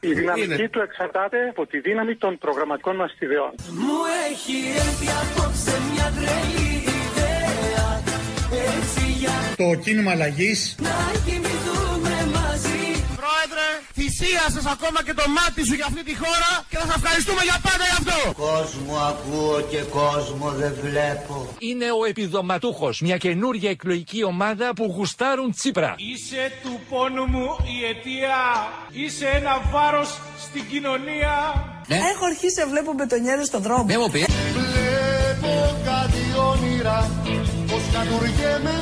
Η δυναμική του εξαρτάται από τη δύναμη των προγραμματικών μας ιδεών. Μου έχει έρθει απόψε μια τρελή ιδέα Έτσι για Το κίνημα αλλαγής να κοιμηθούμε μαζί Πρόεδρε, θυσίασες ακόμα και το μάτι σου για αυτή τη χώρα και θα σας ευχαριστούμε για πάντα γι' αυτό. Κόσμο ακούω και κόσμο δεν βλέπω. είναι ο επιδοματούχος, μια καινούργια εκλογική ομάδα που γουστάρουν Τσίπρα. Είσαι του πόνου μου η αιτία. Είσαι ένα βάρος στην κοινωνία. Έχω αρχίσει να βλέπω μπετονιέρες στον δρόμο. Δεν μου πει. Βλέπω κάτι όνειρα, πως κατουργέμαι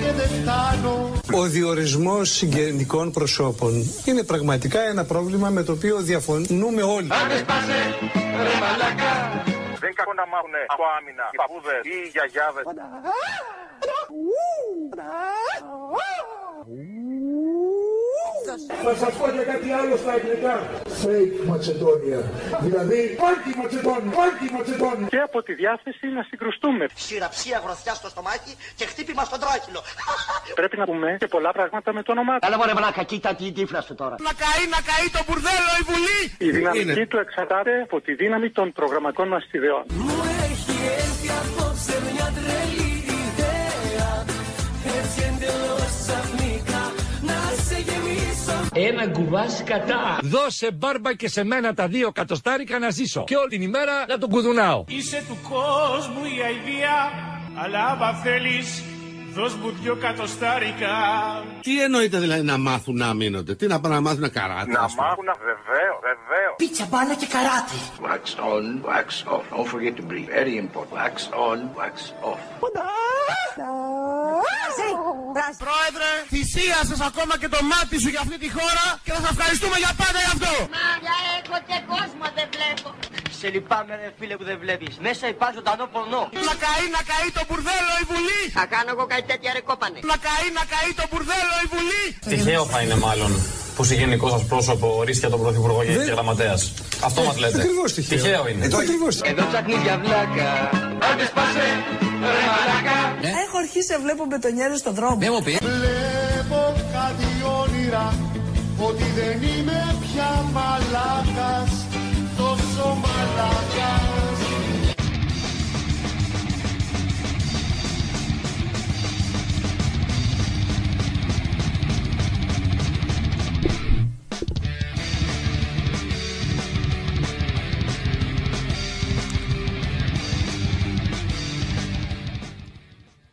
και δεν φτάνω. Ο διορισμός συγγενικών προσώπων είναι πραγματικά ένα πρόβλημα με το οποίο διαφωνούμε όλοι. Δεν είναι κακό να μάθουν από άμυνα οι παππούδες ή οι γιαγιάδες. Θα σας πω και κάτι άλλο στα αγγλικά. Fake Macedonia. Δηλαδή, πάρτι Macedonia, πάρτι Macedonia. Και από τη διάθεση να συγκρουστούμε. Συραψία γροθιά στο στομάχι και χτύπημα στον τράχυλο. Πρέπει να πούμε και πολλά πράγματα με το όνομά του. Έλα μωρέ μαλάκα, κοίτα τι τύφλα σου τώρα. Να καεί, να καεί το μπουρδέλο η Βουλή. Η δυναμική του εξαρτάται από τη δύναμη των προγραμματικών μας ιδεών. Μου έχει έρθει απόψε μια τρελή ιδέα Έτσι εντελώς Ένα κουβάς κατά. Δώσε μπάρμπα και σε μένα τα δύο κατοστάρικα να ζήσω. Και όλη την ημέρα να τον κουδουνάω. Είσαι του κόσμου η αηδία. Αλλά άμα θέλεις, δώσ' μου δυο κατοστάρικα. Τι εννοείται δηλαδή να μάθουν να μείνονται, τι να πάνε να μάθουν καράτε. Να ας πούμε; μάθουν βεβαίως, βεβαίως. Πίτσα μπάλα και καράτε. Wax on, wax off. Don't forget to breathe. Very important. Wax on, wax off. Πρόεδρε, θυσίασες ακόμα και το μάτι σου για αυτή τη χώρα και θα σας ευχαριστούμε για πάντα γι' αυτό. Μάγια έχω και κόσμο δεν βλέπω. Σε λυπάμαι ρε φίλε που δεν βλέπεις. Μέσα υπάρχει ζωντανό πορνό. Να καεί, να καεί το μπουρδέλο η Βουλή. Θα κάνω εγώ κάτι τέτοια ρε κόπανε. Να καεί, να καεί το μπουρδέλο η Βουλή. Τυχαίο θα είναι μάλλον που συγγενικό σας πρόσωπο ορίστηκε τον Πρωθυπουργό και γραμματέας. Αυτό μας λέτε. Ακριβώς τυχαίο. Τυχαίο είναι. Ακριβώς. Εδώ ψάχνει για βλάκα. Έχω αρχίσει να βλέπω μπετονιέρες στον δρόμο. Δεν μου πει. Βλέπω κάτι όνειρα ότι δεν είμαι πια μαλάκας τόσο μαλάκας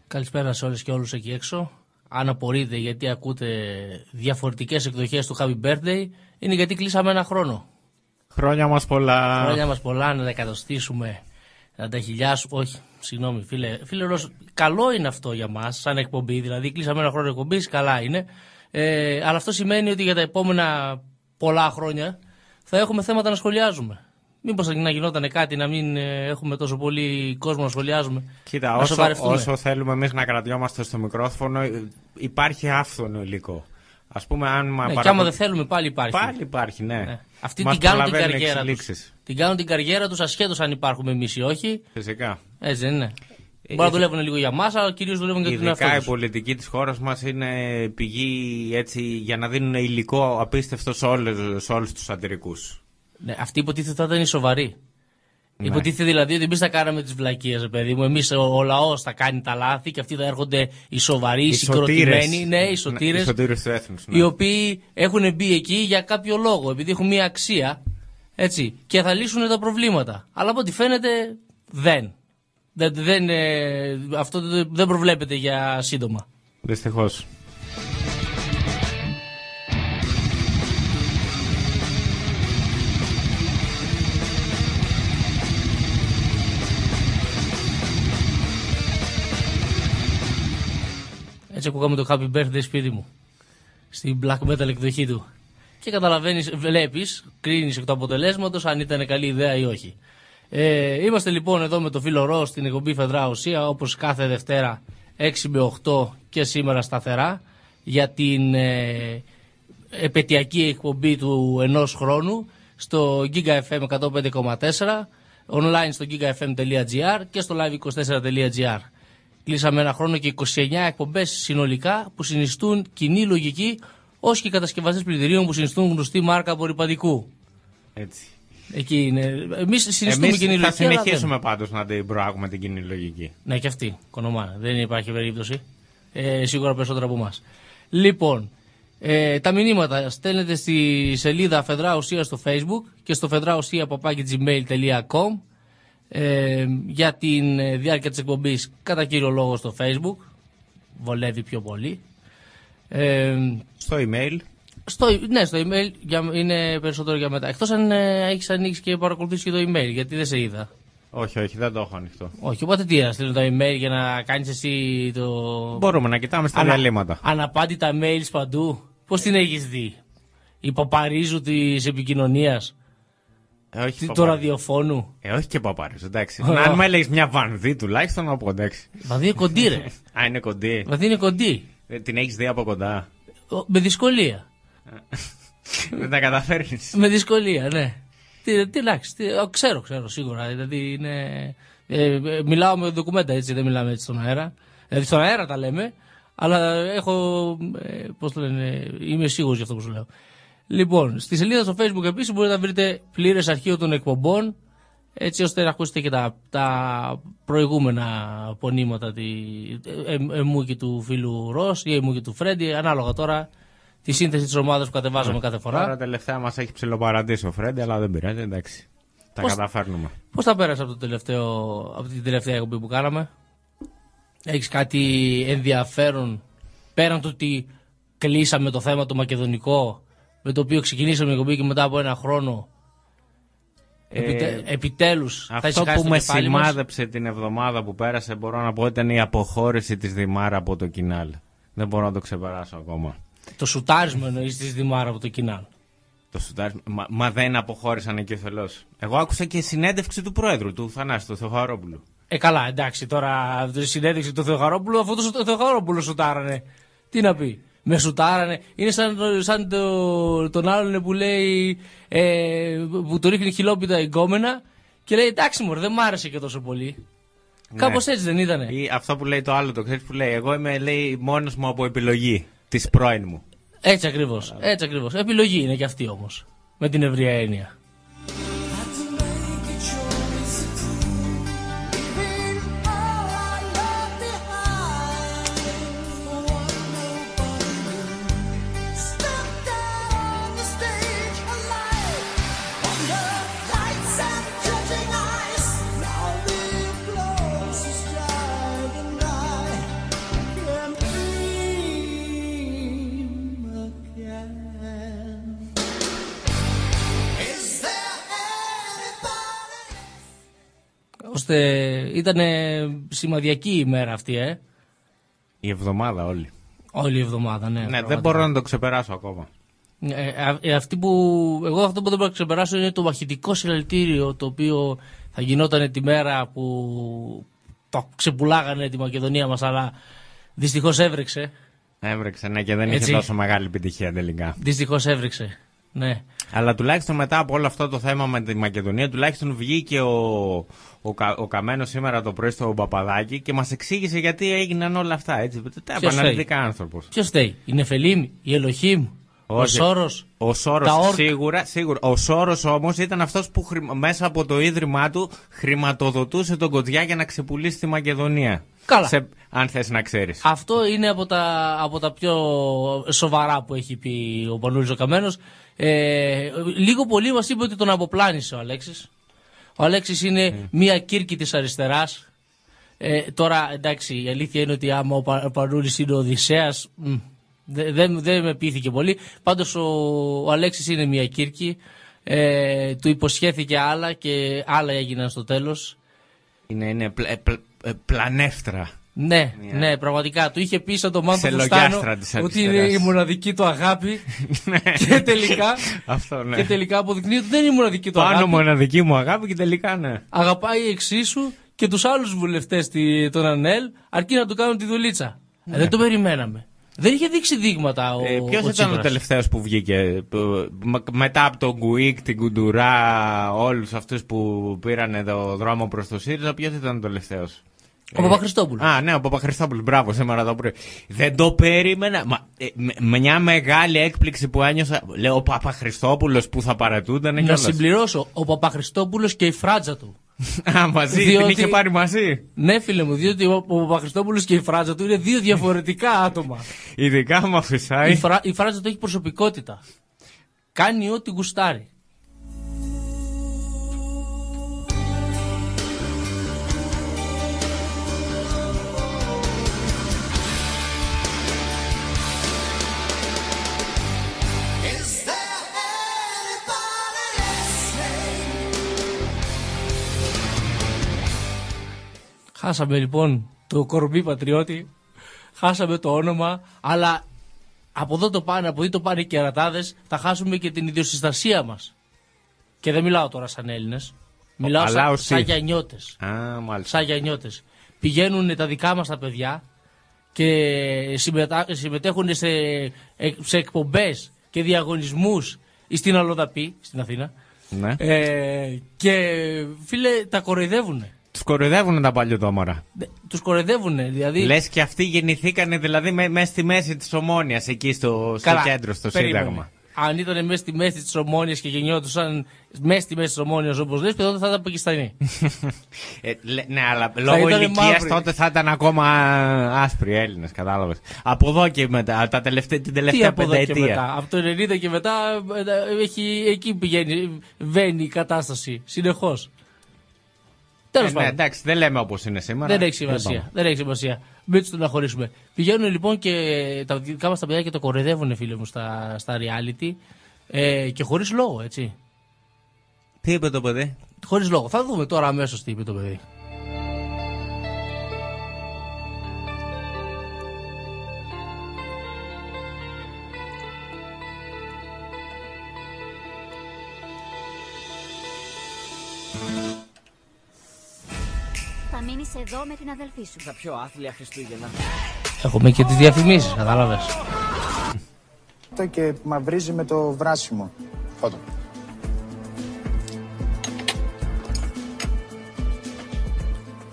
Καλησπέρα σε όλες και όλους εκεί έξω. Αν απορείτε γιατί ακούτε διαφορετικές εκδοχές του Happy Birthday, είναι γιατί κλείσαμε ένα χρόνο. Χρόνια μας πολλά. Χρόνια μας πολλά να τα εκατοστήσουμε, να τα χιλιάσουμε. Όχι, συγγνώμη φίλε. Φίλε Ρος, καλό είναι αυτό για μας, σαν εκπομπή. Δηλαδή κλείσαμε ένα χρόνο εκπομπής, καλά είναι. Ε, αλλά αυτό σημαίνει ότι για τα επόμενα πολλά χρόνια θα έχουμε θέματα να σχολιάζουμε. Μήπως να γινόταν κάτι να μην ε, έχουμε τόσο πολύ κόσμο να σχολιάζουμε. Κοίτα, να όσο, σοβαρευτούμε. όσο θέλουμε εμείς να κρατιόμαστε στο μικρόφωνο, ε, υπάρχει άφθονο υλικό. Α πούμε, αν μα Ναι, και παρακολου- άμα δεν θέλουμε πάλι υπάρχει. Πάλι υπάρχει, ναι. Ναι. Αυτοί Μας την κάνουν την προλαβαίνουν καριέρα τους. εξελίξεις. Την κάνουν την καριέρα τους ασχέτως αν υπάρχουμε εμείς ή όχι. Φυσικά. Έτσι δεν είναι. Μπορεί να δουλεύουν λίγο για μας, αλλά κυρίως δουλεύουν για τον εαυτό Ειδικά η τους. πολιτική της χώρας μας είναι πηγή έτσι, για να δίνουν υλικό απίστευτο σε όλους, σε όλους τους αντιρρικούς. Ναι, αυτοί υποτίθεται θα ήταν οι σοβαροί. Ναι. Υποτίθεται δηλαδή ότι εμείς θα κάναμε τις βλακίες, παιδί μου. Εμείς ο, ο λαός θα κάνει τα λάθη και αυτοί θα έρχονται οι σοβαροί, οι Οι συγκροτημένοι, σωτήρες. ναι, οι Ναι, σωτήρες, οι σωτήρες του έθνους, ναι. οι οποίοι έχουν μπει εκεί για κάποιο λόγο, επειδή έχουν μία αξία. Έτσι, και θα λύσουν τα προβλήματα. Αλλά από ό,τι φαίνεται δεν. δεν, δεν ε, αυτό δεν- δεν προβλέπεται για σύντομα. Δυστυχώς. Έτσι ακούγαμε το Happy Birthday σπίτι μου. Στην black metal εκδοχή του. Και καταλαβαίνεις, βλέπεις, κρίνεις εκ του αποτελέσματος αν ήταν καλή ιδέα ή όχι. Ε, είμαστε λοιπόν εδώ με το φίλο Ρο στην εκπομπή Φεδρά Ουσία, όπως κάθε Δευτέρα 6 με 8 και σήμερα σταθερά, για την ε, επαιτειακή εκπομπή του ενός χρόνου στο Giga FM 105,4 online στο gigafm.gr και στο live24.gr Κλείσαμε ένα χρόνο και 29 εκπομπές συνολικά που συνιστούν κοινή λογική όσο και οι κατασκευαστές πλυντηρίων που συνιστούν γνωστή μάρκα απορριπαντικού. Έτσι. Εκεί είναι. Εμείς συνιστούμε Εμείς κοινή θα λογική. αλλά δεν- συνεχίσουμε πάντως να την προάγουμε την κοινή λογική. Ναι, και αυτή. Κονομάνα. Δεν υπάρχει περίπτωση. Ε, σίγουρα περισσότερα από εμάς. Λοιπόν, ε, τα μηνύματα στέλνετε στη σελίδα Φεδρά Ουσία στο Facebook και στο φεδράουσία.gmail.com ε, για την ε, διάρκεια της εκπομπής κατά κύριο λόγο στο Facebook. Βολεύει πιο πολύ. Ε, Στο email. στο, ναι, στο email για, είναι περισσότερο για μετά. Εκτός αν ε, έχεις ανοίξει και παρακολουθήσεις και το email, γιατί δεν σε είδα. Όχι, όχι, δεν το έχω ανοιχτό. Όχι, οπότε τι να στείλω το email για να κάνεις εσύ το... Μπορούμε να κοιτάμε στα Ανα- διαλύματα. Αναπάντητα mails παντού. Πώς την έχεις δει; Η παπαρίζου της επικοινωνίας. Ε, όχι, του παπάρι. ραδιοφώνου; Ε, όχι και παπάρι, εντάξει. Ω. Να αν με έλεγες μια βανδύ τουλάχιστον να πω εντάξει. Βαδί είναι κοντή ρε. Α, είναι κοντή. Βαδί είναι κοντή. Ε, Την έχεις δει από κοντά. Ο- Με δυσκολία. Δεν τα καταφέρνει. Με δυσκολία, ναι. Τι, τι εντάξει, τι, ο, ξέρω, ξέρω σίγουρα. Δηλαδή είναι. Ε, ε, μιλάω με ντοκουμέντα έτσι, δεν μιλάμε έτσι στον αέρα. Δηλαδή στον αέρα τα λέμε, αλλά έχω. Ε, Πώς το λένε, είμαι σίγουρος για αυτό που σου λέω. Λοιπόν, στη σελίδα στο facebook επίσης μπορείτε να βρείτε πλήρες αρχείο των εκπομπών, έτσι ώστε να ακούσετε και τα, τα προηγούμενα πονήματα τη, ε, ε, εμού και του φίλου Ρος ή εμού και του Φρέντι, ανάλογα τώρα τη σύνθεση της ομάδας που κατεβάζουμε κάθε φορά. Τώρα τελευταία μας έχει ψιλοπαρατήσει ο Φρέντι, αλλά δεν πειράζει, εντάξει. Τα Πώς- καταφέρνουμε. Πώς τα πέρασε από, το τελευταίο, από την τελευταία εκπομπή που κάναμε, Έχεις κάτι ενδιαφέρον πέραν του ότι κλείσαμε το θέμα το μακεδονικό; Με το οποίο ξεκινήσαμε η εκπομπή και μετά από ένα χρόνο. Ε, Επιτε, επιτέλους θα Αυτό ησυχάσει που το με κεφάλι μας. σημάδεψε την εβδομάδα που πέρασε μπορώ να πω ήταν η αποχώρηση της Δημάρα από το κοινάλ. Δεν μπορώ να το ξεπεράσω ακόμα. Το σουτάρισμα εννοείς της Δημάρα από το κοινάλ. Το σουτάρισμα. Μα, μα δεν αποχώρησαν εκεί ο Εγώ άκουσα και συνέντευξη του πρόεδρου, του Θανάση, του Θεοχαρόπουλου. Ε, καλά, εντάξει, τώρα τη συνέντευξη του Θεοχαρόπουλου, αφού το σου- το Θεοχαρόπουλο σουτάρανε. Τι να πει. Με σουτάρανε. Είναι σαν, σαν το, τον άλλον που λέει. Ε, που του ρίχνει χιλόπιτα η γκόμενα και λέει εντάξει, μωρέ, δεν μ' άρεσε και τόσο πολύ. Ναι. Κάπως έτσι δεν ήτανε. Ή αυτό που λέει το άλλο, το ξέρεις που λέει. Εγώ είμαι, λέει, μόνος μου από επιλογή της πρώην μου. Έτσι ακριβώς. Έτσι ακριβώς. Επιλογή είναι και αυτή όμως. Με την ευρία έννοια. Ώστε ήταν σημαδιακή η ημέρα αυτή, ε. Η εβδομάδα όλη. Όλη η εβδομάδα, ναι. Ναι, δεν πραγματικά. μπορώ να το ξεπεράσω ακόμα. Ε, α- ε, αυτή που, εγώ αυτό που δεν μπορώ να ξεπεράσω είναι το μαχητικό συλλαλητήριο το οποίο θα γινόταν τη μέρα που το ξεπουλάγανε τη Μακεδονία μας αλλά δυστυχώς έβρεξε. Έβρεξε, ναι, και δεν Έτσι. είχε τόσο μεγάλη επιτυχία τελικά. Δυστυχώς έβρεξε. Ναι. Αλλά τουλάχιστον μετά από όλο αυτό το θέμα με τη Μακεδονία, τουλάχιστον βγήκε ο, ο, Κα- ο Καμένος σήμερα το πρωί στο Παπαδάκι και μας εξήγησε γιατί έγιναν όλα αυτά. Έτσι. Τα Ποιος επαναληπτικά άνθρωπος. Ποιος φταίει, η Νεφελίμ, η Ελοχήμ, ο Όχι. Σόρος, Ο Σόρος τα όρκ. σίγουρα, σίγουρα. Ο Σόρος όμως ήταν αυτός που χρημα- μέσα από το ίδρυμά του χρηματοδοτούσε τον Κοτζιά για να ξεπουλήσει τη Μακεδονία. Καλά. Σε, αν θες να ξέρεις. Αυτό είναι από τα, από τα πιο σοβαρά που έχει πει ο Πανούλης ο Καμένος. Ε, λίγο πολύ μας είπε ότι τον αποπλάνησε ο Αλέξης. Ο Αλέξης είναι μία κύρκη της αριστεράς. Ε, τώρα εντάξει η αλήθεια είναι ότι άμα ο, Πα, ο Πανούλης είναι ο Οδυσσέας μ, δεν δεν- δεν με πείθηκε πολύ. Πάντως ο, ο Αλέξης είναι μία κύρκη. Ε, του υποσχέθηκε άλλα και άλλα έγιναν στο τέλος. Είναι, είναι πλ- ε, πλ- ε, πλανεύτρα. Ναι, ναι, πραγματικά. Του είχε πει σαν τον Μάνθο Ξελογιάστρα Φουστάνο της ότι είναι αριστεράς. η μοναδική του αγάπη. και τελικά. Αυτό ναι. Και τελικά αποδεικνύει ότι δεν είναι η μοναδική του Πάνω αγάπη. μοναδική μου αγάπη και τελικά ναι. Αγαπάει εξίσου και τους άλλους βουλευτές των ΑΝΕΛ αρκεί να του κάνουν τη δουλίτσα. Ε, δεν το περιμέναμε. Δεν είχε δείξει δείγματα ο, Ναι. Ε, Ποιος ο ήταν ο Τσίπρας. τελευταίος που βγήκε; Που- με- μετά από τον Γκουίκ, την Κουντουρά, όλους αυτούς που πήραν το δρόμο προς το ΣΥΡΙΖΑ, ποιος ήταν ο τελευταίος; Ο Παπαχριστόπουλος. Α, ναι, ο Παπαχριστόπουλος. Μπράβο, σήμερα το πρωί. Δεν το περίμενα. Μα, ε, με- μια μεγάλη έκπληξη που ένιωσα. Λέω, ο Παπαχριστόπουλος που θα παρετούνταν Να κιόλας. συμπληρώσω, ο Παπαχριστόπουλος και η φράτζα του. Α, μαζί, την είχε πάρει μαζί. Ναι, φίλε μου, διότι ο, ο Παπαχριστόπουλος και η φράτζα του είναι δύο διαφορετικά άτομα. Ειδικά μου αφησάει. η, φρά, η φράτζα του έχει προσωπικότητα. Κάνει ό,τι γουστάρει. Χάσαμε λοιπόν το κορμί πατριώτη, χάσαμε το όνομα, αλλά από εδώ το πάνε, από εκεί το πάνε οι κερατάδες, θα χάσουμε και την ιδιοσυστασία μας. Και δεν μιλάω τώρα σαν Έλληνες, μιλάω αλλά σαν, ως τι; σαν γιανιώτες. Α, μάλιστα. Σαν γιανιώτες. Πηγαίνουν τα δικά μας τα παιδιά και συμμετά, συμμετέχουν σε, ε, σε εκπομπές και διαγωνισμούς στην Αλοδαπή, στην Αθήνα. Ναι. Ε, και φίλε, τα κοροϊδεύουν. Τους κοροϊδεύουν τα παλιωτόμορα. Τους κοροϊδεύουν, δηλαδή. Λες και αυτοί γεννηθήκανε δηλαδή μέσα στη μέση της Ομόνιας, εκεί στο, στο Καλά, κέντρο, στο περίμενε. Σύνταγμα. Αν ήταν μέσα στη μέση της Ομόνιας και γεννιόντουσαν μέσα στη μέση της Ομόνιας όπως λες, τότε θα ήταν Πακιστανοί. Ε, λέ- ναι, αλλά λόγω ήτανε ηλικίας μαύροι. τότε θα ήταν ακόμα άσπροι Έλληνες, κατάλαβες. Από εδώ και μετά, τα τελευταία, την Τι τελευταία από εδώ και πενταετία. μετά. Από το 90 και μετά ε, έχει, εκεί πηγαίνει, βαίνει η κατάσταση συνεχώς. Τέλος Ε, ναι, πάντων. εντάξει, δεν λέμε όπως είναι σήμερα. Δεν έχει πάμε. σημασία. Δεν έχει σημασία. Μην τους να χωρίσουμε. Πηγαίνουν λοιπόν και τα δικά μας τα παιδιά και το κοροϊδεύουν, φίλε μου, στα, στα reality. Ε, και χωρίς λόγο, έτσι. Τι είπε το παιδί; Χωρίς λόγο. Θα δούμε τώρα αμέσως τι είπε το παιδί. Εδώ με την αδελφή σου. Τα πιο άθλια Χριστούγεννα. Έχουμε και τις διαφημίσεις, κατάλαβες. και μαυρίζει με το βράσιμο. Φώτο.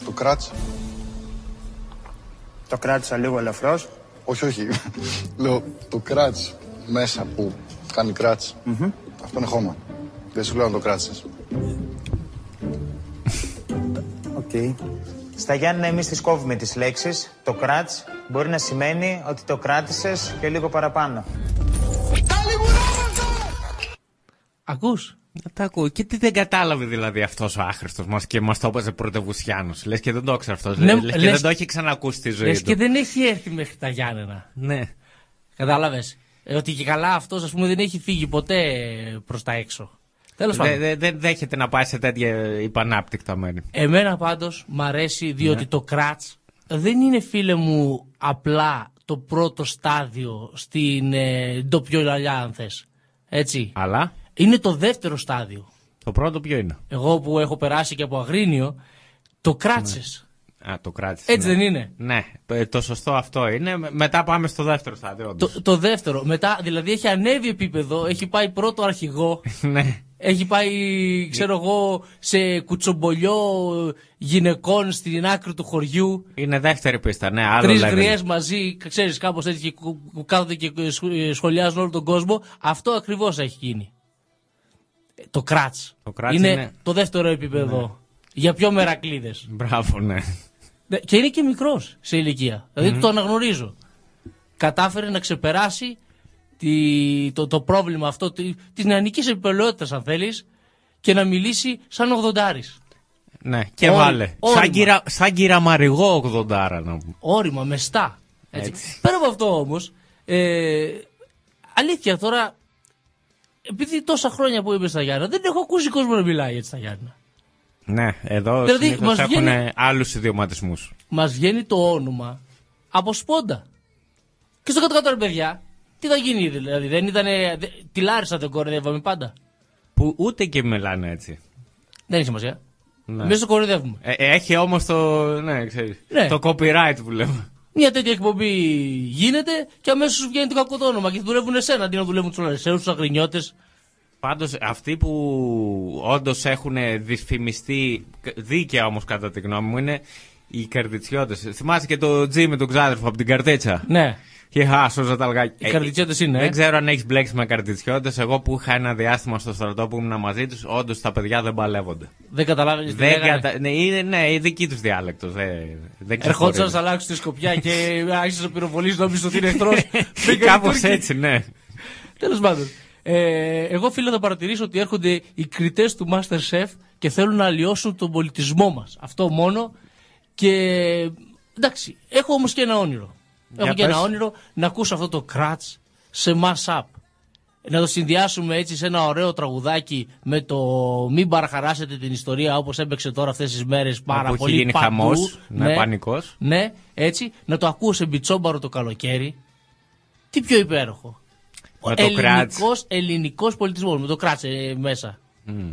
Το κράτς. Το κράτησα λίγο ελαφρώς. Όχι, όχι. Λέω το κράτς μέσα που κάνει κράτς. Αυτό είναι χώμα. Δεν σου λέω να το κράτησες. Οκ. Στα Γιάννενα εμείς τις κόβουμε τις λέξεις. Το κράτς μπορεί να σημαίνει ότι το κράτησες και λίγο παραπάνω. Ακούς; Τα ακούω. Και τι δεν κατάλαβε δηλαδή αυτός ο άχρηστος μας και μας το έπαιζε πρωτευουσιάνος. Λες και δεν το ξέρει αυτός. Ναι, Λες και λες- δεν το έχει ξανακούσει στη ζωή Λες του. και δεν έχει έρθει μέχρι τα Γιάννενα. Ναι. Κατάλαβες. ότι και καλά αυτός, ας πούμε, δεν έχει φύγει ποτέ προς τα έξω. Τέλος πάντων. Δεν δεν- δεν δέχεται να πάει σε τέτοια υπανάπτυκτα μέρη. Εμένα πάντως μ' αρέσει διότι Ναι. το κράτς δεν είναι φίλε μου απλά το πρώτο στάδιο στην ε, ντοπιολαλιά, αν θες. Έτσι. Αλλά; Είναι το δεύτερο στάδιο. το πρώτο ποιο είναι; Εγώ που έχω περάσει και από αγρίνιο, το κράτσες. Α, το κράτησε. Έτσι δεν είναι; Ναι, ε, το σωστό αυτό είναι. Με- Μετά πάμε στο δεύτερο στάδιο. όντως. Το, το δεύτερο. Μετά, δηλαδή έχει ανέβει επίπεδο, έχει πάει πρώτο αρχηγό. ναι. Έχει πάει, ξέρω εγώ, σε κουτσομπολιό γυναικών στην άκρη του χωριού. Είναι δεύτερη πίστα, ναι, άλλο Τρεις level. γριές μαζί, ξέρεις, κάπως έτσι και κου- που κάθονται και σχ- σχολιάζουν όλο τον κόσμο. Αυτό ακριβώς έχει γίνει. Ε, Το κράτς. Το κράτς είναι, είναι- το δεύτερο επίπεδο. Για πιο μερακλείδες. Μπράβο, ναι. Και είναι και μικρός σε ηλικία. Δηλαδή Μμμ. το αναγνωρίζω. Κατάφερε να ξεπεράσει τη, το, το πρόβλημα αυτό τη, της νεανικής επιπελαιότητας αν θέλεις και να μιλήσει σαν ογδοντάρης. Ναι, και Όρι- βάλε. όρημα. Σαν, κυρα, σαν κυραμαριγό 80 να πούμε. Όρημα, μεστά. Έτσι. Έτσι. Πέρα από αυτό όμως, ε, αλήθεια τώρα, επειδή τόσα χρόνια που είμαι στα Γιάννα, δεν έχω ακούσει κόσμο να μιλάει έτσι στα Γιάννα. Ναι, εδώ Δηλαδή, συνήθως μας έχουν βγαίνει- άλλους ιδιωματισμούς. Μας βγαίνει το όνομα από σπόντα. Και στο κάτω-κάτω ρε παιδιά, τι θα γίνει δηλαδή, δεν ήτανε, δε- τη Λάρισα δεν κοροϊδεύαμε πάντα. Που ούτε και μιλάνε έτσι. Δεν έχει σημασία. Ναι. Εμείς το κοροϊδεύουμε. Ε, έχει όμως το, ναι, ξέρεις, Ναι. το copyright που λέμε. Μια τέτοια εκπομπή γίνεται και αμέσως σου βγαίνει το κακό το όνομα και θα δουλεύουν εσένα αντί να δουλεύουν τους Λαρισαίους, τους Αγρινιώτες. Πάντως αυτοί που όντως έχουν δυσφημιστεί, δίκαια όμως κατά τη γνώμη μου, είναι Οι καρδιτσιώτες. Θυμάσαι και το Τζι με τον ξάδερφο από την καρτέτσα; Ναι. Και χάσο τα λγάκια. Οι καρδιτσιώτες είναι, ε. Δεν ξέρω αν έχεις μπλέξει με καρδιτσιώτες. Εγώ που είχα ένα διάστημα στο στρατό που ήμουν μαζί τους, όντως τα παιδιά δεν παλεύονται. Δεν καταλάβει τι Δεν λέγανε. κατα... ναι, είναι, ναι, η δική τους διάλεκτος. Δεν, δεν Ερχόντουσαν ξεχωρίζει. να αλλάξουν τη σκοπιά και άρχισε να πυροβολεί, νόμιζε ότι είναι εχθρός. Κάπως έτσι, ναι. Τέλος πάντων. Ε, εγώ φίλε θα παρατηρήσω ότι έρχονται οι κριτές του Masterchef και θέλουν να αλλοιώσουν τον πολιτισμό μας. Αυτό μόνο. Και εντάξει, έχω όμως και ένα όνειρο. Για έχω και πες. ένα όνειρο να ακούσω αυτό το κράτς σε mass-up. Να το συνδυάσουμε έτσι σε ένα ωραίο τραγουδάκι με το μην παραχαράσετε την ιστορία όπως έπαιξε τώρα αυτές τις μέρες πάρα Όπου έχει πολύ γίνει παντού. χαμός, ναι, πανικός. Ναι, έτσι, να το ακούω σε μπιτσόμπαρο το καλοκαίρι. Τι πιο υπέροχο. Με το κράτς. ελληνικός, ελληνικός πολιτισμός, με το κράτς ε, μέσα. Μμ.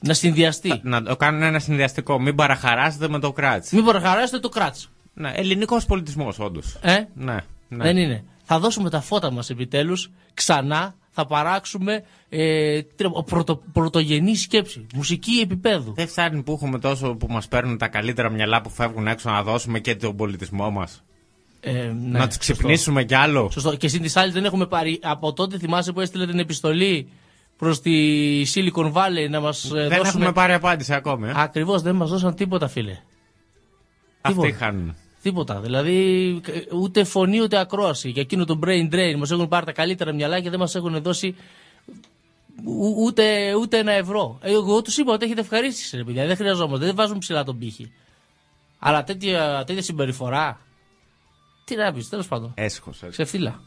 Να συνδυαστεί. Να το κάνουν ένα συνδυαστικό. Μην παραχαράσετε με το κράτς. Μην παραχαράσετε το κράτς. Ναι, ελληνικός πολιτισμός, όντως. Ε; Ναι, ναι. Δεν είναι. Θα δώσουμε τα φώτα μας επιτέλους ξανά. Θα παράξουμε ε, τρε- πρωτο, πρωτογενή σκέψη. Μουσική επίπεδου. Δεν φτάνει που έχουμε τόσο που μας παίρνουν τα καλύτερα μυαλά που φεύγουν έξω να δώσουμε και τον πολιτισμό μας. Ε, ναι, να τους σωστό. ξυπνήσουμε κι άλλο. Σωστό. Και συν τη άλλη δεν έχουμε πάρει. Από τότε θυμάσαι που έστειλε την επιστολή προς τη Silicon Valley να μας Δεν δώσουν. έχουμε πάρει απάντηση ακόμη. Ε. Ακριβώς δεν μας δώσαν τίποτα, φίλε. Αυτοί τίποτα. χάνουν. Τίποτα. Δηλαδή ε, ούτε φωνή ούτε ακρόαση. Για εκείνο το brain drain μας έχουν πάρει τα καλύτερα μυαλά και δεν μας έχουν δώσει ου- ούτε, ούτε ένα ευρώ. Ε, Εγώ τους είπα ότι έχετε ευχαρίστηση, ρε παιδιά. Δεν χρειαζόμαστε. Δεν βάζουν ψηλά τον πύχη. Αλλά τέτοια, τέτοια συμπεριφορά. Τι να πεις, τέλος πάντων. Έσχος. Ξεφύλα.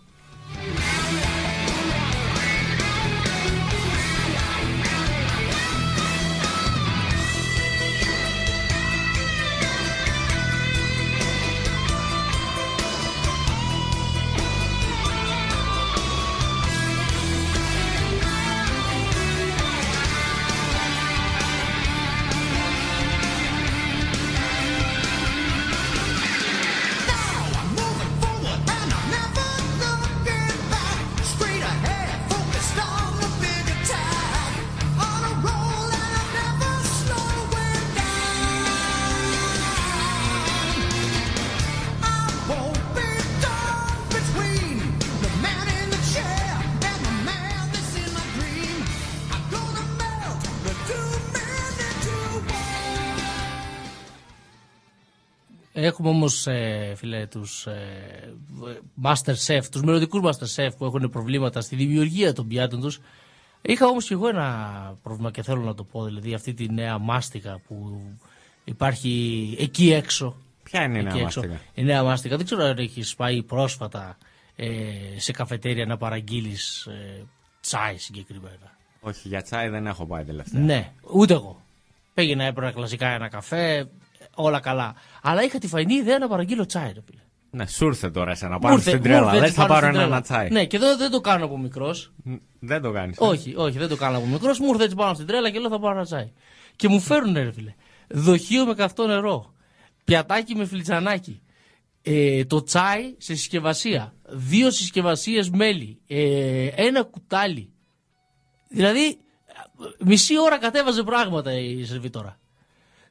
Όμω, ε, φίλε, τους ε, Master Chef, τους μελλοντικούς Master Chef που έχουν προβλήματα στη δημιουργία των πιάτων τους. Είχα όμως και εγώ ένα πρόβλημα και θέλω να το πω, δηλαδή αυτή τη νέα μάστιγα που υπάρχει εκεί έξω. Ποια είναι η Εκεί νέα έξω. μάστιγα; Η νέα μάστιγα. Δεν ξέρω αν έχει πάει πρόσφατα ε, σε καφετέρια να παραγγείλεις ε, τσάι συγκεκριμένα. Όχι, για τσάι δεν έχω πάει τελευταία. Ναι, ούτε εγώ. Πήγαινα, έπαιρνα κλασικά ένα καφέ, όλα καλά. Αλλά είχα τη φαϊνή ιδέα να παραγγείλω τσάι, ρε φίλε. Ναι, σου ήρθε τώρα εσένα. Μου Πάμε ήρθε- στην μου τρέλα. ήρθε Δεν έτσι θα πάνω πάρω στην ένα, τρέλα. ένα τσάι. Ναι, και εδώ δεν το κάνω από μικρός. Δεν το κάνεις. Όχι, όχι, δεν το κάνω από μικρός. Μου ήρθε έτσι πάνω στην τρέλα και λέω θα πάρω ένα τσάι. Και μου φέρουν, ρε φίλε, δοχείο με καυτό νερό. Πιατάκι με φλιτζανάκι. Ε, το τσάι σε συσκευασία. Δύο συσκευασίες μέλι. Ε, ένα κουτάλι. Δηλαδή, μισή ώρα κατέβαζε πράγματα η σερβιτόρα.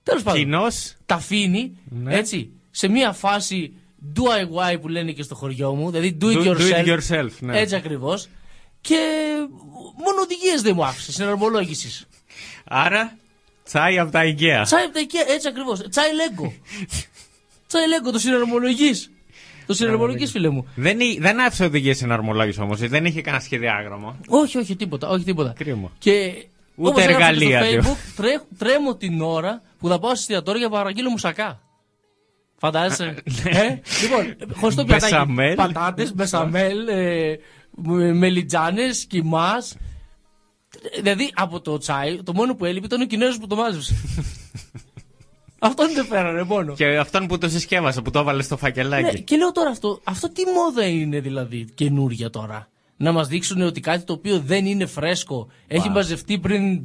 Τέλος πάντων. Κοινός. Τα αφήνει Ναι. έτσι σε μια φάση DIY που λένε και στο χωριό μου. Δηλαδή do it Do- do yourself. it yourself, ναι. Έτσι ακριβώς. Και μόνο οδηγίες δεν μου άφησε συναρμολόγησης. Άρα, τσάι από τα IKEA. Τσάι από τα IKEA, έτσι ακριβώς. Τσάι Λέγκο. τσάι Λέγκο, το συναρμολογείς. Το συναρμολογείς, φίλε μου. Δεν, εί- δεν άφησε οδηγίες συναρμολόγηση όμως. Δεν είχε κανένα σχεδιάγραμμα. Όχι, όχι, τίποτα. Όχι, τίποτα. Κρίμα. Και Ούτε όπως έγραψα και εργαλεία, Στο δύο. Facebook, τρέ, τρέμω την ώρα που θα πάω στο εστιατόριο για να παραγγείλω μουσακά. Φαντάζεσαι. ε; Λοιπόν, χωριστό πιατάκι. Μπεσαμέλ. Πατάτες, μπεσαμέλ, ε, μελιτζάνες, κιμάς. Δηλαδή από το τσάι, το μόνο που έλειπε ήταν ο Κινέζος που το μάζεψε. Αυτόν δεν φέρανε μόνο. Και αυτόν που το συσκεύασε, που το έβαλε στο Ναι, φακελάκι. και λέω τώρα αυτό, αυτό τι μόδα είναι δηλαδή καινούρια τώρα; Να μας δείξουν ότι κάτι το οποίο δεν είναι φρέσκο, έχει μαζευτεί πριν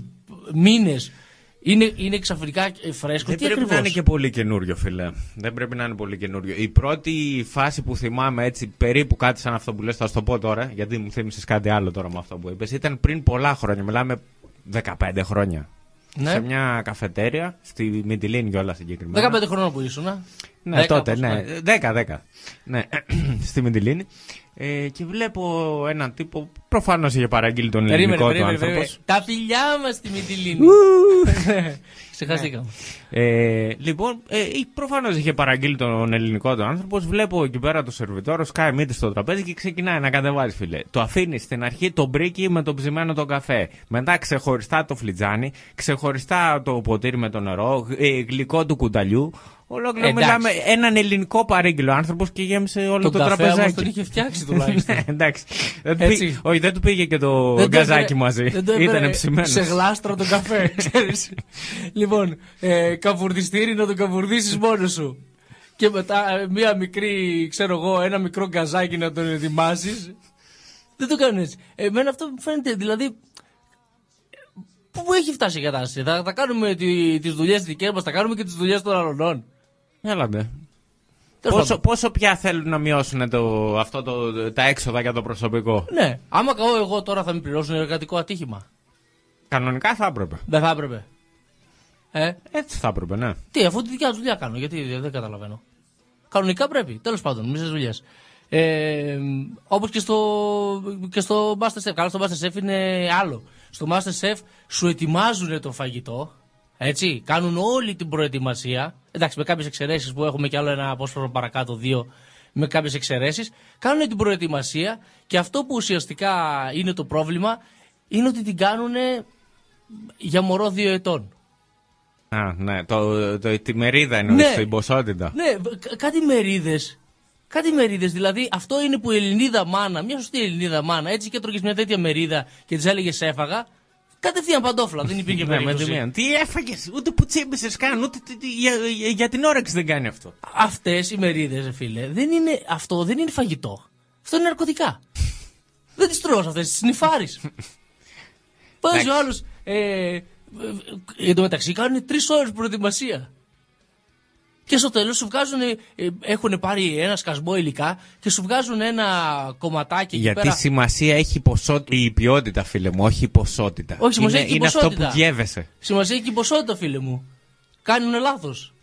μήνες, είναι, είναι ξαφνικά ε, φρέσκο. Δεν τι πρέπει ακριβώς; να είναι και πολύ καινούριο, φίλε. Δεν πρέπει να είναι πολύ καινούριο. Η πρώτη φάση που θυμάμαι έτσι, περίπου κάτι σαν αυτό που λες, θα σου το πω τώρα, γιατί μου θύμισες κάτι άλλο τώρα με αυτό που είπες, ήταν πριν πολλά χρόνια. Μιλάμε 15 χρόνια. Ναι. σε μια καφετέρια, στη Μιτιλίνη κιόλας συγκεκριμένα. 15 χρόνια που ήσουν. α; Ναι, 10 τότε, πώς, ναι. 10-10. Ναι, στη Μιτιλίνη. Ε, και βλέπω έναν τύπο, προφανώς είχε παραγγείλει τον Περίμενε, ελληνικό του περίμενε, άνθρωπος. περίμενε. Τα φιλιά μας στη Μυτιλίνη. Ξεχαστήκαμε. Ε, λοιπόν, ε, προφανώς είχε παραγγείλει τον ελληνικό του άνθρωπος. Βλέπω εκεί πέρα το σερβιτόρο, σκάει μύτη στο τραπέζι και ξεκινάει να κατεβάζει, φίλε. Το αφήνεις στην αρχή το μπρίκι με το ψημένο τον καφέ. Μετά ξεχωριστά το φλιτζάνι, ξεχωριστά το ποτήρι με το νερό, ε, γλυκό του κουταλιού. Ολόκληρο Εντάξει. μιλάμε έναν ελληνικό παρήγγειλο άνθρωπος και γέμισε όλο Τον το καφέ τραπεζάκι. όμως τον είχε φτιάξει τουλάχιστον. Ναι, εντάξει. Δεν του Έτσι. πήγε- όχι, δεν του πήγε και το Δεν το γκαζάκι έφερε- μαζί. δεν το έφερε Ήταν ψημένος. Σε γλάστρο τον καφέ, ξέρεις. λοιπόν, ε, καβουρδιστήρι να τον καβουρδίσεις μόνος σου. Και μετά ε, μία μικρή, ξέρω εγώ, ένα μικρό γκαζάκι να τον ετοιμάσεις. Δεν το κάνουν έτσι. Εμένα αυτό μου φαίνεται, δηλαδή, πού έχει φτάσει η κατάσταση. Θα, θα κάνουμε τι, τις δουλειές δικές μας, θα κάνουμε και τις δουλειές των αλλωνών. Έλατε. Τέλος Πόσο, πάντων. πόσο πια θέλουν να μειώσουν το, αυτό το, τα έξοδα για το προσωπικό; Ναι, άμα καώ εγώ τώρα θα με πληρώσουν εργατικό ατύχημα. Κανονικά θα έπρεπε. Δεν θα έπρεπε. Ε, Έτσι θα έπρεπε, ναι. Τι, αφού τη δικιά τους δουλειά κάνω, γιατί δεν καταλαβαίνω. Κανονικά πρέπει, τέλος πάντων, μισέ δουλειές. Ε, Όπως και στο, και στο Masterchef. Καλά, στο Masterchef είναι άλλο. Στο Masterchef σου ετοιμάζουν το φαγητό. Έτσι, κάνουν όλη την προετοιμασία. Εντάξει, με κάποιες εξαιρέσεις που έχουμε κι άλλο ένα απόσπασμα παρακάτω, δύο, με κάποιες εξαιρέσεις. Κάνουν την προετοιμασία και αυτό που ουσιαστικά είναι το πρόβλημα είναι ότι την κάνουν για μωρό δύο ετών. Α, ναι. Το, το, τη μερίδα εννοείς, Ναι. την ποσότητα. Ναι, κα- κάτι μερίδες. Κάτι μερίδες. Δηλαδή, αυτό είναι που η Ελληνίδα μάνα, μια σωστή Ελληνίδα μάνα, έτσι και έτρωγες μια τέτοια μερίδα και της έλεγες έφαγα. Κατευθείαν παντόφλα, δεν υπήρχε Ναι, με τη περίπτωση. μία. Τι έφαγες, ούτε που τσίμπησες καν, ούτε τι- τι- για, για- για την όρεξη δεν κάνει αυτό. Αυτές οι μερίδες, φίλε, δεν είναι, αυτό δεν είναι φαγητό. Αυτό είναι ναρκωτικά. δεν τις τρώω αυτές, τις σνιφάρεις. Πάει ο άλλος. Ε, ε, ε, εν τω μεταξύ κάνουν τρεις ώρες προετοιμασία. Και στο τέλος σου βγάζουν. έχουν πάρει ένα σκασμό υλικά και σου βγάζουν ένα κομματάκι εκεί Γιατί πέρα. σημασία έχει ποσότητα, η ποιότητα, φίλε μου, όχι η ποσότητα. Όχι, σημασία είναι, έχει η είναι αυτό ποσότητα. που διέβεσαι. Σημασία έχει και η ποσότητα, φίλε μου. Κάνουν λάθος.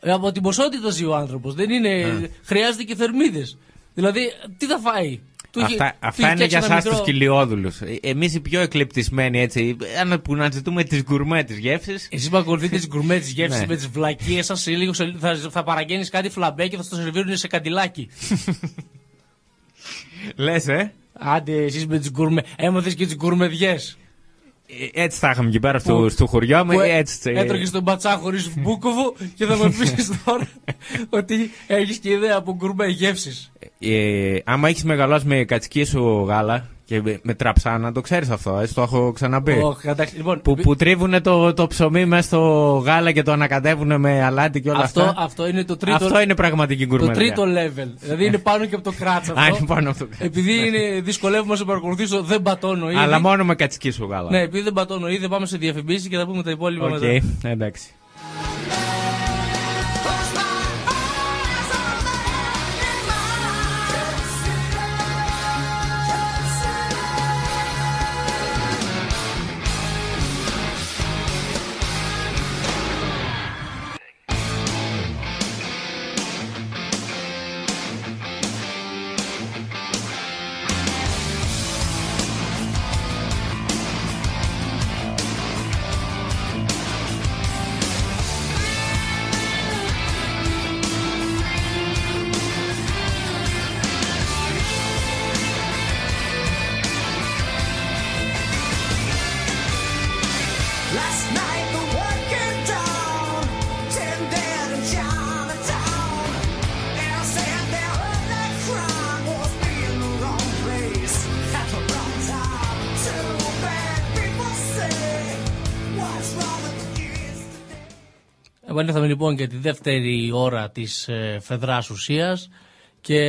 Από την ποσότητα ζει ο άνθρωπος. Δεν είναι. Χρειάζεται και θερμίδες. Δηλαδή, τι θα φάει; Του είχε- Αυτά, του αυτά είχε είναι για φτιάξει ένα εσάς τους μικρό- κυλιόδουλου. Εμείς οι πιο εκλεπτισμένοι έτσι, αν- που να ζητούμε τις γκουρμέ της γεύση. Εσείς που ακολουθείτε τις γκουρμέ της γεύσης Ναι. με τις βλακίες σα, σε λίγο σε- θα, θα παραγγέλνεις κάτι φλαμπέ και θα στο σερβίρουν σε καντιλάκι. Λες, ε; Άντε, εσείς με τις γκουρμέ. Έμαθε και τις γκουρμεδιές. Ε, Έτσι θα είχαμε εκεί πέρα στο, Που- στο χωριό μου. Που έ- Έτσι, ε, Έτρωγες τον μπατσά χωρίς μπούκοβο και θα μου πεις τώρα ότι έχεις και ιδέα από γκουρμέ γεύσει. ε, άμα έχεις μεγαλώσει με κατσική σου γάλα και με, με τραψάνα, το ξέρεις αυτό, έτσι το έχω ξαναπεί. Όχι, εντάξει, λοιπόν, που, που τρίβουν το, το ψωμί μέσα στο γάλα και το ανακατεύουν με αλάτι και όλα αυτό, αυτά. αυτό είναι το τρίτο. Αυτό είναι πραγματική Το γκουρμεδιά. τρίτο level. Δηλαδή είναι πάνω και από το κράτσα αυτό. Α, είναι πάνω από το κράτσα. Επειδή είναι, δυσκολεύομαι να σε παρακολουθήσω, δεν πατώνω ήδη. Αλλά μόνο με κατσικίσιο γάλα. Ναι, επειδή δεν πατώνω ήδη, πάμε σε διαφημίσεις και θα πούμε τα υπόλοιπα Οκ, μετά. εντάξει. Λοιπόν για τη δεύτερη ώρα της ε, Φεδράς Ουσίας και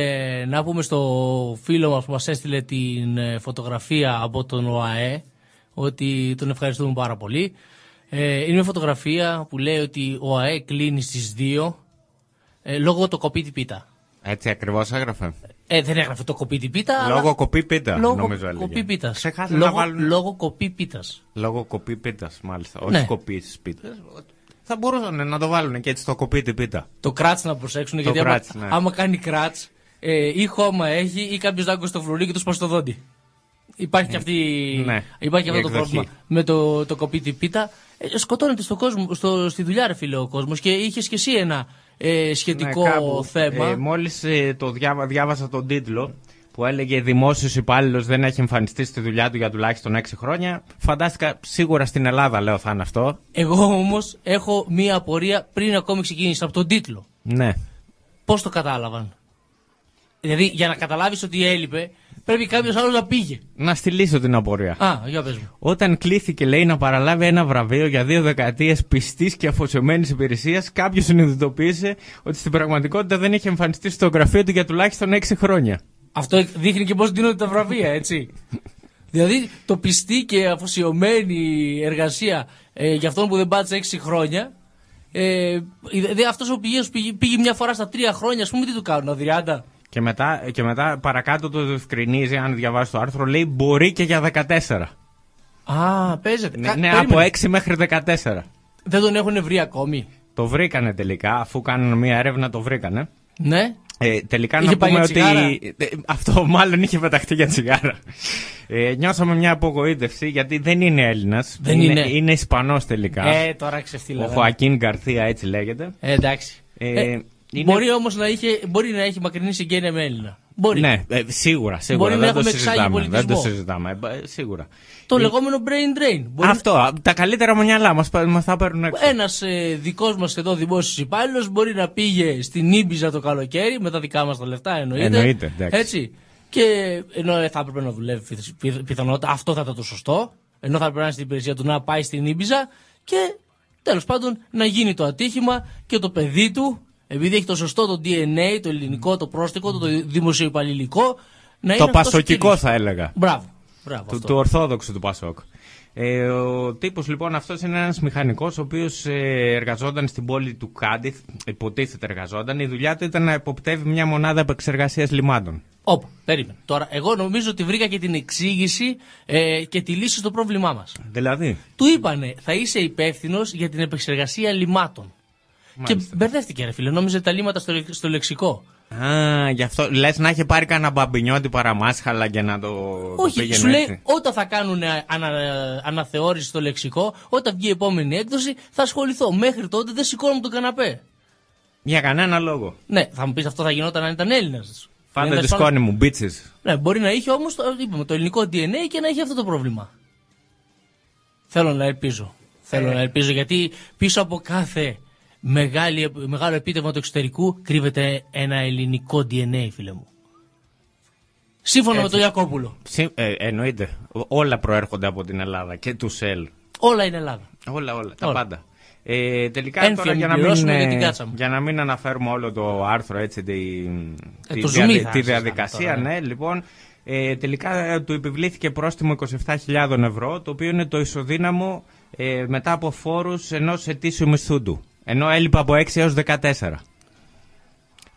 να πούμε στο φίλο μας που μας έστειλε την ε, φωτογραφία από τον ΟΑΕ ότι τον ευχαριστούμε πάρα πολύ. Ε, είναι μια φωτογραφία που λέει ότι ο ΟΑΕ κλείνει στις 2 ε, λόγω το κοπίτη πίτα. Έτσι ακριβώς έγραφε. Ε, δεν έγραφε το κοπί την πίτα. αλλά- Λόγω κοπή πίτα, Λόγω νομίζω έλεγε. κοπή πίτας. Ξεχάσανε να Λόγω, βάλουν- λόγω κοπί πίτας. Λόγω κοπή πίτας, μάλιστα. Όχι Ναι. κοπή πίτας. Θα μπορούσαν να το βάλουν και έτσι το κοπή την πίτα. Το κράτς να προσέξουν Το γιατί άμα, κράτς, ναι. άμα κάνει κράτς, ε, ή χώμα έχει ή κάποιος δάγκο στο φρουρί και τους σπάσει το δόντι. Υπάρχει και, αυτή, Ναι, υπάρχει η αυτό το εκδοχή. πρόβλημα με το, το κοπί την πίτα. Ε, σκοτώνεται στο κόσμο, στο, στη δουλειά, ρε φίλε, ο κόσμος και είχες και εσύ ένα ε, σχετικό Ναι, κάπου, θέμα. Ε, Μόλις το διάβα, διάβασα τον τίτλο που έλεγε Δημόσιος υπάλληλος δεν έχει εμφανιστεί στη δουλειά του για τουλάχιστον 6 χρόνια. Φαντάστηκα σίγουρα στην Ελλάδα, λέω, θα είναι αυτό. Εγώ όμως έχω μία απορία πριν ακόμη ξεκίνησα από τον τίτλο. Ναι. Πώς το κατάλαβαν; Δηλαδή, για να καταλάβεις ότι έλειπε, πρέπει κάποιος άλλος να πήγε. Να στη λύσω την απορία. Α, για πες μου. Όταν κλήθηκε, λέει, να παραλάβει ένα βραβείο για δύο δεκαετίες πιστής και αφοσιωμένης υπηρεσίας, κάποιος συνειδητοποίησε ότι στην πραγματικότητα δεν είχε εμφανιστεί στο γραφείο του για τουλάχιστον 6 χρόνια. Αυτό δείχνει και πώς δίνονται τα βραβεία, έτσι. δηλαδή, το πιστή και αφοσιωμένη εργασία ε, για αυτόν που δεν πάτησε 6 χρόνια. Ε, δηλαδή, αυτός ο πηγαίος πήγε, πήγε μια φορά στα 3 χρόνια, ας πούμε, τι του κάνουν, αδριάντα; Και μετά, και μετά παρακάτω το διευκρινίζει, αν διαβάσει το άρθρο, λέει μπορεί και για 14. Α, παίζεται. Ναι, Κα- ναι, περίμενε. από 6 μέχρι 14. Δεν τον έχουν βρει ακόμη. Το βρήκανε τελικά, αφού κάνανε μια έρευνα το βρήκανε. Ναι. Ε, τελικά Είχε να πάει πούμε για τσιγάρα. ότι. ε, Αυτό μάλλον είχε πεταχτεί για τσιγάρα. Ε, νιώσαμε μια απογοήτευση γιατί δεν είναι Έλληνας. Δεν είναι. είναι. είναι Ισπανός τελικά. Ε, τώρα ξεφτύλα. Ο Χωακίν Γκαρθία έτσι λέγεται. Ε, εντάξει. Ε, Ε, είναι- Μπορεί όμως να, είχε, μπορεί να έχει μακρινή συγγένεια με Έλληνα. Μπορεί. Ναι, ε, σίγουρα, σίγουρα. Μπορεί να δεν, το έχουμε εξάγει συζητάμε, δεν το πολιτισμό. συζητάμε. ε, σίγουρα. Το Ε, λεγόμενο brain drain. Μπορεί Αυτό, α, τα καλύτερα μυαλά μας μας θα παίρνουν έξω. Ένας ε, δικός μας εδώ δημόσιος υπάλληλος μπορεί να πήγε στην Ήμπιζα το καλοκαίρι με τα δικά μας τα λεφτά, εννοείται. Εννοείται, εντάξει. Έτσι. Και ενώ ε, θα έπρεπε να δουλεύει πιθ- πιθ- πιθανότητα, αυτό θα ήταν το σωστό. Ενώ θα έπρεπε να είναι στην υπηρεσία του να πάει στην Ήμπιζα και τέλος πάντων να γίνει το ατύχημα και το παιδί του, επειδή έχει το σωστό το DNA, το ελληνικό, το πρόστικο, το δημοσιοϊπαλληλικό, να είναι Το αυτός ο πασοκικό κύριος. θα έλεγα. Μπράβο. Μπράβο Του, αυτό. του Ορθόδοξου του Πασόκ. Ε, ο τύπος λοιπόν αυτός είναι ένας μηχανικός ο οποίος ε, εργαζόταν στην πόλη του Κάντιθ, υποτίθεται εργαζόταν. Η δουλειά του ήταν να υποπτεύει μια μονάδα επεξεργασίας λιμάτων. Όπα, περίμενε. Τώρα, εγώ νομίζω ότι βρήκα και την εξήγηση ε, και τη λύση στο πρόβλημά μας. Δηλαδή, Του είπανε, θα είσαι υπεύθυνος για την επεξεργασία λιμάτων. Μάλιστα. Και μπερδεύτηκε, ρε φίλε. Νόμιζε τα λίματα στο, στο λεξικό. α, γι' αυτό λες να είχε πάρει κανένα μπαμπινιώτη παραμάσχαλα και να το, το Όχι, πήγαινε σου λέει έτσι. όταν θα κάνουν ανα, αναθεώρηση στο λεξικό, όταν βγει η επόμενη έκδοση, θα ασχοληθώ. Μέχρι τότε δεν σηκώνω τον καναπέ. Για κανένα λόγο. Ναι, θα μου πεις αυτό θα γινόταν αν ήταν Έλληνας. Φάντε τη σκόνη μου, μπίτσες. Ναι, μπορεί να είχε όμως το, είπαμε, το ελληνικό DNA και να είχε αυτό το πρόβλημα. Θέλω να ελπίζω. Θέλω Ε. να ελπίζω γιατί πίσω από κάθε μεγάλη, μεγάλο επίτευγμα του εξωτερικού κρύβεται ένα ελληνικό DNA, φίλε μου. Σύμφωνα με Έτσι. τον Ιακώπουλο. Συ- ε, εννοείται. Όλα προέρχονται από την Ελλάδα και του ΣΕΛ. Όλα είναι Ελλάδα. Όλα, όλα, τα Όλα. πάντα. Ε, τελικά Ένφια τώρα για μην να, μην, πληρώσουμε ε, για την κάτσα μου. για να μην αναφέρουμε όλο το άρθρο έτσι τη, τη, το διαδι- zoom θα τη συζητάμε διαδικασία τώρα, ναι λοιπόν ε, τελικά ε, του επιβλήθηκε πρόστιμο 27.000 ευρώ το οποίο είναι το ισοδύναμο ε, μετά από φόρους ενός ετήσιου μισθού του ενώ έλειπε από 6 έως 14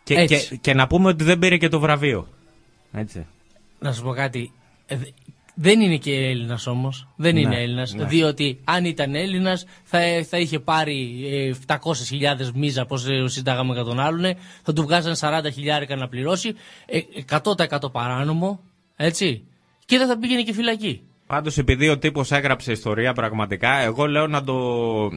και, Έτσι. και, και να πούμε ότι δεν πήρε και το βραβείο έτσι Να σου πω κάτι. Ε, δε- δεν είναι και Έλληνας όμως. Δεν είναι Ναι, Έλληνας. ναι. Διότι αν ήταν Έλληνας θα, θα είχε πάρει ε, 700.000 μίζα όπως συντάγαμε για τον άλλον. Θα του βγάζαν 40 χιλιάρικα να πληρώσει. Ε, 100% παράνομο. Έτσι. Και δεν θα πήγαινε και φυλακή. Πάντως επειδή ο τύπος έγραψε ιστορία πραγματικά, εγώ λέω να, το,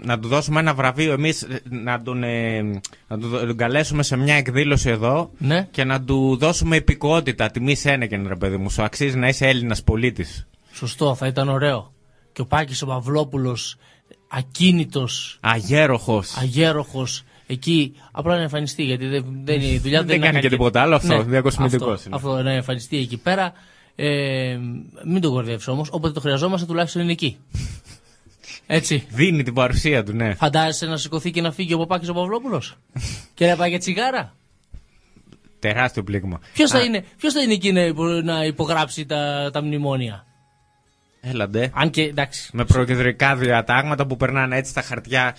να του δώσουμε ένα βραβείο εμείς, ε, να τον, ε, να του δω- τον καλέσουμε σε μια εκδήλωση εδώ Ναι. και να του δώσουμε υπηκότητα, τιμή Σένεκεν ρε παιδί μου, σου αξίζει να είσαι Έλληνας πολίτης. Σωστό, θα ήταν ωραίο. Και ο Πάκης ο Παυλόπουλος ακίνητος, Αγέροχος. αγέροχος, εκεί απλά να εμφανιστεί γιατί δεν, δεν είναι η δουλειά Δεν του, είναι κάνει να και τίποτα άλλο, αυτό, Ναι, διακοσμητικός αυτό, είναι. αυτό, να εμφανιστεί εκεί πέρα. Ε, μην το κορδεύει όμως. Όποτε το χρειαζόμαστε, τουλάχιστον είναι εκεί. Έτσι. Δίνει την παρουσία του, ναι. Φαντάζεσαι να σηκωθεί και να φύγει ο Παπάκης ο Παυλόπουλος; Και να πάει για τσιγάρα; Τεράστιο πλήγμα. Ποιος θα, Α, είναι, ποιος θα είναι εκεί να, υπο- να υπογράψει τα, τα μνημόνια; Έλαντε. Αν και εντάξει. Με προκεντρικά διατάγματα που περνάνε έτσι στα χαρτιά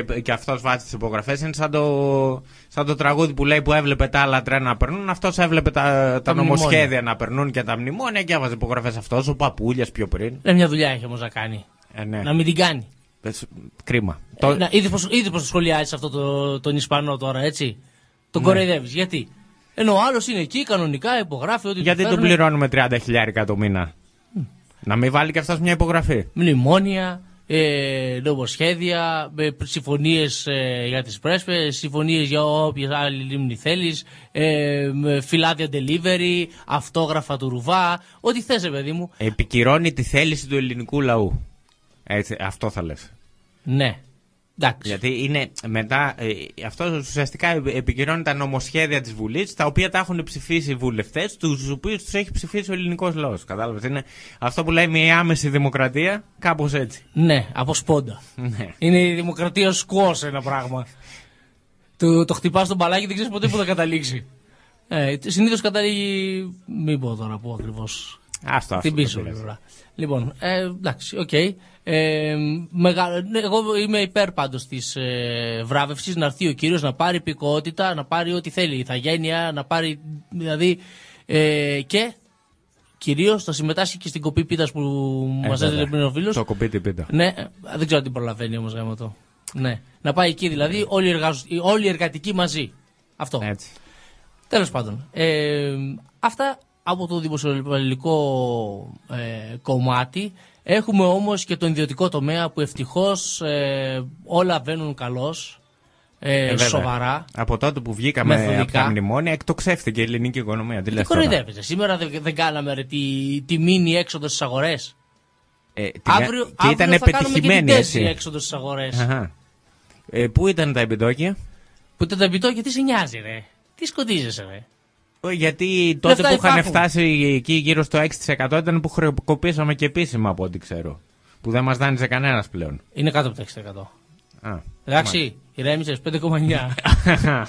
και, και αυτός βάζει τις υπογραφές. Είναι σαν το, σαν το τραγούδι που λέει που έβλεπε τα άλλα τρένα να περνούν. Αυτός έβλεπε τα, τα, Τα νομοσχέδια μνημόνια. να περνούν και τα μνημόνια και έβαζε υπογραφές αυτός. Ο Παπούλια πιο πριν. Ε, μια δουλειά έχει όμως να κάνει. Ε, ναι. Να μην την κάνει. Ε, σ- Κρίμα. Ε, να, είδες πως, είδες πως το σχολιάζεις αυτό το, τον Ισπανό τώρα, έτσι; Τον Ναι. κοροϊδεύεις. Γιατί; Ενώ ο άλλος είναι εκεί, κανονικά υπογράφει ό,τι Γιατί του τον φέρνουν. πληρώνουμε 30 χιλιάρικα το μήνα; Να μην βάλει και αυτός μια υπογραφή. Μνημόνια, ε, νομοσχέδια, ε, συμφωνίες ε, για τις πρέσπες, συμφωνίες για όποιες άλλη λίμνη θέλεις, ε, με φυλάδια delivery, αυτόγραφα του Ρουβά, ό,τι θες, ρε παιδί μου. Επικυρώνει τη θέληση του ελληνικού λαού. Έτσι, αυτό θα λες. Ναι. Εντάξει. Γιατί είναι μετά, ε, αυτό ουσιαστικά επι- επικυρώνει τα νομοσχέδια της Βουλής, τα οποία τα έχουν ψηφίσει οι βουλευτές, τους οποίους τους έχει ψηφίσει ο ελληνικός λαός. Κατάλαβες. Είναι αυτό που λέμε η άμεση δημοκρατία, κάπως έτσι. Ναι, από σπόντα. Ναι. Είναι η δημοκρατία σκουός ένα πράγμα. το, το χτυπάς στο μπαλάκι δεν ξέρεις ποτέ που θα καταλήξει. Ε, Συνήθως καταλήγει. Μην πω τώρα πού ακριβώς. Άστο, Την αυτό, πίσω δεν πειράζει. πλευρά. Λοιπόν, ε, εντάξει, οκ. Ε, μεγα- ναι, εγώ είμαι υπέρ πάντως της ε, βράβευσης να έρθει ο κύριος να πάρει υπηκοότητα, να πάρει ό,τι θέλει. Ιθαγένεια, να πάρει. Δηλαδή. Ε, και κυρίως θα συμμετάσχει και στην κοπή πίτας που Ε, μας βέβαια. έδωσε πριν ο φίλος. Το κοπίτι πίτα. Ναι, ε, δεν ξέρω αν την προλαβαίνει όμως γάμο το. Ναι. Να πάει εκεί δηλαδή όλοι οι, εργαζ... οι- όλοι οι εργατικοί μαζί. Αυτό. Έτσι. Τέλος πάντων. Ε, αυτά από το δημοσιοπολιτικό ε, κομμάτι. Έχουμε όμως και τον ιδιωτικό τομέα που ευτυχώς ε, όλα βαίνουν καλώς. Ε, Ε, βέβαια. σοβαρά. Από τότε που βγήκαμε Μεθοδικά. από τα μνημόνια, εκτοξεύτηκε η ελληνική οικονομία. Τι Τι λες τώρα; κοροϊδεύεσαι. Σήμερα δεν, δεν κάναμε ρε, τη, τη μήνυ έξοδο στις αγορές. Ε, την- Αύριο, και αύριο ήταν θα κάνουμε και την πετυχημένη τέτοια έτσι. έξοδο στις αγορές. Αχα. Ε, πού ήταν τα επιτόκια; Που το επιτόκιο τι σε νοιάζει, ρε; Τι σκοτίζεσαι, ρε; Ε, Γιατί τότε Λεφτά που είχαν υπάρχουν. φτάσει εκεί γύρω στο 6% ήταν που χρεοκοπήσαμε και επίσημα από ό,τι ξέρω. Που δεν μας δάνειζε κανένας πλέον. Είναι κάτω από το 6%. Α, Εντάξει, ηρέμησες 5,9.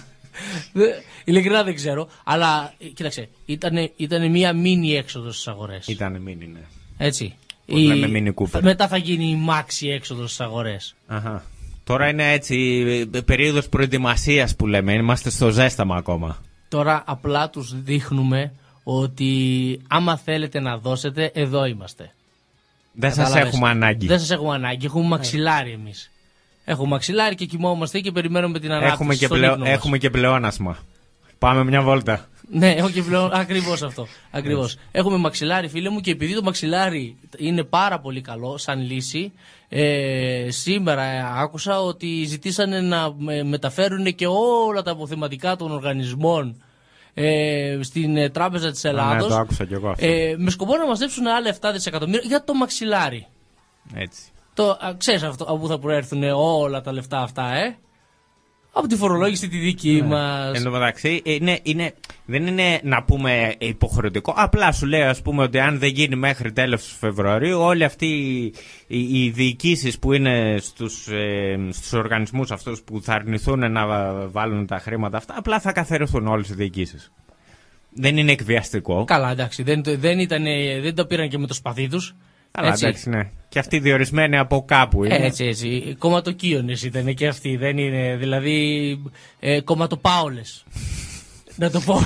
Δε- Ειλικρινά δεν ξέρω. Αλλά ε, κοίταξε, ήταν, ήταν μια μίνι έξοδος στις αγορές. Ήταν μήνυ, ναι. Έτσι. Πώς λέμε Mini Cooper. Μετά θα γίνει η μάξι έξοδος στις αγορές. Αχα. Τώρα είναι έτσι ε, περίοδος προετοιμασίας που λέμε. Είμαστε στο ζέσταμα ακόμα. Τώρα απλά τους δείχνουμε ότι άμα θέλετε να δώσετε, εδώ είμαστε. Δεν σας Κατάλαβες; έχουμε ανάγκη. Δεν σας έχουμε ανάγκη. Έχουμε μαξιλάρι εμείς. Έχουμε μαξιλάρι και κοιμόμαστε και περιμένουμε την ανάπτυξη Έχουμε και, στον πλεο... ύπνο μας. έχουμε και πλεόνασμα. Πάμε μια βόλτα. Ναι, έχω και πλέον. Ακριβώς αυτό. Ακριβώς. Έχουμε μαξιλάρι, φίλε μου, και επειδή το μαξιλάρι είναι πάρα πολύ καλό σαν λύση, ε, σήμερα ε, άκουσα ότι ζητήσανε να με- μεταφέρουν και όλα τα αποθεματικά των οργανισμών ε, στην ε, Τράπεζα της Ελλάδος το άκουσα κι εγώ αυτό. ε, με σκοπό να μαζέψουν άλλα 7 δισεκατομμύρια για το μαξιλάρι. Έτσι. Το, α, ξέρεις αυτό, από πού θα προέρθουν όλα τα λεφτά αυτά, ε; Από τη φορολόγηση τη δική Ναι. μας. Εν τω μεταξύ, είναι, είναι, δεν είναι να πούμε υποχρεωτικό. Απλά σου λέει, ας πούμε, ότι αν δεν γίνει μέχρι τέλος του Φεβρουαρίου, όλοι αυτοί οι, οι, οι διοικήσεις που είναι στους, ε, στους οργανισμούς αυτούς που θα αρνηθούν να βα- βάλουν τα χρήματα αυτά, απλά θα καθαριστούν όλες οι διοικήσεις. Δεν είναι εκβιαστικό. Καλά, εντάξει, δεν, το- δεν, ήταν, δεν το πήραν και με το σπαθί τους. Αλλά έτσι. εντάξει, ναι. Και αυτοί διορισμένοι από κάπου είναι. Έτσι, έτσι. Κομματοκίονες ήταν και αυτοί. Δεν είναι, δηλαδή, ε, κομματοπάολες. να, το πω,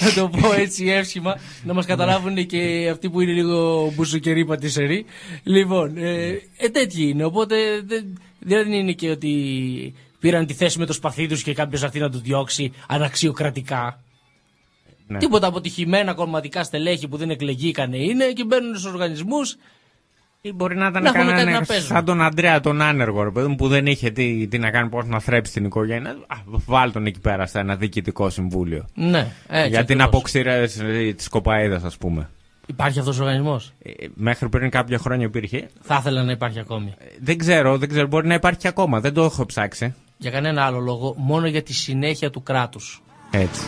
να το πω έτσι εύσχημα, να μας καταλάβουν και αυτοί που είναι λίγο μπουσουκεροί πατησεροί. Λοιπόν, ε, ε, τέτοιοι είναι, οπότε δεν, δεν είναι και ότι πήραν τη θέση με το σπαθί τους και κάποιος αυτή να τους διώξει αναξιοκρατικά. Ναι. Τίποτα αποτυχημένα κομματικά στελέχη που δεν εκλεγήκανε είναι και μπαίνουν στους οργανισμούς Ή μπορεί να ήταν να έχουν κανένα κάτι να παίζουν. σαν τον Αντρέα τον άνεργο, ρε παιδί μου, που δεν είχε τι, τι να κάνει, πώς να θρέψει την οικογένεια. Α, βάλ τον εκεί πέρα σε ένα διοικητικό συμβούλιο. Ναι, έτσι Για την ακριβώς. αποξήραση της κοπαίδας, ας πούμε. Υπάρχει αυτός ο οργανισμός; Ε, μέχρι πριν κάποια χρόνια υπήρχε. Θα ήθελα να υπάρχει ακόμη. Δεν ξέρω, δεν ξέρω, μπορεί να υπάρχει και ακόμα. Δεν το έχω ψάξει. Για κανένα άλλο λόγο, μόνο για τη συνέχεια του κράτους. Έτσι.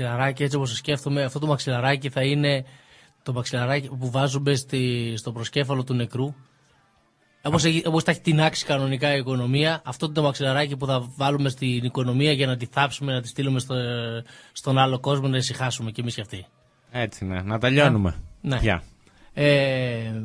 Μαξιλαράκι, έτσι όπως το σκέφτομαι, αυτό το μαξιλαράκι θα είναι το μαξιλαράκι που βάζουμε στη, στο προσκέφαλο του νεκρού. Όπως, έχει, όπως τα έχει τεινάξει κανονικά η οικονομία, αυτό είναι το μαξιλαράκι που θα βάλουμε στην οικονομία για να τη θάψουμε, να τη στείλουμε στο, στον άλλο κόσμο να ησυχάσουμε κι εμείς κι αυτοί. Έτσι, ναι. Να τελειώνουμε. Ναι. Πια. Ε,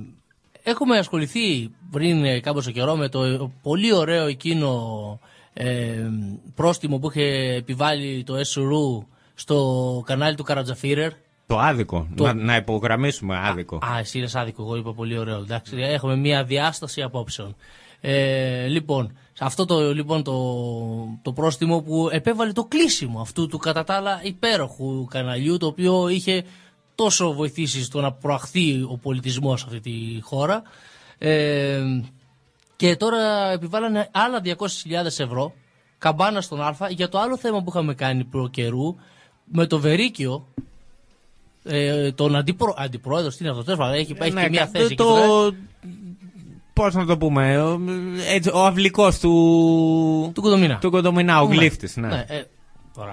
έχουμε ασχοληθεί πριν ε, κάμποσο καιρό με το πολύ ωραίο εκείνο ε, πρόστιμο που είχε επιβάλει το SRU στο κανάλι του Καρατζαφίρερ. Το άδικο. Το- Να, να υπογραμμίσουμε άδικο. Α, εσύ είναι άδικο, εγώ είπα πολύ ωραίο. Εντάξει, έχουμε μια διάσταση απόψεων. Ε, λοιπόν, σε αυτό το, λοιπόν, το, το πρόστιμο που επέβαλε το κλείσιμο αυτού του κατά τα άλλα υπέροχου καναλιού το οποίο είχε τόσο βοηθήσει στο να προαχθεί ο πολιτισμός σε αυτή τη χώρα ε, και τώρα επιβάλλανε άλλα 200.000 ευρώ καμπάνα στον Α για το άλλο θέμα που είχαμε κάνει προ καιρού με το Βερίκιο ε, τον αντιπρό, αντιπρόεδρο, τι είναι αυτός, τέλος πάντων, έχει, έχει Ναι, και μια κα- θέση. εκεί το, τώρα. Πώς να το πούμε, ο, έτσι, ο αυλικός του... Του Κοντομινά. Του Κοντομινά, ο Ναι. γλύφτης, ναι. Ναι, ε, τώρα,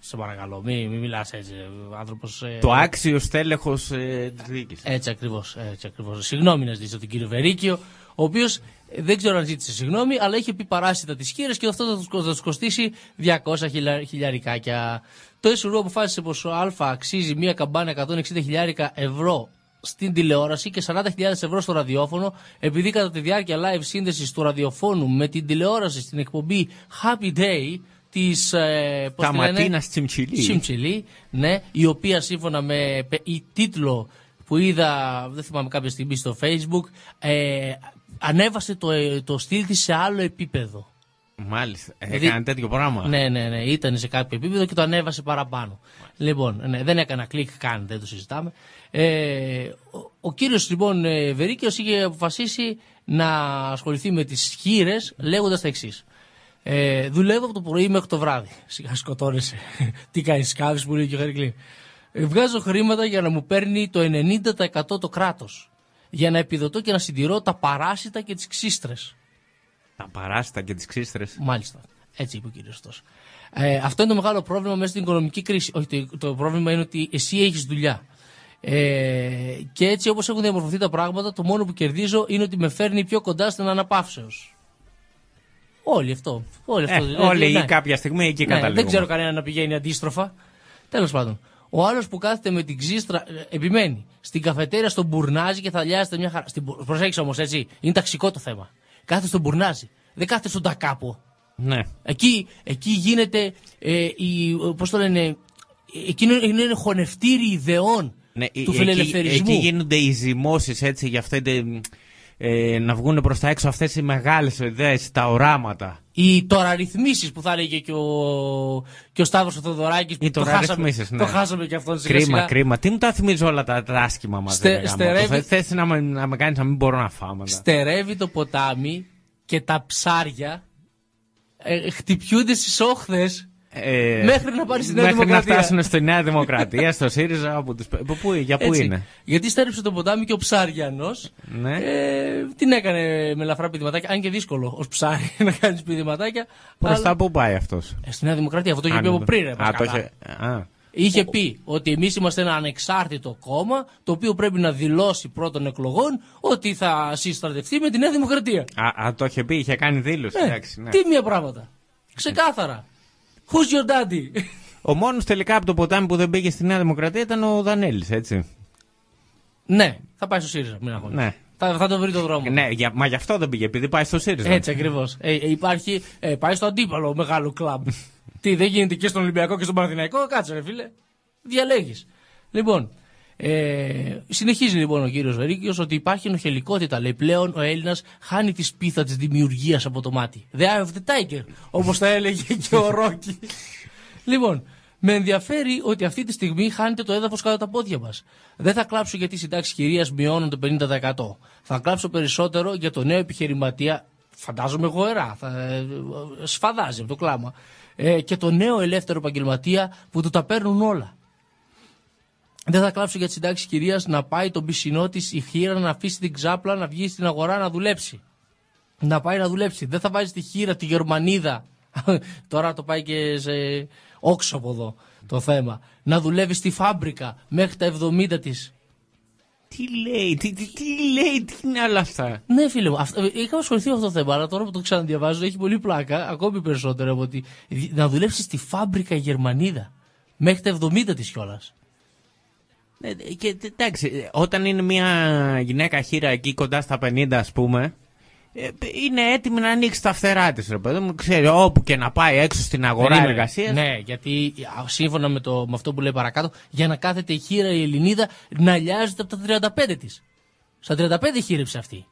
σε παρακαλώ, μην μη μιλάς έτσι, ο άνθρωπος... ε, Το άξιος στέλεχος ε, της διοίκησης. Έτσι ακριβώς, έτσι ακριβώς. Συγγνώμη να ζητήσω τον κύριο Βερίκιο, ο οποίος ε, δεν ξέρω αν ζήτησε συγγνώμη, αλλά είχε πει παράσιτα τις χείρες και αυτό θα τους, θα τους κοστίσει 200 χιλια, χιλιαρικάκια. Το ΕΣΟΥΡΟ αποφάσισε πως ο Α αξίζει μία καμπάνα 160 χιλιάρικα ευρώ στην τηλεόραση και 40.000 ευρώ στο ραδιόφωνο, επειδή κατά τη διάρκεια live σύνδεσης του ραδιοφώνου με την τηλεόραση στην εκπομπή Happy Day της. Ε, πώς Τα τη λένε; Ματίνας Τσιμψιλή. Τσιμψιλή, ναι, η οποία σύμφωνα με πε- η τίτλο που είδα, δεν θυμάμαι κάποια στιγμή στο facebook, ε, ανέβασε το, ε, το στυλ της σε άλλο επίπεδο. Μάλιστα, Δηλαδή- έκανε τέτοιο πράγμα. Ναι, ναι, ναι, ήταν σε κάποιο επίπεδο και το ανέβασε παραπάνω. Λοιπόν, ναι, δεν έκανα κλικ καν, δεν το συζητάμε. Ε, ο, ο κύριος λοιπόν ε, Βερίκιος είχε αποφασίσει να ασχοληθεί με τις χείρες λέγοντας τα εξής. Ε, δουλεύω από το πρωί μέχρι το βράδυ. Σιγά σκοτώνεσαι. Τι κάνεις σκάβη που λέει και ο Χαρικλή. Ε, βγάζω χρήματα για να μου παίρνει το 90% το κράτος. Για να επιδοτώ και να συντηρώ τα παράσιτα και τις ξύστρες. Τα παράσιτα και τις ξύστρες. Μάλιστα. Έτσι είπε ο κύριος Στός. Ε, αυτό είναι το μεγάλο πρόβλημα μέσα στην οικονομική κρίση. Όχι, το, το πρόβλημα είναι ότι εσύ έχεις δουλειά. Ε, και έτσι όπως έχουν διαμορφωθεί τα πράγματα, το μόνο που κερδίζω είναι ότι με φέρνει πιο κοντά στην αναπαύσεως. Όλοι αυτό. Όλοι, Ε, αυτό δηλαδή, όλοι ναι. κάποια στιγμή εκεί Ναι, καταλήγουμε. δεν ξέρω κανένα να πηγαίνει αντίστροφα. Τέλος πάντων. Ο άλλος που κάθεται με την ξύστρα ε, επιμένει στην καφετέρια στον μπουρνάζι και θα λιάζεται μια χαρά. Στην... Προσέξτε όμως έτσι, είναι ταξικό το θέμα. Κάθεται στον μπουρνάζι. Δεν κάθεται στον τακάπο. Ναι. Εκεί, εκεί γίνεται, ε, η, πώς το λένε, εκείνο είναι χωνευτήρι ιδεών Ναι, του εκεί, φιλελευθερισμού. εκεί γίνονται οι ζυμώσεις έτσι για αυτά, ε, να βγουν προς τα έξω αυτές οι μεγάλες ιδέες, τα οράματα. Οι τώρα ρυθμίσεις που θα έλεγε και ο, και ο Σταύρος ο Θοδωράκης που Οι το χάσαμε, τωραρυθμίσεις, ναι. το χάσαμε και αυτόν σιγά Κρίμα, σιγά. κρίμα. Τι μου τα θυμίζει όλα τα, τα άσχημα μας. Στε- ρε γάμο. στερεύει- Το Θες να, με- να με κάνεις να μην μπορώ να φάω μετά. Στερεύει το ποτάμι και τα ψάρια ε, χτυπιούνται στις όχθες Ε, Μέχρι να πάρει στη Νέα μέχρι Δημοκρατία. να φτάσουν στη Νέα Δημοκρατία, στο ΣΥΡΙΖΑ. Από τους... Πού- πού- για πού Έτσι. είναι. Γιατί στέριψε το ποτάμι και ο Ψάριανος Ναι. ε, την έκανε με ελαφρά πηδηματάκια, αν και δύσκολο ως ψάρι να κάνεις πηδηματάκια. Προς αλλά- τα πού πάει αυτός; Ε, Στη Νέα Δημοκρατία, αυτό το είχε Α, πει από ναι. πριν. Ρε, Α, Πασκαλά. το είχε- α. Είχε πει ότι εμείς είμαστε ένα ανεξάρτητο κόμμα το οποίο πρέπει να δηλώσει πρώτων εκλογών ότι θα συστρατευτεί με τη Νέα Δημοκρατία. Α, α, το είχε πει, είχε κάνει δήλωση. Ε, εντάξει, ναι. Τι μία πράγματα. Ξεκάθαρα. Who's your daddy? Ο μόνος τελικά από το ποτάμι που δεν πήγε στη Νέα Δημοκρατία ήταν ο Δανέλης, έτσι. ναι, θα πάει στο ΣΥΡΙΖΑ. Μην αγχώνεσαι. Ναι. Θα, θα το βρει το δρόμο. Ναι, για, μα γι' αυτό δεν πήγε, επειδή πάει στο ΣΥΡΙΖΑ. Έτσι ακριβώς. Ε, ε, υπάρχει. Ε, πάει στο αντίπαλο μεγάλο κλαμπ. Τι δεν γίνεται και στον Ολυμπιακό και στον Παναθηναϊκό; Κάτσε, ρε φίλε. Διαλέγεις. Λοιπόν, ε, συνεχίζει λοιπόν ο κύριος Βερίκιος ότι υπάρχει ενοχελικότητα. Λέει πλέον ο Έλληνας χάνει τη σπίθα της δημιουργίας από το μάτι. The eye of the tiger, όπως τα έλεγε και ο Ρόκι. λοιπόν, με ενδιαφέρει ότι αυτή τη στιγμή χάνεται το έδαφος κάτω τα πόδια μας. Δεν θα κλάψω γιατί οι συντάξεις κυρίας μειώνουν το 50%. Θα κλάψω περισσότερο για το νέο επιχειρηματία. Φαντάζομαι γοερά, θα ε, σφαδάζει από το κλάμα. Ε, και το νέο ελεύθερο επαγγελματία που του τα παίρνουν όλα. Δεν θα κλάψω για τη συντάξη κυρίας να πάει τον πισινό της η χείρα να αφήσει την ξάπλα να βγει στην αγορά να δουλέψει. Να πάει να δουλέψει. Δεν θα βάζει τη χείρα, τη Γερμανίδα. Τώρα το πάει και σε. όξω από εδώ το θέμα. Να δουλεύει στη φάμπρικα μέχρι τα 70 της. Τι λέει, τι, τι, τι λέει, τι είναι όλα αυτά; Ναι, φίλε μου, αυτό, είχα ασχοληθεί με αυτό το θέμα, αλλά τώρα που το ξαναδιαβάζω έχει πολύ πλάκα, ακόμη περισσότερο από ότι να δουλέψεις στη φάμπρικα Γερμανίδα μέχρι τα 70 της κιόλας. Ε, Και εντάξει, όταν είναι μια γυναίκα χείρα εκεί κοντά στα 50, ας πούμε, ε, είναι έτοιμη να ανοίξει τα φτερά της, ρε παιδί μου. Ξέρει όπου και να πάει έξω στην αγορά Περίμενε. εργασίας. Ναι, γιατί α, σύμφωνα με, το, με αυτό που λέει παρακάτω, για να κάθεται η χείρα η Ελληνίδα να λιάζεται από τα 35 της. Στα 35 χείρεψε αυτή.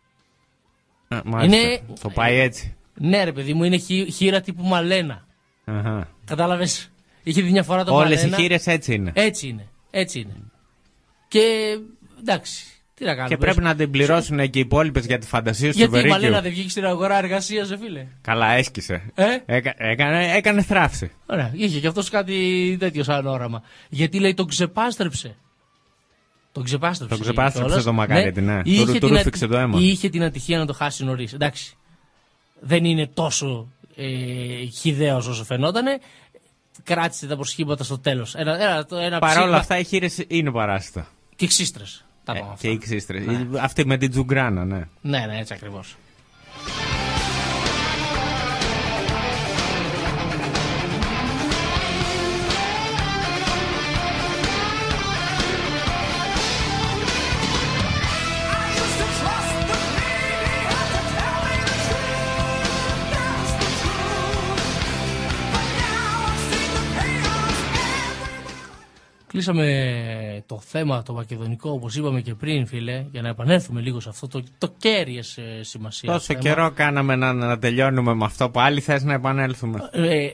Είναι... Το πάει έτσι. Ναι, ρε παιδί μου, είναι χεί- χείρα τύπου Μαλένα. Αχα. Κατάλαβες; Είχε δει μια φορά το Όλες οι Μαλένα. χείρες έτσι είναι. Έτσι είναι. Έτσι είναι. Και εντάξει. Τι να κάνουμε. Και πρέπει να την πληρώσουν και οι υπόλοιπες για τη φαντασία σου Γιατί η Βερίκιο. Μαλένα δεν βγήκες στην αγορά εργασίας, ρε φίλε; Καλά, έσκησε. Ε; Έκα- έκανε, έκανε θράψη. Ωραία, είχε και αυτός κάτι τέτοιο σαν όραμα. Γιατί λέει τον ξεπάστρεψε. Τον ξεπάστρεψε. Τον ξεπάστρεψε κιόλας. το μακάρι, ναι. Του- Είχε του την ρούφηξε ατι- το αίμα. Είχε την ατυχία να το χάσει νωρίς. Εντάξει. Δεν είναι τόσο ε, χιδαίο όσο φαινότανε. Κράτησε τα προσχήματα στο τέλος. Ένα, ένα, ένα Παρ' όλα ψήγμα- αυτά οι χείρε είναι παράσιτα. Και ξύστρες. Τα Ε, πάμε και οι ξύστρες. Αυτή με την τζουγκράνα, ναι. Ναι, ναι, έτσι ακριβώς. Κλείσαμε το θέμα το μακεδονικό όπως είπαμε και πριν φίλε για να επανέλθουμε λίγο σε αυτό το, το κέρυες ε, σημασία Τόσο θέμα. καιρό κάναμε να, να τελειώνουμε με αυτό. Πάλι θες να επανέλθουμε. Ε,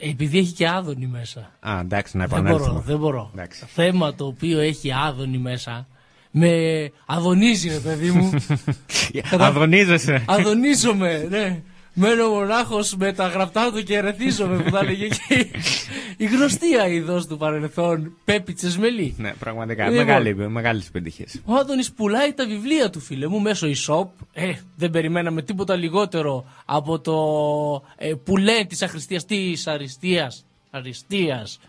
επειδή έχει και άδωνη μέσα Α, εντάξει, να δεν επανέλθουμε. μπορώ, δεν μπορώ. Εντάξει. Θέμα το οποίο έχει άδωνη μέσα με αδονίζει ρε παιδί μου Κατα- Αδονίζεσαι. Αδονίζομαι, ναι. Μένω μονάχος με τα γραπτά του και ερεθίζομαι που θα έλεγε και η γνωστή αειδό του παρελθόν Πέπη Τσεσμελή. Ναι, πραγματικά. Λοιπόν. Μεγάλη, μεγάλες επιτυχίες. Ο Άδωνης πουλάει τα βιβλία του φίλε μου μέσω e-shop. Ε, δεν περιμέναμε τίποτα λιγότερο από το ε, πουλέ της αχρηστίας, της αριστείας; Αριστείας.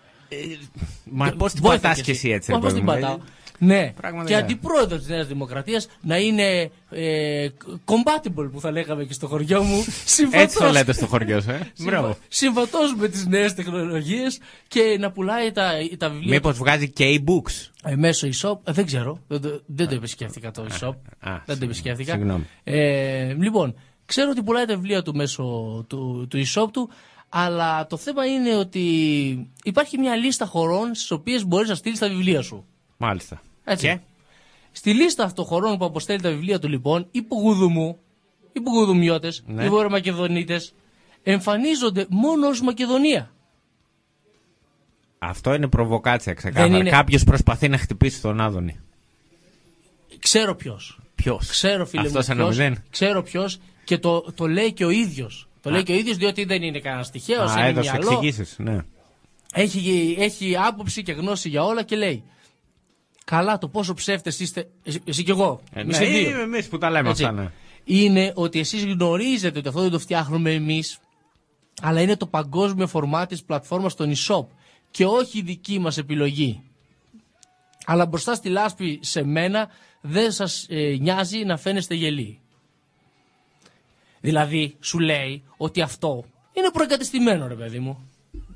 Μα πώς την Βόηθα πατάς κι κι εσύ έτσι, Μα ρε πώς παιδί την μου, πατάω. Ε; Ναι, Πραγματικά. και αντιπρόεδρος της Νέας Δημοκρατίας να είναι ε, compatible που θα λέγαμε και στο χωριό μου. συμβατός- Έτσι το λέτε στο χωριό σου, ε. Συμβα- Μπράβο. Συμβατός με τις νέες τεχνολογίες και να πουλάει τα, τα βιβλία Μήπως βγάζει και e-books. ε, μέσω e-shop. Ε, δεν ξέρω. Δεν, το- δεν το επισκέφθηκα το e-shop. α, δεν το επισκέφθηκα. συγγνώμη. Ε, λοιπόν, ξέρω ότι πουλάει τα βιβλία του μέσω του, του e-shop του. Αλλά το θέμα είναι ότι υπάρχει μια λίστα χωρών στις οποίες μπορείς να στείλεις τα βιβλία σου. Μάλιστα. Έτσι. Και; Στη λίστα αυτών χωρών που αποστέλει τα βιβλία του, λοιπόν, οι Πουγουδουμού, οι Πουγουδουμιώτες, Ναι. οι Βορειομακεδονίτε, εμφανίζονται μόνο ως Μακεδονία. Αυτό είναι προβοκάτσια ξεκάθαρα. Δεν είναι- Κάποιος προσπαθεί να χτυπήσει τον Άδωνη. Ξέρω ποιος. Ποιος; Ξέρω, φίλε Αυτός μου. ένα ποιος. μηδέν. Ξέρω ποιος και το, το λέει και ο ίδιος. Το λέει και ο ίδιος διότι δεν είναι κανένα τυχαίο. Α, είναι έδωσε μυαλό. εξηγήσεις, ναι. Έχει, έχει άποψη και γνώση για όλα και λέει. Καλά, το πόσο ψεύτες είστε. Εσύ, εσύ κι εγώ. Ε, εμείς ναι, οι δύο. είμαι εμείς που τα λέμε Έτσι. αυτά, ναι. Είναι ότι εσείς γνωρίζετε ότι αυτό δεν το φτιάχνουμε εμείς, αλλά είναι το παγκόσμιο φορμά της πλατφόρμας των e-shop και όχι η δική μας επιλογή. Αλλά μπροστά στη λάσπη σε μένα δεν σας ε, νοιάζει να φαίνεστε γελοί. Δηλαδή, σου λέει ότι αυτό είναι προεγκατεστημένο, ρε παιδί μου.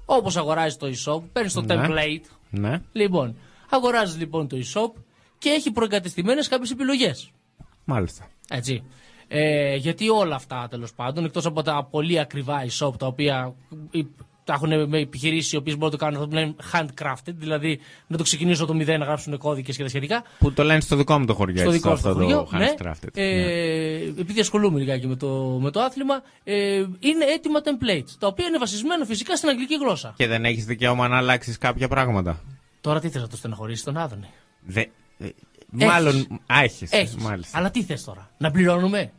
Όπως αγοράζεις το e-shop, παίρνεις το Ναι. template. Ναι. Λοιπόν, αγοράζεις λοιπόν το e-shop και έχει προεγκατεστημένες κάποιες επιλογές. Μάλιστα. Έτσι. Ε, γιατί όλα αυτά τέλος πάντων, εκτός από τα πολύ ακριβά e-shop τα οποία ε, τα έχουν με επιχειρήσεις οι οποίες μπορούν να το κάνουν αυτό που λένε handcrafted, δηλαδή να το ξεκινήσουν από το μηδέν να γράψουν κώδικες και τα σχετικά. Που το λένε στο δικό μου το χωριό. Στο έτσι, δικό αυτό σου το χωριό, το ναι. handcrafted. Ε, ναι. Επειδή ασχολούμαι λιγάκι με το, με το άθλημα, ε, είναι έτοιμα templates, τα οποία είναι βασισμένα φυσικά στην αγγλική γλώσσα. Και δεν έχεις δικαίωμα να αλλάξεις κάποια πράγματα. Τώρα τι θες να το στεναχωρήσει τον Άδωνη; Δε... ε, Μάλλον. Α, έχεις, Έχεις. Μάλιστα. Αλλά τι θες τώρα, να πληρώνουμε;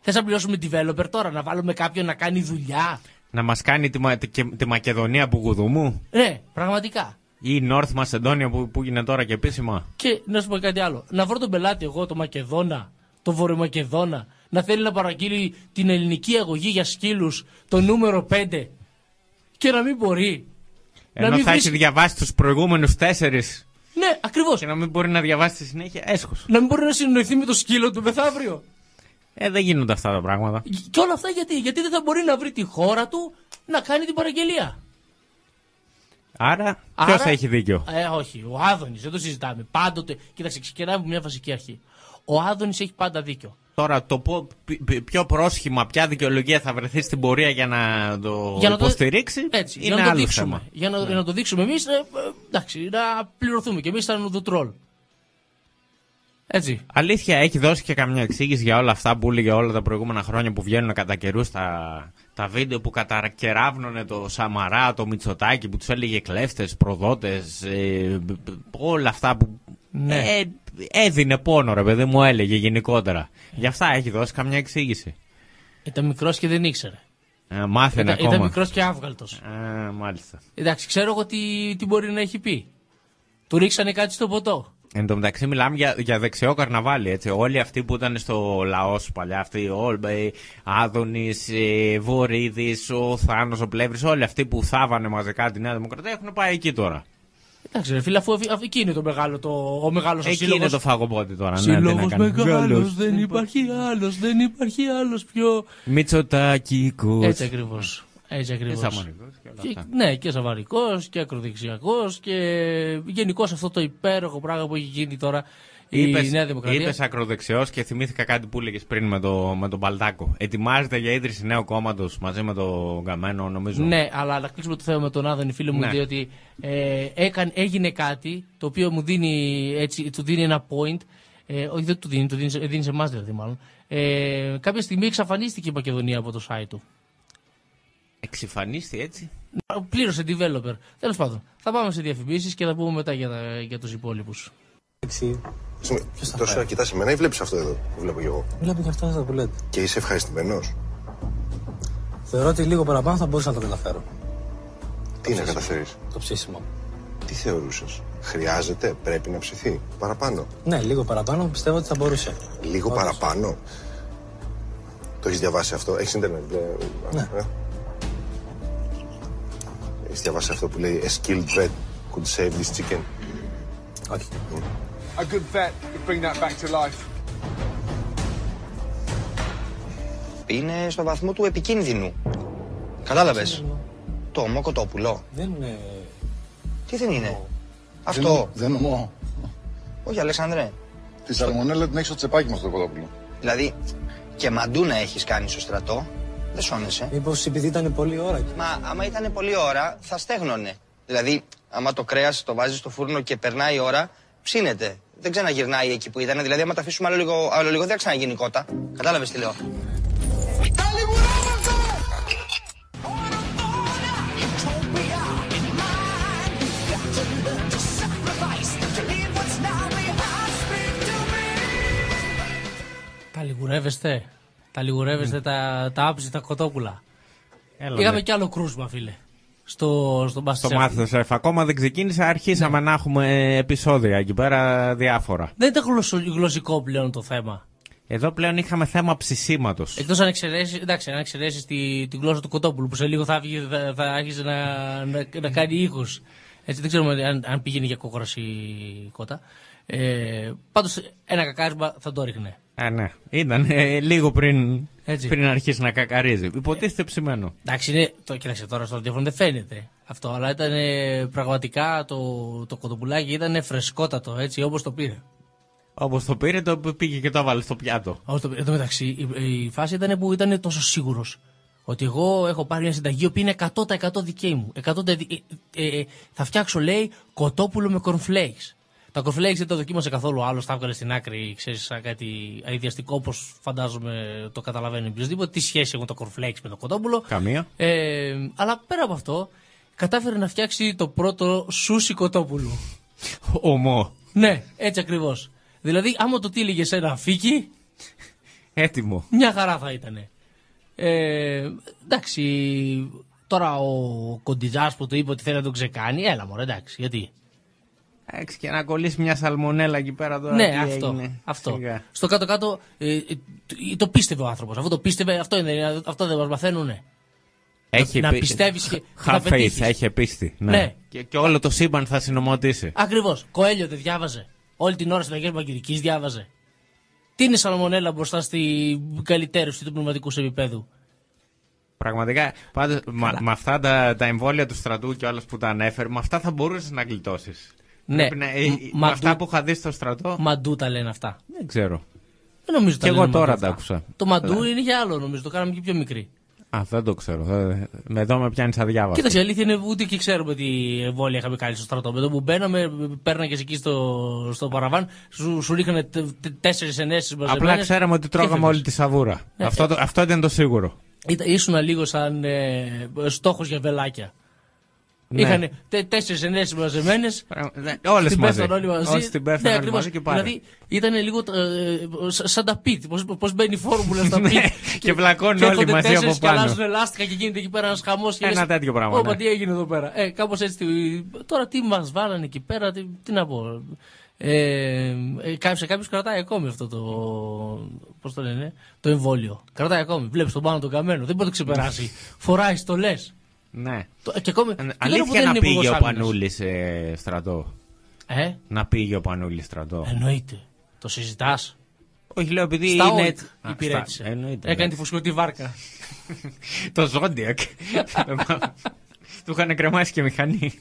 Θες να πληρώσουμε developer τώρα, να βάλουμε κάποιον να κάνει δουλειά; Να μας κάνει τη, Μα- τη, τη Μακεδονία που γουδουμού Ναι, πραγματικά. ή η North Macedonia που, που είναι τώρα και επίσημα; Και να σου πω κάτι άλλο. Να βρω τον πελάτη εγώ, το Μακεδόνα, το Βορειομακεδόνα, να θέλει να παραγγείλει την ελληνική αγωγή για σκύλους, το νούμερο 5, και να μην μπορεί. Ενώ μην θα βρεις- έχεις διαβάσει τους προηγούμενους τέσσερις Ναι, ακριβώς. και να μην μπορεί να διαβάσει στη συνέχεια, έσχος. Να μην μπορεί να συνοηθεί με το σκύλο του μεθαύριο. Ε, δεν γίνονται αυτά τα πράγματα. Και όλα αυτά γιατί, γιατί δεν θα μπορεί να βρει τη χώρα του να κάνει την παραγγελία. Άρα, Άρα- ποιο έχει δίκιο; Ε, όχι, ο Άδωνης, δεν το συζητάμε. Πάντοτε, κοίταξε, ξεκινάμε από μια βασική αρχή. Ο Άδωνης έχει πάντα δίκιο. Τώρα, το πο- πι- πι- ποιο πρόσχημα, ποια δικαιολογία θα βρεθεί στην πορεία για να το Για να το- υποστηρίξει, Έτσι, είναι για να το άλλο δείξουμε. θέμα. Για να, για να το δείξουμε εμείς, εντάξει, να πληρωθούμε και εμείς σαν ουδουτρόλ. Έτσι. Αλήθεια, έχει δώσει και καμιά εξήγηση για όλα αυτά που έλεγε όλα τα προηγούμενα χρόνια που βγαίνουν κατά καιρούς τα, τα βίντεο που κατακεράβνωνε το Σαμαρά, το Μητσοτάκι που τους έλεγε κλέφτες, προδότες, όλα αυτά που. Ναι. Ε, έδινε πόνο, ρε παιδί μου, έλεγε γενικότερα. Γι' αυτά έχει δώσει καμιά εξήγηση. Ήταν μικρός και δεν ήξερε. Ε, μάθαινε Ήταν, ακόμα. ήταν μικρός και άβγαλτος. Ε, μάλιστα. Εντάξει, ξέρω εγώ τι, τι μπορεί να έχει πει. Του ρίξανε κάτι στο ποτό. Εν τω μεταξύ μιλάμε για, για δεξιό καρναβάλι, έτσι. Όλοι αυτοί που ήταν στο λαό σου παλιά, αυτοί, ο ε, Άδωνης, ε, Βορύδης, ο Θάνος, ο Πλεύρης, όλοι αυτοί που θάβανε μαζικά τη Νέα Δημοκρατία έχουν πάει εκεί τώρα. Εντάξει, ρε φίλε, αφού, αφού εκεί είναι το μεγάλο, το, ο μεγάλος εκεί σύλλογος. είναι το φαγοπότη τώρα. ναι, Σύλλογο τι να κάνουμε. μεγάλος, Γάλλος. δεν υπάρχει άλλος, δεν υπάρχει άλλος πιο. Μητσοτάκη, κος. Έτσι ακριβώς. Έτσι ακριβώς. Και Σαμαρικός και όλα αυτά. Ναι, και σαβαρικός και ακροδεξιακός και γενικώς αυτό το υπέροχο πράγμα που έχει γίνει τώρα η Νέα Δημοκρατία. Είπες ακροδεξιός και θυμήθηκα κάτι που έλεγες πριν με, το, με τον Παλτάκο. Ετοιμάζεται για ίδρυση νέου κόμματος μαζί με τον Καμένο, νομίζω. Ναι, αλλά να κλείσουμε το θέμα με τον Άδωνη φίλο μου, Ναι. διότι ε, έκανε, έγινε κάτι το οποίο μου δίνει, έτσι, του δίνει ένα point. Ε, όχι, δεν του δίνει, του δίνει, σε- δίνει σε εμάς δηλαδή μάλλον. Ε, κάποια στιγμή εξαφανίστηκε η Μακεδονία από το site του. Εξυφανίστη έτσι. Πλήρωσε developer. Τέλος πάντων, θα πάμε σε διαφημίσεις και θα πούμε μετά για, τα- για τους υπόλοιπους. Τόσο να κοιτάς εμένα ή βλέπεις αυτό εδώ που βλέπω κι εγώ; Βλέπω και αυτό που λέτε. Και είσαι ευχαριστημένος; Θεωρώ ότι λίγο παραπάνω θα μπορούσα να το καταφέρω. Τι να καταφέρεις; Το ψήσιμο. Τι θεωρούσες; Χρειάζεται, πρέπει να ψηθεί; Παραπάνω; Ναι, λίγο παραπάνω πιστεύω ότι θα μπορούσε. Λίγο Όντως. παραπάνω; Το έχεις διαβάσει αυτό; Έχεις ίντερνετ. ε, Ναι. ε; Έχεις διαβάσει αυτό που λέει A skilled vet could save this chicken. Όχι. A good vet could bring that back to life. Είναι στο βαθμό του επικίνδυνου. Κατάλαβες; Το ομό κοτόπουλο. Δεν είναι. Τι δεν είναι; Αυτό. Δεν νομώ. Όχι, Αλεξανδρέ. Τη σαλμονέλα την έχει στο τσεπάκι μας το κοτόπουλο. Δηλαδή, και μαντού να έχεις κάνει στο στρατό, δεν σώνεσαι. Μήπως επειδή ήταν πολλή ώρα. Μα άμα ήταν πολλή ώρα, θα στέγνωνε. Δηλαδή, άμα το κρέας το βάζεις στο φούρνο και περνάει η ώρα, ψήνεται. Δεν ξαναγυρνάει εκεί που ήταν. Δηλαδή, άμα τα αφήσουμε άλλο λίγο, άλλο λίγο δεν θα ξαναγίνει κότα. Κατάλαβες τι λέω. Τα λιγουρεύεστε. Τα λιγουρεύεστε τα, τα άψητα κοτόπουλα. Έλα, Είχαμε ναι. κι άλλο κρούσμα, φίλε. Στο, στο Στο Masterchef. Masterchef. Ακόμα δεν ξεκίνησε, αρχίσαμε να έχουμε επεισόδια εκεί πέρα διάφορα. Δεν ήταν γλωσσο- γλωσσικό πλέον το θέμα. Εδώ πλέον είχαμε θέμα ψησίματος. Εκτός αν εξαιρέσεις, εντάξει, αν εξαιρέσεις τη, τη γλώσσα του κοτόπουλου που σε λίγο θα, βγει- θα, θα άρχισε να, να, να κάνει ήχου. Έτσι δεν ξέρουμε αν, αν πηγαίνει για κόκορα η κότα. Ε, Πάντως ένα κακάρισμα θα το ρίχνε. Ε, ναι. Ήταν ε, λίγο πριν, Έτσι. πριν αρχίσει να κακαρίζει. Υποτίθεται ψημένο. Εντάξει, είναι, το, κοίταξε τώρα στο ραδιόφωνο δεν φαίνεται αυτό, αλλά ήταν ε, πραγματικά το, το κοτοπουλάκι ήταν φρεσκότατο έτσι όπως το πήρε. Όπως το πήρε, το πήγε και το έβαλε στο πιάτο. Όπως το πήρε. Εν τω μεταξύ, η, η φάση ήταν που ήταν τόσο σίγουρος ότι εγώ έχω πάρει μια συνταγή που είναι 100% δική μου. 100% δι- ε, ε, ε, θα φτιάξω, λέει, κοτόπουλο με cornflakes. Τα cornflakes δεν τα δοκίμασε καθόλου άλλος, τα έβγαλε στην άκρη, ξέρεις, σαν κάτι αειδιαστικό, όπως φαντάζομαι το καταλαβαίνει οποιοδήποτε. Τι σχέση έχουν τα cornflakes με το κοτόπουλο. Καμία. Ε, αλλά πέρα από αυτό, κατάφερε να φτιάξει το πρώτο σούσι κοτόπουλο. Ομό. ναι, έτσι ακριβώς. Δηλαδή, άμα το τύλιγε σε ένα φίκι, Έτοιμο. μια χαρά θα ήταν. Ε, εντάξει, τώρα ο Κοντιζάς που το είπε ότι θέλει να τον ξεκάνει, έλα μωρέ, εντάξει, γιατί. Εντάξει, και να κολλήσει μια σαλμονέλα εκεί πέρα τώρα. ναι, τι αυτό. έγινε. αυτό. Σιγά. Στο κάτω-κάτω ε, ε, το- το πίστευε ο άνθρωπος. Αυτό το πίστευε, αυτό, είναι, αυτό δεν μας μαθαίνουνε. Έχει να πι- πιστεύεις και Have να faith, πετύχεις. έχει πίστη. Ναι. Ναι. Και, και όλο το σύμπαν θα συνομωτήσει. Ακριβώς. Κοέλιο δεν διάβαζε. Όλη την ώρα στην Αγία Μαγκυρική διάβαζε. Τι είναι σαλμονέλα μπροστά στη καλυτέρωση του πνευματικού σε επίπεδου; Πραγματικά, πάντως, μα- με αυτά τα, τα εμβόλια του στρατού και όλα που τα ανέφερε, με αυτά θα μπορούσες να γλιτώσεις. Ναι. Να, ε, Μ- με μαντού- αυτά που είχα δει στο στρατό. Μαντού τα λένε αυτά. Δεν ξέρω. Δεν νομίζω Και τα εγώ λένε τώρα μαντού τα αυτά. άκουσα. Το μαντού Ε. είναι για άλλο νομίζω. Το κάναμε και πιο μικρή. Α, δεν το ξέρω. Δεν- Με εδώ με πιάνεις αδιάβαστο. Κοίταξε, η αλήθεια είναι ούτε και ξέρουμε τι εμβόλια είχαμε κάνει στο στρατό. Με το που μπαίναμε, παίρναγε εκεί στο, στο παραβάν, σου, σου ρίχνανε τέσσερις ενέσεις μαζεμένε. Απλά ξέραμε ότι τρώγαμε όλη τη σαβούρα. Ε, αυτό, ε. το- αυτό ήταν το σίγουρο. Ήσουν λίγο σαν ε, στόχος για βελάκια. Ναι. Είχαν τέσσερις ενέσεις μαζεμένες. όλες στην μαζί. πέφτανε όλοι μαζί. Όσοι στην πέφτανε ναι, όλοι ακριβώς. μαζί και πάρε. Δηλαδή ήταν λίγο ε, σ- σαν τα πιτ. Πώς μπαίνει η φόρμουλα στα Ναι, πιτ. και βλακώνουν όλοι μαζί από Και πάνω. αλλάζουν ελάστικα και γίνεται εκεί πέρα ένας χαμός. Ένα τέτοιο πράγμα, Όπα, ναι. τι έγινε εδώ πέρα. Ε, Κάπως έτσι. τι- Τώρα τι μας βάλανε εκεί πέρα, τι, τι να πω. Ε, ε, κα- σε κάποιους κρατάει ακόμη αυτό το. Πώς το λένε, το εμβόλιο. Κρατάει ακόμη. Βλέπεις τον πάνω τον καμένο. Δεν μπορεί να το ξεπεράσει. Φοράει στολές. Ναι. Και ακόμη. και τώρα που Αλήθεια δεν να είναι πήγε υπουργός ο άμυνας. Πανούλης σε στρατό. Ε, Να πήγε ο Πανούλης στρατό. εννοείται. Το συζητάς; Όχι, λέω επειδή Στα είναι. ΟΙΤ Α, υπηρέτησε. στα- εννοείται, Έκανε ναι. τη φουσκωτή βάρκα. το Zodiac. Του είχαν κρεμάσει και μηχανή.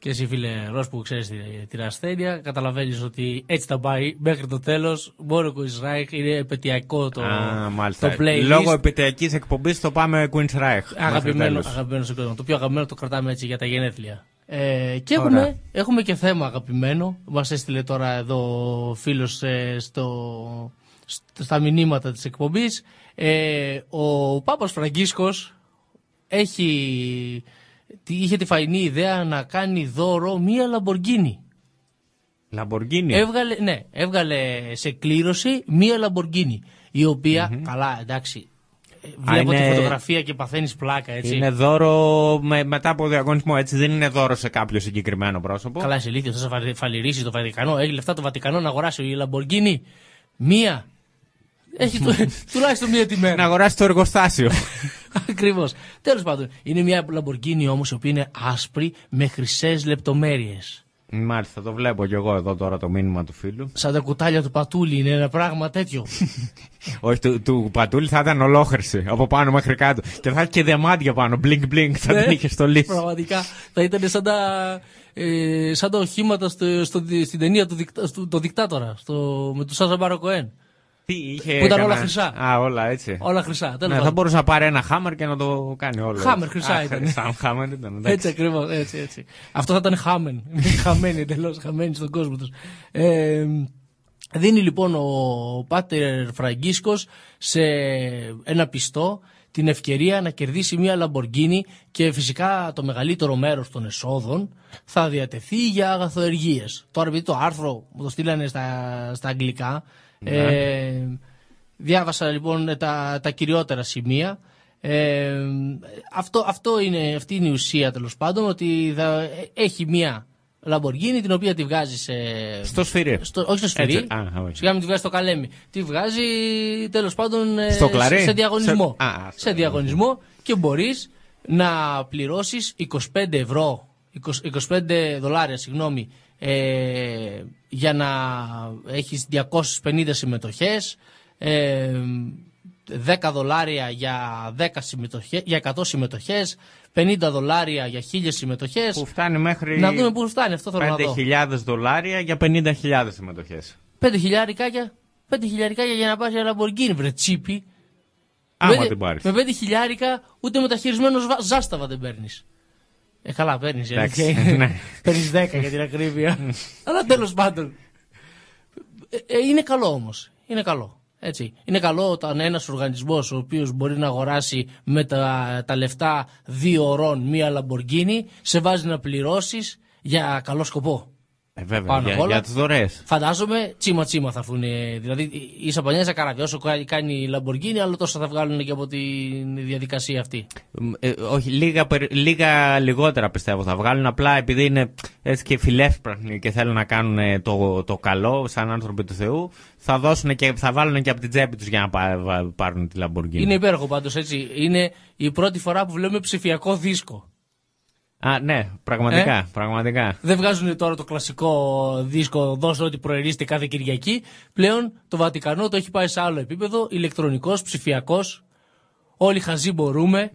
Και εσύ, φίλε Ρος που ξέρεις την ασθένεια, καταλαβαίνεις ότι έτσι θα πάει μέχρι το τέλος. Μόνο ο Ισράικ είναι επαιτειακό το, Α, μάλιστα. το playlist. Λόγω επιτειακή εκπομπής το πάμε Queen's Reich. Αγαπημένο, αγαπημένο σε κόσμο. Το πιο αγαπημένο το κρατάμε έτσι για τα γενέθλια. Ε, και Ωραία. έχουμε, έχουμε και θέμα αγαπημένο. Μας έστειλε τώρα εδώ ο φίλος στο, στο- στα μηνύματα της εκπομπής. Ε, ο Πάπας Φραγκίσκος έχει, τι- είχε τη φαϊνή ιδέα να κάνει δώρο μία Λαμποργκίνη. Λαμποργκίνη. Έβγαλε, ναι, έβγαλε σε κλήρωση μία Λαμποργκίνη. Η οποια καλά, εντάξει. ε, Βλέπω είναι- τη φωτογραφία και παθαίνεις πλάκα, έτσι. Είναι δώρο με, μετά από διαγωνισμό, έτσι. Δεν είναι δώρο σε κάποιο συγκεκριμένο πρόσωπο. Καλά, είσαι ηλίθιο. Θα σε φαλυρίσει το Βατικανό. Έχει λεφτά το Βατικανό να αγοράσει η Λαμποργκίνη. Μία. Έχει του- τουλάχιστον μία τη Να μέρα. αγοράσει το εργοστάσιο. Ακριβώς. Τέλος πάντων, είναι μια Λαμποργκίνη όμως η οποία είναι άσπρη με χρυσές λεπτομέρειες. Μάλιστα, το βλέπω κι εγώ εδώ τώρα το μήνυμα του φίλου. Σαν τα κουτάλια του πατούλι είναι ένα πράγμα τέτοιο. Όχι, του, του Πατούλη θα ήταν ολόχρηση από πάνω μέχρι κάτω. Και θα έχει και διαμάντια πάνω. Blink blink, θα Ναι, την είχε στολίσει. Πραγματικά θα ήταν σαν τα, ε, σαν τα οχήματα στο, στο, στην ταινία του δικτα, στο, το δικτάτορα στο, με του Σάζα Μπαροκοέν. Τι είχε. Που ήταν όλα κανένα- χρυσά. Α, όλα έτσι. Όλα χρυσά. τέλος Ναι, θα πάντων. μπορούσε να πάρει ένα χάμερ και να το κάνει όλο. Χάμερ, έτσι. χρυσά Α, ήταν. χρυσά, χάμερ ήταν. εντάξει. Έτσι ακριβώς. Έτσι, έτσι. Αυτό θα ήταν χάμεν. χαμένοι εντελώς, χαμένοι στον κόσμο τους. Ε, δίνει λοιπόν ο Πάτερ Φραγκίσκος σε ένα πιστό την ευκαιρία να κερδίσει μια Λαμποργκίνη και φυσικά το μεγαλύτερο μέρος των εσόδων θα διατεθεί για αγαθοεργίες. Τώρα επειδή το άρθρο μου το στείλανε στα, στα αγγλικά ε, διάβασα λοιπόν τα, τα κυριότερα σημεία ε, αυτό, αυτό είναι, αυτή είναι η ουσία τέλος πάντων ότι θα, έχει μια Λαμποργκίνη την οποία τη βγάζει σε. Στο σφυρί. Στο, όχι στο σφυρί. Έτσι, α, όχι. Σιγά μην τη βγάζει στο καλέμι. Τη βγάζει τέλος πάντων ε, Στο κλαρί; σε, σε διαγωνισμό. Σε- α, σε διαγωνισμό και μπορείς να πληρώσεις 25 ευρώ, 20 25 δολάρια, συγγνώμη, ε, για να έχεις 250 συμμετοχές, ε, 10 δολάρια για, 10 συμμετοχές, για 100 συμμετοχές, 50 δολάρια για 1000 συμμετοχές. Που φτάνει μέχρι. Να δούμε πού φτάνει, αυτό θέλω να δω. 5.000 δολάρια για 50.000 συμμετοχές. 5 χιλιάρικάκια, 5 χιλιάρικάκια για να πάρει ένα Lamborghini, βρε τσίπη. Άμα Με- την πάρεις. Με 5 χιλιάρικα ούτε μεταχειρισμένος ζα- ζάσταβα δεν παίρνεις. Ε, καλά, παίρνεις. Εντάξει, ναι. Παίρνεις 10 για την ακρίβεια. Αλλά τέλος πάντων. Ε, ε, είναι καλό όμως. Είναι καλό. Έτσι. Είναι καλό όταν ένας οργανισμός ο οποίος μπορεί να αγοράσει με τα, τα λεφτά δύο ωρών μία Λαμποργκίνη σε βάζει να πληρώσεις για καλό σκοπό. Ε, βέβαια, Πάνω για, απ' όλα. για τις δωρεές. Φαντάζομαι τσίμα τσίμα θα έρθουν. Δηλαδή η Σαπανιάζα καράβια. Όσο κα- κάνει η Λαμπορκίνη, άλλο τόσο θα βγάλουν και από τη διαδικασία αυτή. Ε, όχι, λίγα, περι- λίγα λιγότερα πιστεύω θα βγάλουν. Απλά επειδή είναι έτσι και φιλεύσπραχνοι και θέλουν να κάνουν ε, το, το καλό σαν άνθρωποι του Θεού, θα, δώσουν και, θα βάλουν και από την τσέπη τους για να πά- βα- πάρουν τη Λαμπορκίνη. Είναι υπέροχο πάντως έτσι. Είναι η πρώτη φορά που βλέπουμε ψηφιακό δίσκο. Α, ναι, πραγματικά. Ε; πραγματικά. Δεν βγάζουν τώρα το κλασικό δίσκο δώσε ό,τι προερίζεται κάθε Κυριακή. Πλέον το Βατικανό το έχει πάει σε άλλο επίπεδο. Ηλεκτρονικός, ψηφιακός. Όλοι χαζοί μπορούμε.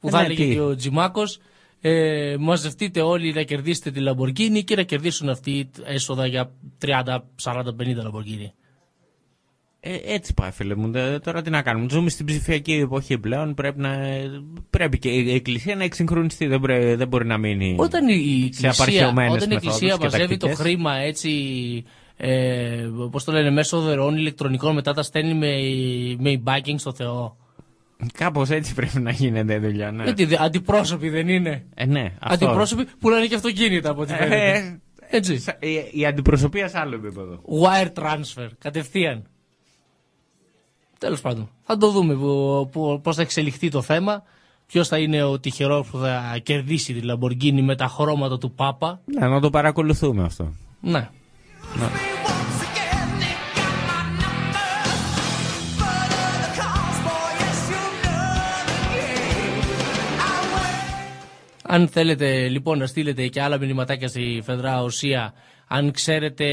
Που Ε, θα ναι, έλεγε τι. και ο Τζιμάκος. Ε, μαζευτείτε όλοι να κερδίσετε τη Λαμπορκίνη και να κερδίσουν αυτοί έσοδα για 30, 40, 50 Λαμπορκίνη. Ε, έτσι πάει, φίλε μου. Δε- Τώρα τι να κάνουμε. Ζούμε στην ψηφιακή εποχή πλέον. Πρέπει, να, πρέπει και η Εκκλησία να εξυγχρονιστεί. Δεν, πρέ- δεν μπορεί να μείνει Όταν η, η σε Εκκλησία, απαρχαιωμένες όταν η μεθόδους Εκκλησία και μαζεύει το τακτικές. χρήμα έτσι, ε, πώς το λένε, μέσω δωρεών ηλεκτρονικών, μετά τα στέλνει με, με e-banking στο Θεό. Κάπως έτσι πρέπει να γίνεται η δουλειά. Ναι. Γιατί δε- αντιπρόσωποι δεν είναι. Ε, ναι, αυτό. Αντιπρόσωποι που λένε και αυτοκίνητα από ό,τι Ε, φαίνεται. Έτσι. Σα- Η, η αντιπροσωπεία σε άλλο επίπεδο. Wire transfer, κατευθείαν. Τέλος πάντων. Θα το δούμε που, που, πώς θα εξελιχθεί το θέμα. Ποιος θα είναι ο τυχερός που θα κερδίσει τη Lamborghini με τα χρώματα του Πάπα. Ναι, να το παρακολουθούμε αυτό. Ναι. Αν θέλετε λοιπόν να στείλετε και άλλα μηνυματάκια στη Φεδρά Οσία, αν ξέρετε,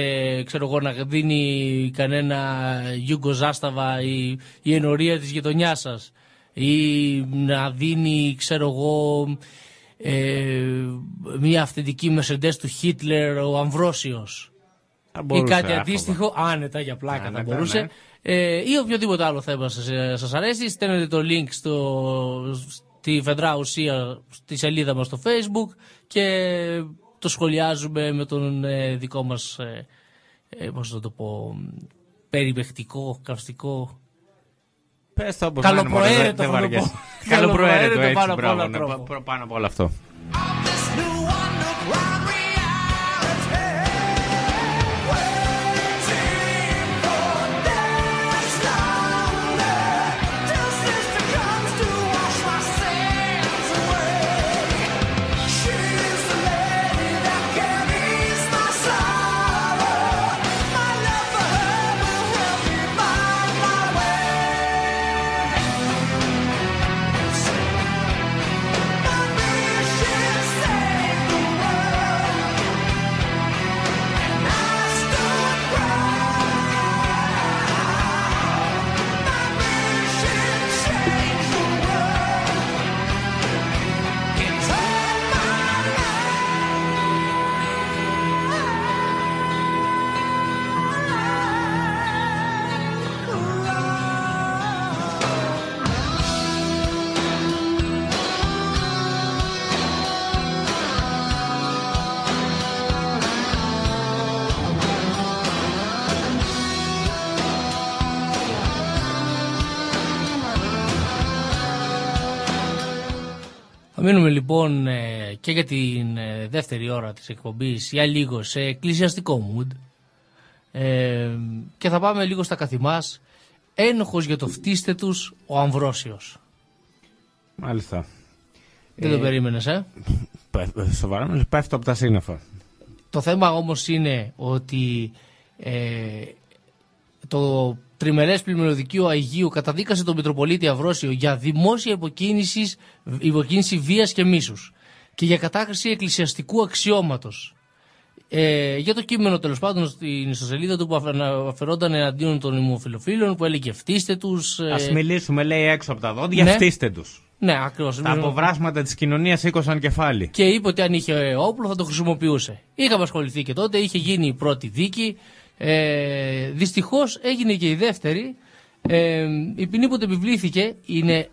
ξέρω εγώ, να δίνει κανένα Γιούγκο Ζάσταβα η, η ενορία της γειτονιάς σας ή να δίνει, ξέρω εγώ, ε, μια αυθεντική Mercedes του Χίτλερ ο Αμβρόσιος ή μπορούσε, κάτι άφοβα. αντίστοιχο, άνετα για πλάκα θα Άνετα, μπορούσε. ναι. Ε, ή οποιοδήποτε άλλο θέμα σας, ε, σας αρέσει, στέλνετε το link στο, στη Φεδρά Ουσία στη σελίδα μας στο facebook και το σχολιάζουμε με τον ε, δικό μας, ε, ε, πώς να το πω, περιπεκτικό, καυστικό. Πες το όπως να είναι, μωρέ, Καλοπροαίρετο δεν- θα δεν το Θα μείνουμε λοιπόν ε, και για την ε, δεύτερη ώρα της εκπομπής για λίγο σε εκκλησιαστικό mood ε, και θα πάμε λίγο στα καθημάς ένοχος για το φτύστε τους ο Αμβρόσιος. Μάλιστα. Δεν Ε, το περίμενες ε; Πε- ε, Σοβαρά, μιλάς, πέφτω από τα σύννεφα. Το θέμα όμως είναι ότι ε, το τριμερές πλημμυροδικείο Αγίου καταδίκασε τον Μητροπολίτη Αυρόσιο για δημόσια υποκίνησης, υποκίνηση βίας και μίσους και για κατάχρηση εκκλησιαστικού αξιώματος. Ε, για το κείμενο τέλος πάντων στην ιστοσελίδα του που αφαι- αφαιρόταν εναντίον των ημοφιλοφίλων που έλεγε φτύστε τους. ε, Ας μιλήσουμε, λέει, έξω από τα δόντια, ναι. φτύστε τους. Ναι, ακριβώς. Τα αποβράσματα της κοινωνίας σήκωσαν κεφάλι. και είπε ότι αν είχε όπλο θα το χρησιμοποιούσε. Είχαμε ασχοληθεί και τότε, είχε γίνει η πρώτη δίκη. Ε, Δυστυχώς έγινε και η δεύτερη. Ε, η ποινή που του επιβλήθηκε είναι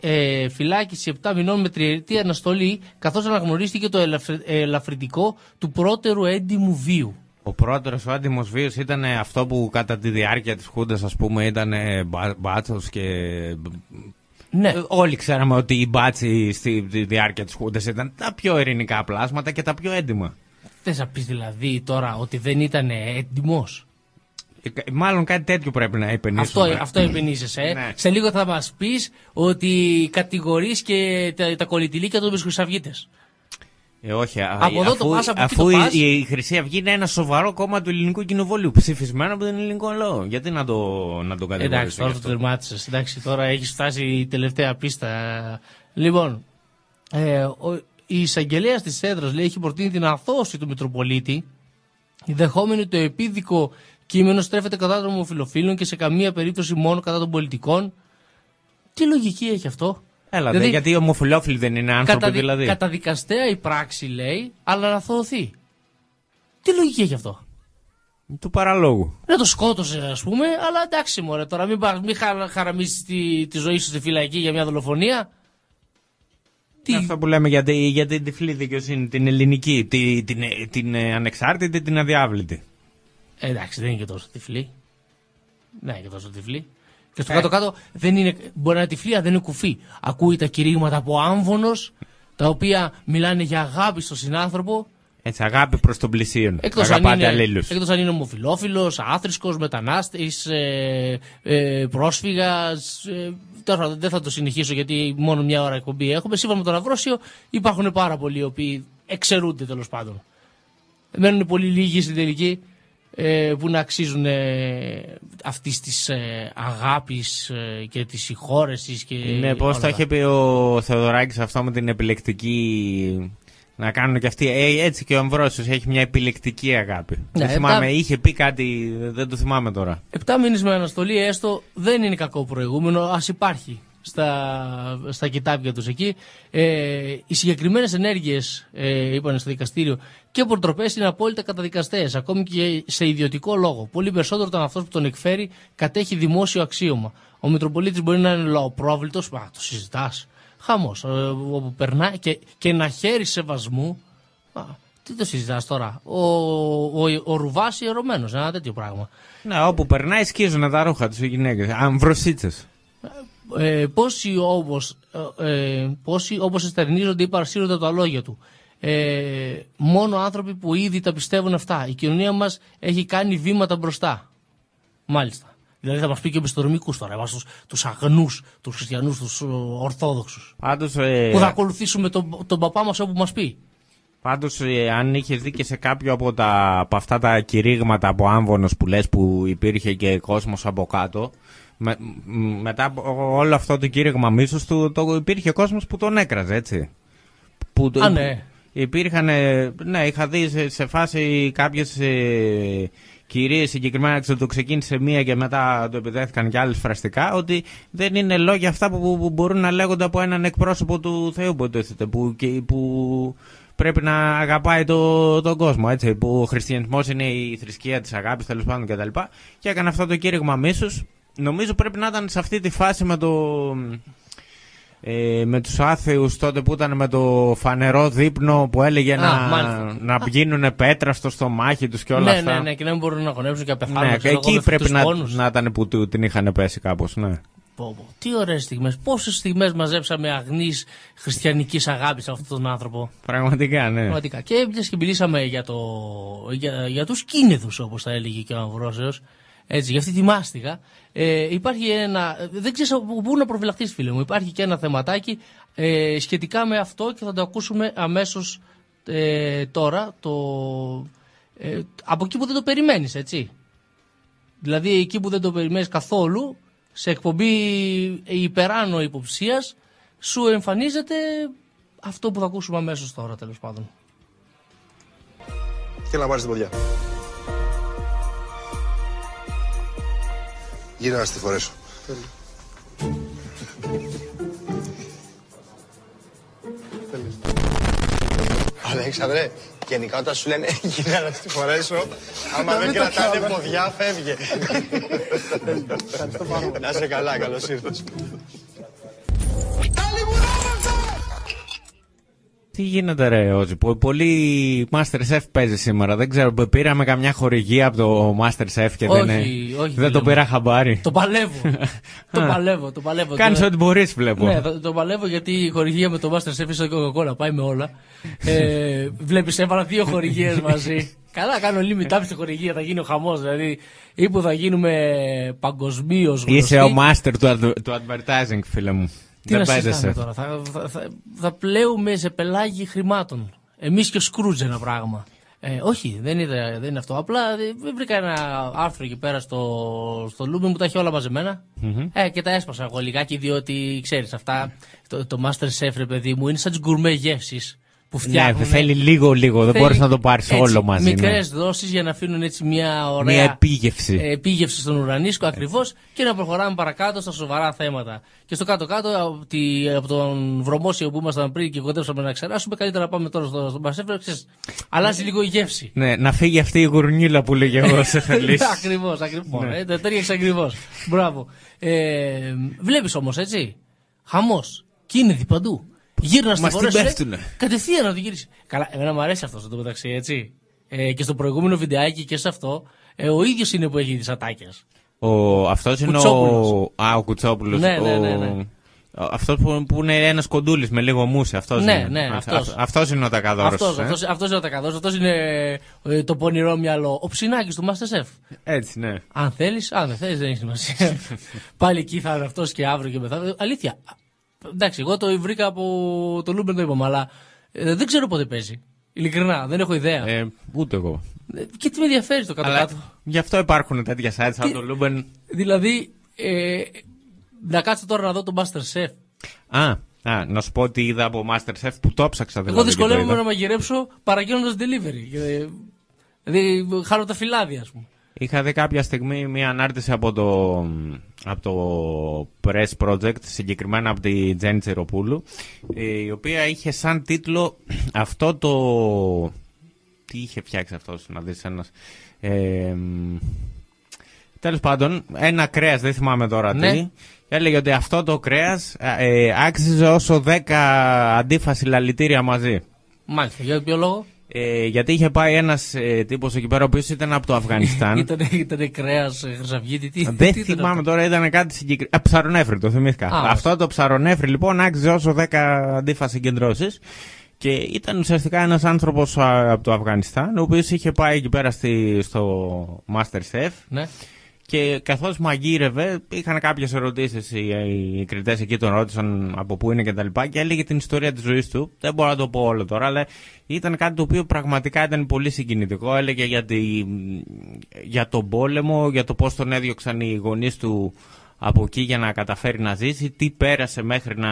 ε, φυλάκιση 7 μηνών με τριετή αναστολή, καθώς αναγνωρίστηκε το ελαφρυ- ελαφρυντικό του πρώτερου έντιμου βίου. Ο πρώτος ο άντιμος βίος ήταν αυτό που κατά τη διάρκεια της Χούντας ας πούμε ήταν μπα, μπάτσος και... Ναι. Ε, Όλοι ξέραμε ότι οι μπάτσοι στη τη διάρκεια της Χούντας ήταν τα πιο ειρηνικά πλάσματα και τα πιο έντιμα. Θες να πεις δηλαδή τώρα ότι δεν ήταν έτοιμος; Ε, Μάλλον κάτι τέτοιο πρέπει να υπενήσουμε. Αυτό, αυτό υπενήσεσαι. Ε. Ναι. Σε λίγο θα μας πεις ότι κατηγορείς και τα, τα κολλητηλίκια των Χρυσαυγίτε. Ε, όχι, α- Από εδώ το αφού, πας, από εκεί αφού το η, πας. η Χρυσή Αυγή είναι ένα σοβαρό κόμμα του ελληνικού κοινοβουλίου, ψηφισμένο από τον ελληνικό λαό. Γιατί να το, να το κατηγορήσω Εντάξει, τώρα γι' το αυτό; τερμάτισες. Εντάξει, τώρα έχεις φτάσει η τελευταία πίστα. Λοιπόν, ε, ο, η εισαγγελέα της έδρας λέει έχει προτείνει την αθώωση του Μητροπολίτη, δεχόμενη το επίδικο κείμενο στρέφεται κατά των ομοφυλοφίλων και σε καμία περίπτωση μόνο κατά των πολιτικών. Τι λογική έχει αυτό; Έλατε, Δηλαδή, γιατί οι ομοφυλόφιλοι δεν είναι άνθρωποι καταδι- δηλαδή. Καταδικαστέα η πράξη λέει, αλλά να αθωωωθεί. Τι λογική έχει αυτό; Του παραλόγου. Να το σκότωσε, ας πούμε, αλλά εντάξει, μωρέ, τώρα μην, πα- μην χα, χαραμίσεις τη, τη ζωή σου στη φυλακή για μια δολοφονία. Τι... Αυτό που λέμε για, τη- για την τυφλή δικαιοσύνη, την ελληνική, τη- την, την, ε, ανεξάρτητη, την αδιάβλητη. Ε, εντάξει, δεν είναι και τόσο τυφλή. Δεν είναι και τόσο τυφλή. Και Ε. στο κάτω-κάτω δεν είναι, μπορεί να είναι τυφλή, αλλά δεν είναι κουφή. Ακούει τα κηρύγματα από άμβονος, τα οποία μιλάνε για αγάπη στον συνάνθρωπο. Έτσι, αγάπη προς τον πλησίον. Εκτός αν, Αγαπάτε είναι, αλλήλους. εκτός αν είναι ομοφιλόφιλος, άθρησκος, μετανάστης, ε, ε, πρόσφυγας. Ε, τέλος πάντων, δεν θα το συνεχίσω γιατί μόνο μια ώρα εκπομπή έχουμε. Σύμφωνα με τον Αυρόσιο υπάρχουν πάρα πολλοί οι οποίοι εξαιρούνται τέλος πάντων. Μένουν πολύ λίγοι στην τελική ε, που να αξίζουν ε, αυτής της ε, αγάπης ε, και της συγχώρεσης και Ναι, πώς όλα το τα- είχε πει ο Θεοδωράκης αυτό με την επιλεκτική. Να κάνουν και αυτοί. Ε, έτσι και ο Αμβρόσιος έχει μια επιλεκτική αγάπη. δεν ε, θυμάμαι, τα- είχε πει κάτι, δεν το θυμάμαι τώρα. Επτά μήνες με αναστολή έστω δεν είναι κακό προηγούμενο, ας υπάρχει στα, στα κοιτάπια τους εκεί. Ε, οι συγκεκριμένες ενέργειες, ε, είπαν στο δικαστήριο, και προτροπές είναι απόλυτα καταδικαστές, ακόμη και σε ιδιωτικό λόγο. Πολύ περισσότερο όταν αυτός που τον εκφέρει κατέχει δημόσιο αξίωμα. Ο Μητροπολίτης μπορεί να είναι λαοπρόβλητος, μα το συζητάς. Χαμός, ε, όπου περνάει και, και ένα χέρι σεβασμού. Α, τι το συζητάς τώρα; Ο, ο, ο, Ρουβάς ιερωμένος, ένα τέτοιο πράγμα. Ναι, όπου περνάει σκίζουν τα ρούχα τους οι γυναίκες. Αμβροσίτσε. ε, πόσοι όπως, ε, ε, πόσοι όπως εστερνίζονται ή παρασύρονται από τα λόγια του. Ε, μόνο άνθρωποι που ήδη τα πιστεύουν αυτά. Η κοινωνία μας έχει κάνει βήματα μπροστά. Μάλιστα. Δηλαδή θα μας πει και επιστορμικούς τώρα, εμάς τους, τους αγνούς, τους χριστιανούς, τους ε, ορθόδοξους. Πάντως, ε, Που θα ακολουθήσουμε τον, τον παπά μας όπου μας πει. Πάντως, αν είχες δει και σε κάποιο από, τα, από αυτά τα κηρύγματα από άμβονο που λες που υπήρχε και κόσμος από κάτω, με, μ, μετά από όλο αυτό το κήρυγμα μίσου του, το, υπήρχε κόσμος που τον έκραζε, έτσι. Που, το- Α, ναι. Υπήρχαν, ε, ναι, είχα δει σε, σε φάση κάποιες ε, κυρίε συγκεκριμένα ξέρω, το ξεκίνησε μία και μετά το επιδέχθηκαν κι άλλες φραστικά ότι δεν είναι λόγια αυτά που, που μπορούν να λέγονται από έναν εκπρόσωπο του Θεού που υποτίθεται, που, και- που πρέπει να αγαπάει το, τον κόσμο, έτσι, που ο χριστιανισμός είναι η θρησκεία της αγάπης τέλος πάντων κτλ. Και, και έκανε αυτό το κήρυγμα μίσους. Νομίζω πρέπει να ήταν σε αυτή τη φάση με το... Ε, με τους άθεους τότε που ήταν με το φανερό δείπνο που έλεγε Α, να, μάλιστα. να πηγαίνουν πέτρα στο στομάχι τους και όλα ναι, αυτά. ναι, ναι, και να μην μπορούν να χωνέψουν και να πεθάνουν. Ναι, ξέρω εγώ, εκεί με πρέπει φρικτούς να, πόνους. να ήταν που του- την είχαν πέσει κάπως, ναι. Πω, πω. Τι ωραίες στιγμές. Πόσες στιγμές μαζέψαμε αγνής χριστιανικής αγάπης σε αυτόν τον άνθρωπο. Πραγματικά, ναι. Πραγματικά. Και μιας και μιλήσαμε για, το, για, για τους κίνεδου, όπως τα έλεγε και ο Αμβρόσεω, έτσι, για αυτή τη μάστιγα. Ε, υπάρχει ένα. Δεν ξέρω πού να προφυλαχθείς, φίλε μου. Υπάρχει και ένα θεματάκι ε, σχετικά με αυτό και θα το ακούσουμε αμέσως ε, τώρα. Το, ε, από εκεί που δεν το περιμένεις, έτσι. Δηλαδή εκεί που δεν το περιμένεις καθόλου, σε εκπομπή υπεράνω υποψίας, σου εμφανίζεται αυτό που θα ακούσουμε αμέσως τώρα τέλος πάντων. Θέλω να πάρεις την ποδιά. Γύρω να στη φορέσω. Αλέξανδρε, γενικά όταν σου λένε γύρω να στη φορέσω, άμα δεν κρατάνε ποδιά, φεύγε. Να είσαι καλά, καλώς ήρθες. Τι Τι γίνεται ρε Όζη, Πο- πολύ Masterchef παίζει σήμερα, δεν ξέρω, πήραμε καμιά χορηγία από το Masterchef και Όχι, δεν, είναι- όχι, δεν φίλε το μου. πήρα χαμπάρι. Το παλεύω. το παλεύω, το παλεύω. Κάνεις Το- ό,τι μπορείς, βλέπω. Ναι, το, το παλεύω γιατί η χορηγία με το Masterchef είναι σαν Coca-Cola, πάει με όλα. ε, Βλέπεις, έβαλα δύο χορηγίες μαζί. Καλά, κάνω limit up στη χορηγία, θα γίνει ο χαμός. Δηλαδή, ή που θα γίνουμε παγκοσμίως γνωστοί. Είσαι ο master του, adver- του advertising, φίλε μου. Τι να δεν συζητάμε παίζεσαι. τώρα. Θα, θα, θα, θα πλέουμε σε πελάγη χρημάτων. Εμείς και ο Σκρούτζ ένα πράγμα. Ε, όχι, δεν είναι, δεν είναι αυτό. Απλά ε, βρήκα ένα άρθρο εκεί πέρα στο, στο Luben που τα έχει όλα μαζεμένα. Μμμ. Ε, και τα έσπασα εγώ λιγάκι, διότι ξέρεις, αυτά. Το, το Master Chef, ρε παιδί μου, είναι σαν τις γκουρμέ γεύσεις που Ναι, φτιάχνουν. θέλει λίγο, λίγο. Δεν μπορείς να το πάρεις όλο μαζί. ναι. Μικρές δόσεις για να αφήνουν έτσι μια ωραία. Μια επίγευση. ε, επίγευση στον ουρανίσκο ακριβώς και να προχωράμε παρακάτω στα σοβαρά θέματα. Και στο κάτω-κάτω, από, τη, από τον βρωμόσιο που ήμασταν πριν και κοντέψαμε να ξεράσουμε, καλύτερα να πάμε τώρα στο, στο Μπασέφερ. ξέρεις, Αλλάζει λίγο η γεύση. Ναι, να φύγει αυτή η γουρνίλα που λέγε εγώ σε θέλεις. ακριβώς, ακριβώς. Ναι. Ε, το τέριαξε ακριβώς. Μπράβο. Ε, Βλέπεις όμως έτσι. Χαμός. Κίνητη παντού. Γύρνα στη Μας φορά την σου, πέφτουνε. λέει, Κατευθείαν να το γυρίσει. Καλά, εμένα μου αρέσει αυτό στο μεταξύ, έτσι. Ε, και στο προηγούμενο βιντεάκι και σε αυτό, ε, ο ίδιος είναι που έχει τις ατάκες. Ο, αυτός είναι ο... Κουτσόπουλος. Α, ο Κουτσόπουλος. Ναι, ναι, ναι, Ο- ναι. αυτός που, που είναι ένας κοντούλης με λίγο μούσι. Αυτός Ναι, είναι. ναι, Α- αυτός. α- αυτός είναι ο ατακαδόρος. Αυτός, ε. αυτός, αυτός είναι ο ατακαδόρος, αυτός είναι ε, το πονηρό μυαλό. Ο Ψινάκης του Masterchef. Έτσι, ναι. Αν θέλεις, αν δεν θέλεις δεν έχει σημασία. Πάλι εκεί θα είναι αυτός και αύριο και μεθαύριο. Αλήθεια. Εντάξει, εγώ το βρήκα από το Luben το είπαμε, αλλά ε, δεν ξέρω πότε παίζει. Ειλικρινά, δεν έχω ιδέα. Ε, ούτε εγώ. Ε, Και τι με ενδιαφέρει το Αλλά κάτω-κάτω. γι' αυτό υπάρχουν τέτοια sites σαν το Luben. Δηλαδή, ε, να κάτσω τώρα να δω τον Masterchef. Α, α, να σου πω ότι είδα από Masterchef που το έψαξα δηλαδή. Εγώ και το δυσκολεύομαι είδα. να μαγειρέψω παραγγέλνοντας delivery. Ε, Δηλαδή, χάνω τα φυλάδια, ας πούμε. Είχα δει κάποια στιγμή μια ανάρτηση από το, από το Press Project, συγκεκριμένα από τη Τζέννη Τσεροπούλου, ε, η οποία είχε σαν τίτλο αυτό το... Τι είχε φτιάξει αυτός, να δεις ένας... Ε, τέλος πάντων, ένα κρέας, δεν θυμάμαι τώρα Ναι. τι, έλεγε ότι αυτό το κρέας ε, άξιζε όσο 10 αντίφαση λαλητήρια μαζί. Μάλιστα, για ποιο λόγο; Ε, γιατί είχε πάει ένας ε, τύπος εκεί πέρα, ο οποίος ήταν από το Αφγανιστάν. Ήτανε, ήτανε κρέας χρυσαυγίτη. Τι, Δεν τι ήταν θυμάμαι αυτό; τώρα, ήταν κάτι συγκεκριμένο. Α, ψαρονέφρι, το θυμήθηκα. Α, Αυτό το ψαρονέφρι λοιπόν άξιζε όσο 10 αντίφαση συγκεντρώσεις. Και ήταν ουσιαστικά ένας άνθρωπος από το Αφγανιστάν, ο οποίος είχε πάει εκεί πέρα στη, στο Masterchef. Ναι. Και καθώς μαγείρευε, είχαν κάποιες ερωτήσεις οι, οι κριτές εκεί, τον ρώτησαν από πού είναι και τα λοιπά. Και έλεγε την ιστορία της ζωής του. Δεν μπορώ να το πω όλο τώρα, αλλά ήταν κάτι το οποίο πραγματικά ήταν πολύ συγκινητικό. Έλεγε για, τη, για τον πόλεμο, για το πώς τον έδιωξαν οι γονείς του από εκεί για να καταφέρει να ζήσει, τι πέρασε μέχρι να.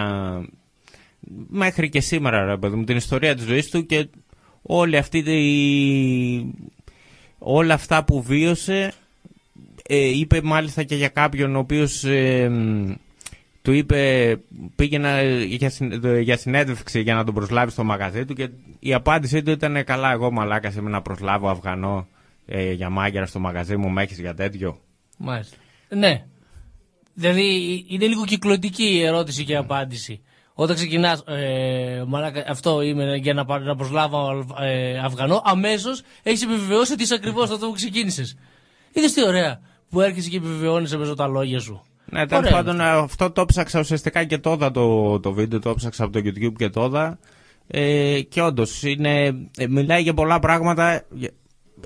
Μέχρι και σήμερα, ρε παιδί μου, την ιστορία της ζωής του και όλη αυτή τη... όλα αυτά που βίωσε ε, είπε μάλιστα και για κάποιον ο οποίος ε, μ, του είπε πήγε να- για, συν- για συνέντευξη για να τον προσλάβει στο μαγαζί του και η απάντησή του ήταν καλά εγώ μαλάκα είμαι να προσλάβω Αφγανό ε, για μάγειρα στο μαγαζί μου με έχεις για τέτοιο Μάλιστα. Ναι. Δηλαδή είναι λίγο κυκλωτική η ερώτηση και η απάντηση. Όταν ξεκινάς, ε, μαλάκα, αυτό είμαι για να, πάρω- να προσλάβω ε, Αφγανό, αμέσως έχεις επιβεβαιώσει ότι είσαι ακριβώς αυτό που ξεκίνησες. Είδες τι ωραία που έρχεσαι και επιβεβαιώνει αμέσω τα λόγια σου. Ναι, τέλος Ωραία. πάντων αυτό το ψάξα ουσιαστικά και τώρα το, το βίντεο, το ψάξα από το YouTube και τώρα. Ε, και όντως μιλάει για πολλά πράγματα για,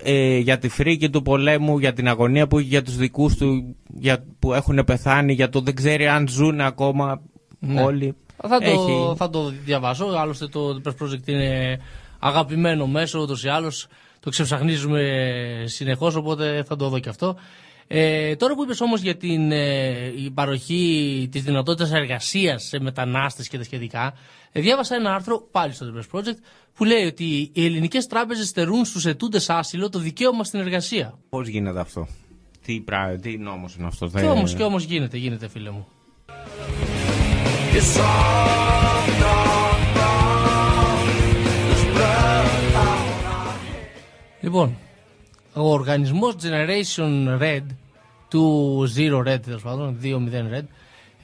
ε, για τη φρίκη του πολέμου, για την αγωνία που έχει για τους δικούς του για, που έχουν πεθάνει, για το δεν ξέρει αν ζουν ακόμα Ναι. όλοι. Θα το, Έχει- θα το διαβάσω. Άλλωστε το Press Project είναι αγαπημένο μέσο ούτως ή άλλως. Το ξεψαχνίζουμε συνεχώς, οπότε θα το δω και αυτό. Ε, τώρα που είπες όμως για την ε, η παροχή της δυνατότητας εργασίας σε μετανάστες και τα σχετικά, ε, διάβασα ένα άρθρο πάλι στο The Press Project που λέει ότι οι ελληνικές τράπεζες στερούν στους ετούντες άσυλο το δικαίωμα στην εργασία. Πώς γίνεται αυτό, τι, πρά, τι νόμος είναι αυτός; Και δεν- όμως, και όμως γίνεται, γίνεται φίλε μου. Λοιπόν, ο οργανισμός Generation Red του Zero Red, τέλος πάντων, 2.0 Red,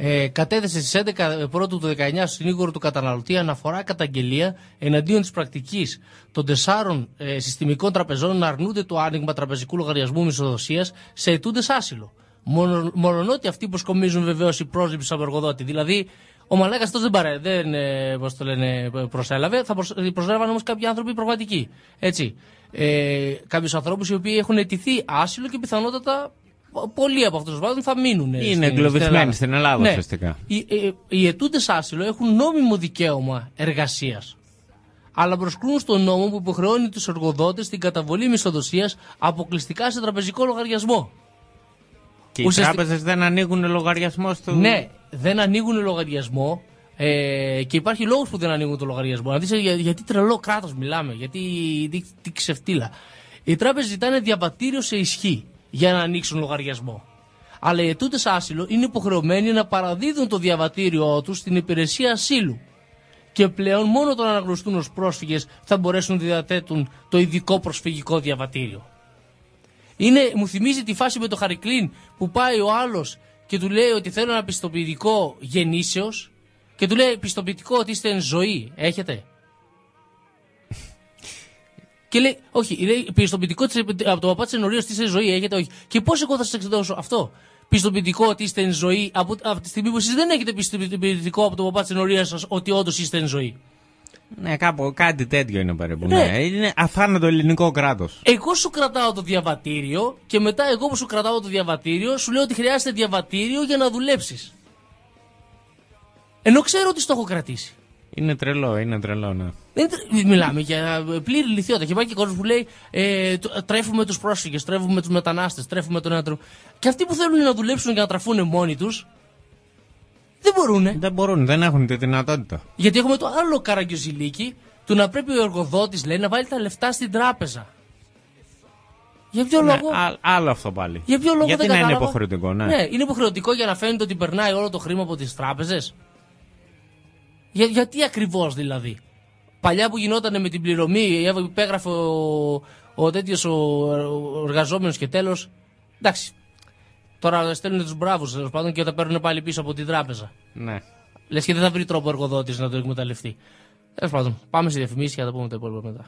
ε, κατέθεσε στις 11 πρώτου του 19 στο συνήγορο του καταναλωτή αναφορά καταγγελία εναντίον της πρακτικής των τεσσάρων ε, συστημικών τραπεζών να αρνούνται το άνοιγμα τραπεζικού λογαριασμού μισοδοσίας σε αιτούντες άσυλο. Μόνο, μολονότι αυτοί που σκομίζουν βεβαίως η πρόσληψη από εργοδότη. Δηλαδή, ο Μαλάκας αυτός δεν, παρέ, δεν ε, πώς το λένε, προσέλαβε, θα προσ, προσέλαβαν όμως κάποιοι άνθρωποι πραγματικοί. Έτσι. Ε, Κάποιους ανθρώπους οι οποίοι έχουν αιτηθεί άσυλο και πιθανότατα πολλοί από αυτούς τους βάζουν θα μείνουν. ε, Είναι εγκλωβισμένοι στην Ελλάδα Ναι. ουσιαστικά. Οι, οι, οι αιτούντες άσυλο έχουν νόμιμο δικαίωμα εργασίας. Αλλά προσκρούν στον νόμο που υποχρεώνει τους εργοδότες στην καταβολή μισθοδοσίας αποκλειστικά σε τραπεζικό λογαριασμό. Και οι Ουσιαστικά- τράπεζες δεν ανοίγουν λογαριασμό στο. Ναι, δεν ανοίγουν λογαριασμό ε, και υπάρχει λόγος που δεν ανοίγουν το λογαριασμό. Να δεις για, γιατί τρελό κράτος μιλάμε, γιατί τι, τι ξεφτύλα. Οι τράπεζες ζητάνε διαβατήριο σε ισχύ για να ανοίξουν λογαριασμό. Αλλά οι αιτούντες άσυλο είναι υποχρεωμένοι να παραδίδουν το διαβατήριό τους στην υπηρεσία ασύλου. Και πλέον μόνο όταν αναγνωστούν ως πρόσφυγες θα μπορέσουν να διαθέτουν το ειδικό προσφυγικό διαβατήριο. Είναι, μου θυμίζει τη φάση με το Χαρικλίν που πάει ο άλλος και του λέει ότι θέλω ένα πιστοποιητικό γεννήσεως και του λέει πιστοποιητικό ότι είστε εν ζωή. Έχετε; Και λέει, όχι, λέει πιστοποιητικό της, από το παπά της ενορία ότι είστε εν ζωή. Έχετε, όχι. Και πώς εγώ θα σας εξετάσω αυτό; Πιστοποιητικό ότι είστε εν ζωή από, από τη στιγμή που εσείς δεν έχετε πιστοποιητικό από το παπά της ενορία σας ότι όντως είστε εν ζωή. Ναι, κάπου, κάτι τέτοιο είναι περίπου. Ναι. Ναι. Είναι αθάνατο ελληνικό κράτος. Εγώ σου κρατάω το διαβατήριο και μετά εγώ που σου κρατάω το διαβατήριο σου λέω ότι χρειάζεται διαβατήριο για να δουλέψεις. Ενώ ξέρω ότι στο έχω κρατήσει. Είναι τρελό, είναι τρελό, ναι. Δεν τρε- μιλάμε για πλήρη λυθιότητα. Και πάει και κόσμο που λέει ε, το- τρέφουμε τους πρόσφυγες, τρέφουμε τους μετανάστες, τρέφουμε τον άντρο. Και αυτοί που θέλουν να δουλέψουν και να τραφούν μόνοι τους, δεν μπορούν. Δεν μπορούν, δεν έχουν τη δυνατότητα. Γιατί έχουμε το άλλο καραγκιοζηλίκι του να πρέπει ο εργοδότης λέει να βάλει τα λεφτά στην τράπεζα. Για ποιο Ναι, λόγο; α- άλλο αυτό πάλι. Για ποιο λόγο Γιατί δεν να είναι κατάλαβα; υποχρεωτικό, ναι. Ναι, είναι υποχρεωτικό για να φαίνεται ότι περνάει όλο το χρήμα από τις τράπεζες. Για, γιατί ακριβώς δηλαδή; Παλιά που γινόταν με την πληρωμή, υπέγραφε ο, ο τέτοιος ο, ο εργαζόμενος και τέλος. Εντάξει. Τώρα στέλνουν τους μπράβους τέλος πάντων και τα παίρνουν πάλι πίσω από την τράπεζα. Ναι. Λες και δεν θα βρει τρόπο εργοδότης να το εκμεταλλευτεί. Τέλος πάντων, πάμε στη διαφημίση και θα τα πούμε τα υπόλοιπα μετά.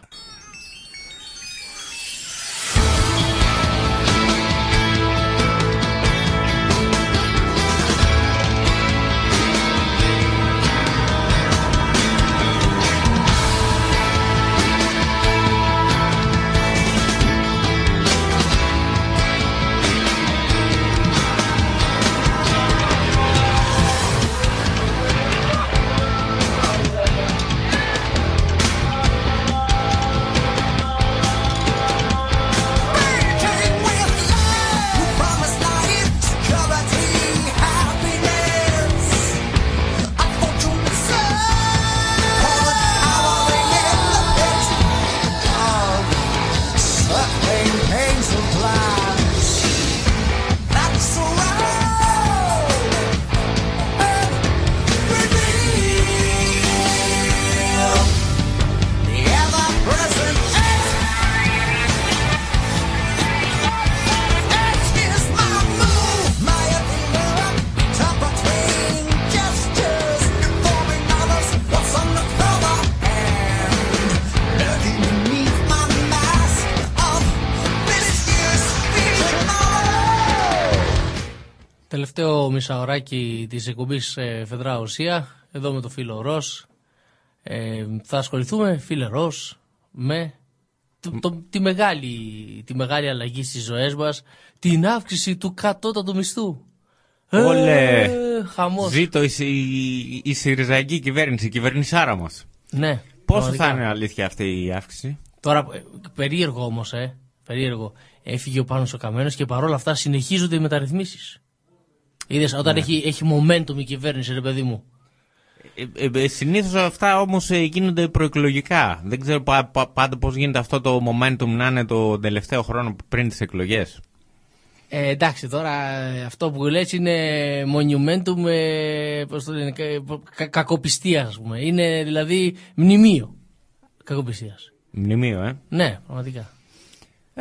Τελευταίο μισάωράκι της εκπομπής ε, Φεδρά Οσία, εδώ με το φίλο Ρος. Ε, θα ασχοληθούμε, φίλε Ρος, με το, το- τη, μεγάλη, τη μεγάλη αλλαγή στις ζωές μας, την αύξηση του κατώτατου μισθού. Όλε. Ε, χαμός. Ζήτω η, η, η Συριζαϊκή κυβέρνηση, η κυβερνησάρα μα. Ναι. Πόσο πραγματικά. θα είναι αλήθεια αυτή η αύξηση; Τώρα, ε, περίεργο όμως, ε. Περίεργο. Έφυγε ο Πάνος ο Καμένος και παρόλα αυτά συνεχίζονται οι μεταρρυθμίσεις. Είδες, όταν Ναι. έχει, έχει momentum η κυβέρνηση, ρε παιδί μου. Ε, ε, Συνήθως αυτά όμως γίνονται προεκλογικά. Δεν ξέρω πα, πα- πάντα πώς γίνεται αυτό το momentum να είναι το τελευταίο χρόνο πριν τις εκλογές. Ε, εντάξει, τώρα ε, αυτό που λες είναι monumentum, ε, πώς το λένε, κα, κα, κακοπιστίας, ας πούμε. Είναι δηλαδή μνημείο κακοπιστίας. Μνημείο, ε. Ναι, πραγματικά.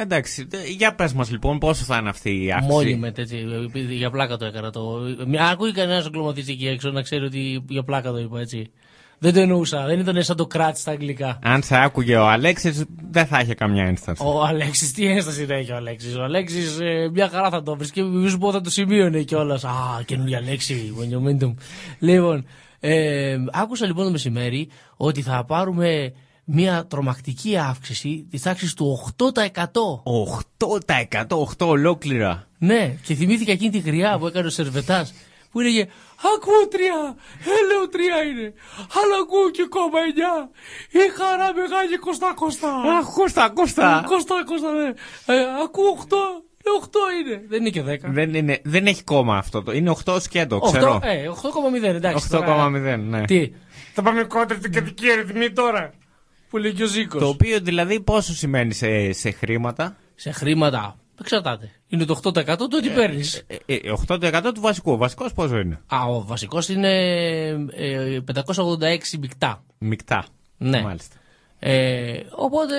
Εντάξει, ε, για πες μας λοιπόν πόσο θα είναι αυτή η αύξηση. Μόνιμε έτσι. επειδή Για πλάκα το έκανα το. Μια- Ακούει κανένας εγκλωματιστή εκεί έξω να ξέρει ότι για πλάκα το είπα έτσι. Δεν το εννοούσα. Δεν ήταν σαν το κράτ στα αγγλικά. Αν σε άκουγε ο Αλέξης δεν θα είχε καμιά ένσταση. Ο Αλέξης, τι ένσταση να έχει ο Αλέξης; Ο Αλέξης μια χαρά θα το βρεις και μη σου πω θα το σημείωνε κιόλας. Α, καινούργια λέξη. Monumentum. Λοιπόν, ε, άκουσα λοιπόν το μεσημέρι ότι θα πάρουμε μια τρομακτική αύξηση της τάξης του 8%. 8%, 8 ολόκληρα. Ναι, και θυμήθηκα εκείνη τη γριά που έκανε ο Σερβετάς που έλεγε Ακούω τρία, έλεο τρία είναι, αλλά ακούω και κόμμα εννιά. Η χαρά μεγάλη κοστά κοστά. Αχ, Κώστα, Κώστα. Κοστά κοστά, ναι. Ε, ακούω οχτώ, ε, οχτώ είναι. Δεν είναι και δέκα. Δεν, είναι, δεν έχει κόμμα αυτό. Το. Είναι 8 σκέτο, Οχτώ, ξέρω. ε, 8,0 εντάξει. 8,0 τώρα. ναι. Τι, θα πάμε κόντρα την κρατική αριθμή τώρα. Που λέει και ο Ζήκος. Το οποίο δηλαδή πόσο σημαίνει σε, σε χρήματα; Σε χρήματα, εξαρτάται. Είναι το 8% του ότι παίρνεις. Ε, ε, 8% του βασικού. Ο βασικός πόσο είναι; Α, ο βασικός είναι ε, 586 μεικτά. Μικτά. Ναι. Μάλιστα. Ε, οπότε,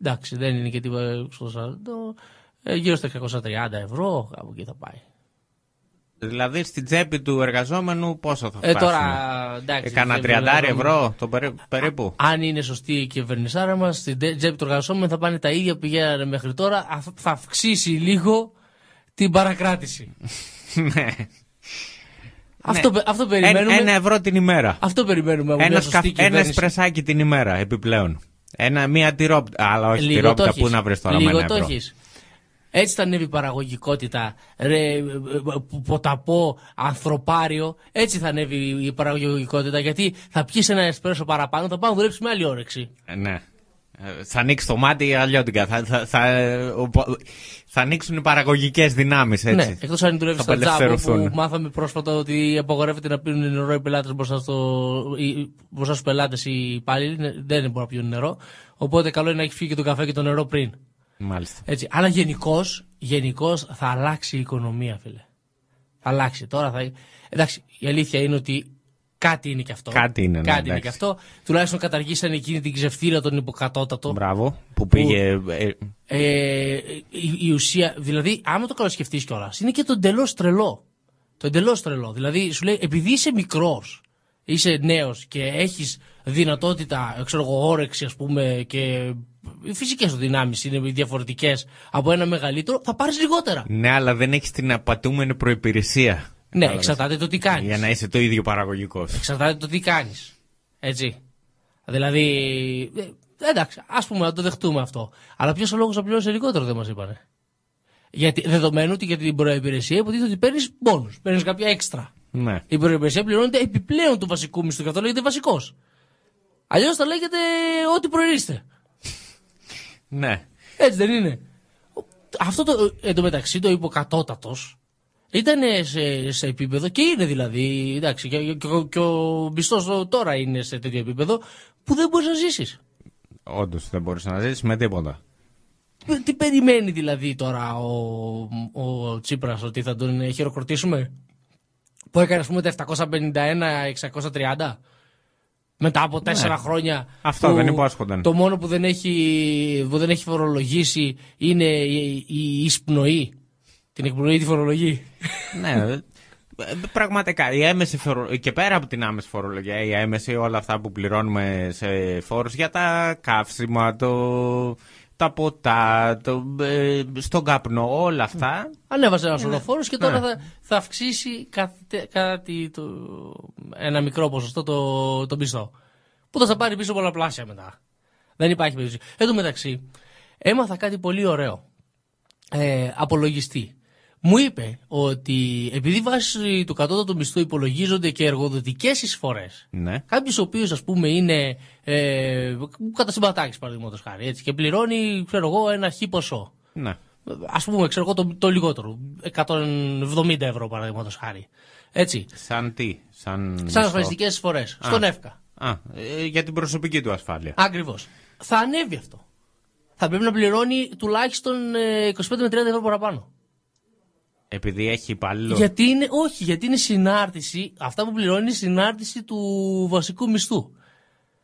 εντάξει, δεν είναι και τίποτα στο 40. Ε, γύρω στα 630 ευρώ, κάπου εκεί θα πάει. Δηλαδή στην τσέπη του εργαζόμενου πόσο θα Ε, φτάσουμε; τώρα, εντάξει, Ε, Κάνα δεν 30 ξέρω. ευρώ το περί- περίπου. Αν είναι σωστή η κυβερνησάρα μας, στην τε- τσέπη του εργαζόμενου θα πάνε τα ίδια που πηγαίνανε μέχρι τώρα. Αυτό θα αυξήσει λίγο την παρακράτηση. Ναι. Αυτό, πε- αυτό περιμένουμε. Ένα, ένα ευρώ την ημέρα. Αυτό περιμένουμε από μια Ένας, σωστή σκαφ... ένας κυβέρνηση. σπρεσάκι την ημέρα επιπλέον. Ένα, μία τυρόπιτα. Αλλά όχι Λίγο τυρόπιτα, το πού έχεις. να βρεις τώρα με Λίγο ένα το ευρώ. Έχεις. Έτσι θα ανέβει η παραγωγικότητα. Ρε, ε, ε, ποταπό, ανθρωπάριο. Έτσι θα ανέβει η παραγωγικότητα. Γιατί θα πιεις ένα εσπρέσο παραπάνω, θα πάμε να δουλέψει με άλλη όρεξη. Ε, Ναι. Ε, Θα ανοίξει το μάτι αλλιώτικα. Θα, θα, θα, ο πο- θα ανοίξουν οι παραγωγικές δυνάμεις. Ναι, εκτός αν δουλεύεις Θα στα τζάμπο απελευθερωθούν. που μάθαμε πρόσφατα ότι απαγορεύεται να πίνουν νερό οι πελάτες μπροστά, στο, οι- μπροστά στους πελάτες οι υπάλληλοι. Ναι, Δεν μπορούν να πιούν νερό. Οπότε καλό είναι να έχει φύγει και το καφέ και το νερό πριν. Μάλιστα. Έτσι. Αλλά γενικώς γενικώς θα αλλάξει η οικονομία, φίλε. Θα αλλάξει. Τώρα θα. Εντάξει, η αλήθεια είναι ότι κάτι είναι και αυτό. Κάτι είναι, ναι, Κάτι είναι εντάξει. και αυτό. Τουλάχιστον καταργήσαν εκείνη την ξεφτύρα των υποκατώτατων. Μπράβο. Που πήγε. ε, Ε, η, η ουσία, δηλαδή, άμα το καλοσκεφτεί κιόλας, είναι και το εντελώς τρελό. Το εντελώς τρελό. Δηλαδή, σου λέει, επειδή είσαι μικρός, είσαι νέος και έχεις δυνατότητα, ξέρω εγώ, όρεξη, ας πούμε, και οι φυσικές σου δυνάμεις είναι διαφορετικές από ένα μεγαλύτερο, θα πάρεις λιγότερα. Ναι, αλλά δεν έχεις την απατούμενη προπηρεσία. Ναι, Κατάλαβες. εξαρτάται το τι κάνεις. Για να είσαι το ίδιο παραγωγικός. Εξαρτάται το τι κάνεις. Έτσι. Δηλαδή. ε, εντάξει, ας πούμε να το δεχτούμε αυτό. Αλλά ποιος ο λόγος να πληρώσει λιγότερο δεν μας είπανε. Γιατί, δεδομένου ότι για την προϋπηρεσία υποτίθεται ότι παίρνεις πόνου, παίρνεις κάποια έξτρα. Ναι. Η προϋπηρεσία πληρώνεται επιπλέον του βασικού μισθού και αυτό λέγεται βασικός. Αλλιώς θα λέγεται ό,τι προορίστε. Ναι. Έτσι δεν είναι. Αυτό το, εντωμεταξύ το υποκατώτατος ήταν σε, σε επίπεδο και είναι δηλαδή. Εντάξει, και, και, ο- και ο μισθός τώρα είναι σε τέτοιο επίπεδο που δεν μπορείς να ζήσεις. Όντως δεν μπορείς να ζήσεις με τίποτα. Τι περιμένει δηλαδή τώρα ο, ο Τσίπρας ότι θα τον χειροκροτήσουμε που έκανε ας πούμε τα 751-630 μετά από τέσσερα Ναι. χρόνια Αυτό που δεν υπόσχονταν. το μόνο που δεν έχει, που δεν έχει φορολογήσει είναι η, η εισπνοή την εκπνοή τη φορολογεί ναι. ε, Πραγματικά, η έμεση φορο... και πέρα από την άμεση φορολογία, η έμεση όλα αυτά που πληρώνουμε σε φόρους για τα καύσιμα, το... τα ποτά, το... ε, στον καπνό, όλα αυτά. Ανέβασε ένας Είναι- σωρό φόρους και τώρα ναι. θα, θα αυξήσει κάτι, κάτι το, ένα μικρό ποσοστό το, το μισθό. Που θα σε πάρει πίσω πολλαπλάσια μετά. Δεν υπάρχει περίπτωση. Εν τω μεταξύ, έμαθα κάτι πολύ ωραίο. Ε, απολογιστή. Μου είπε ότι επειδή βάσει του κατώτατου μισθού υπολογίζονται και εργοδοτικές εισφορές Ναι. Κάποιος ο οποίος, ας πούμε, είναι ε, κατασυμματάκη, παραδείγματος χάρη, έτσι, και πληρώνει, ξέρω εγώ, ένα χι ποσό. Ναι. Α πούμε, ξέρω εγώ, το, το λιγότερο. 170 ευρώ, παραδείγματος χάρη. Έτσι. Σαν τι, σαν. Σαν μισθό; ασφαλιστικές εισφορές. Α. Στον ΕΦΚΑ. Α, ε, για την προσωπική του ασφάλεια. Ακριβώς. Θα ανέβει αυτό. Θα πρέπει να πληρώνει τουλάχιστον ε, 25 με 30 ευρώ παραπάνω. Επειδή έχει υπάλληλο. Γιατί είναι, όχι, γιατί είναι συνάρτηση, αυτά που πληρώνει είναι συνάρτηση του βασικού μισθού.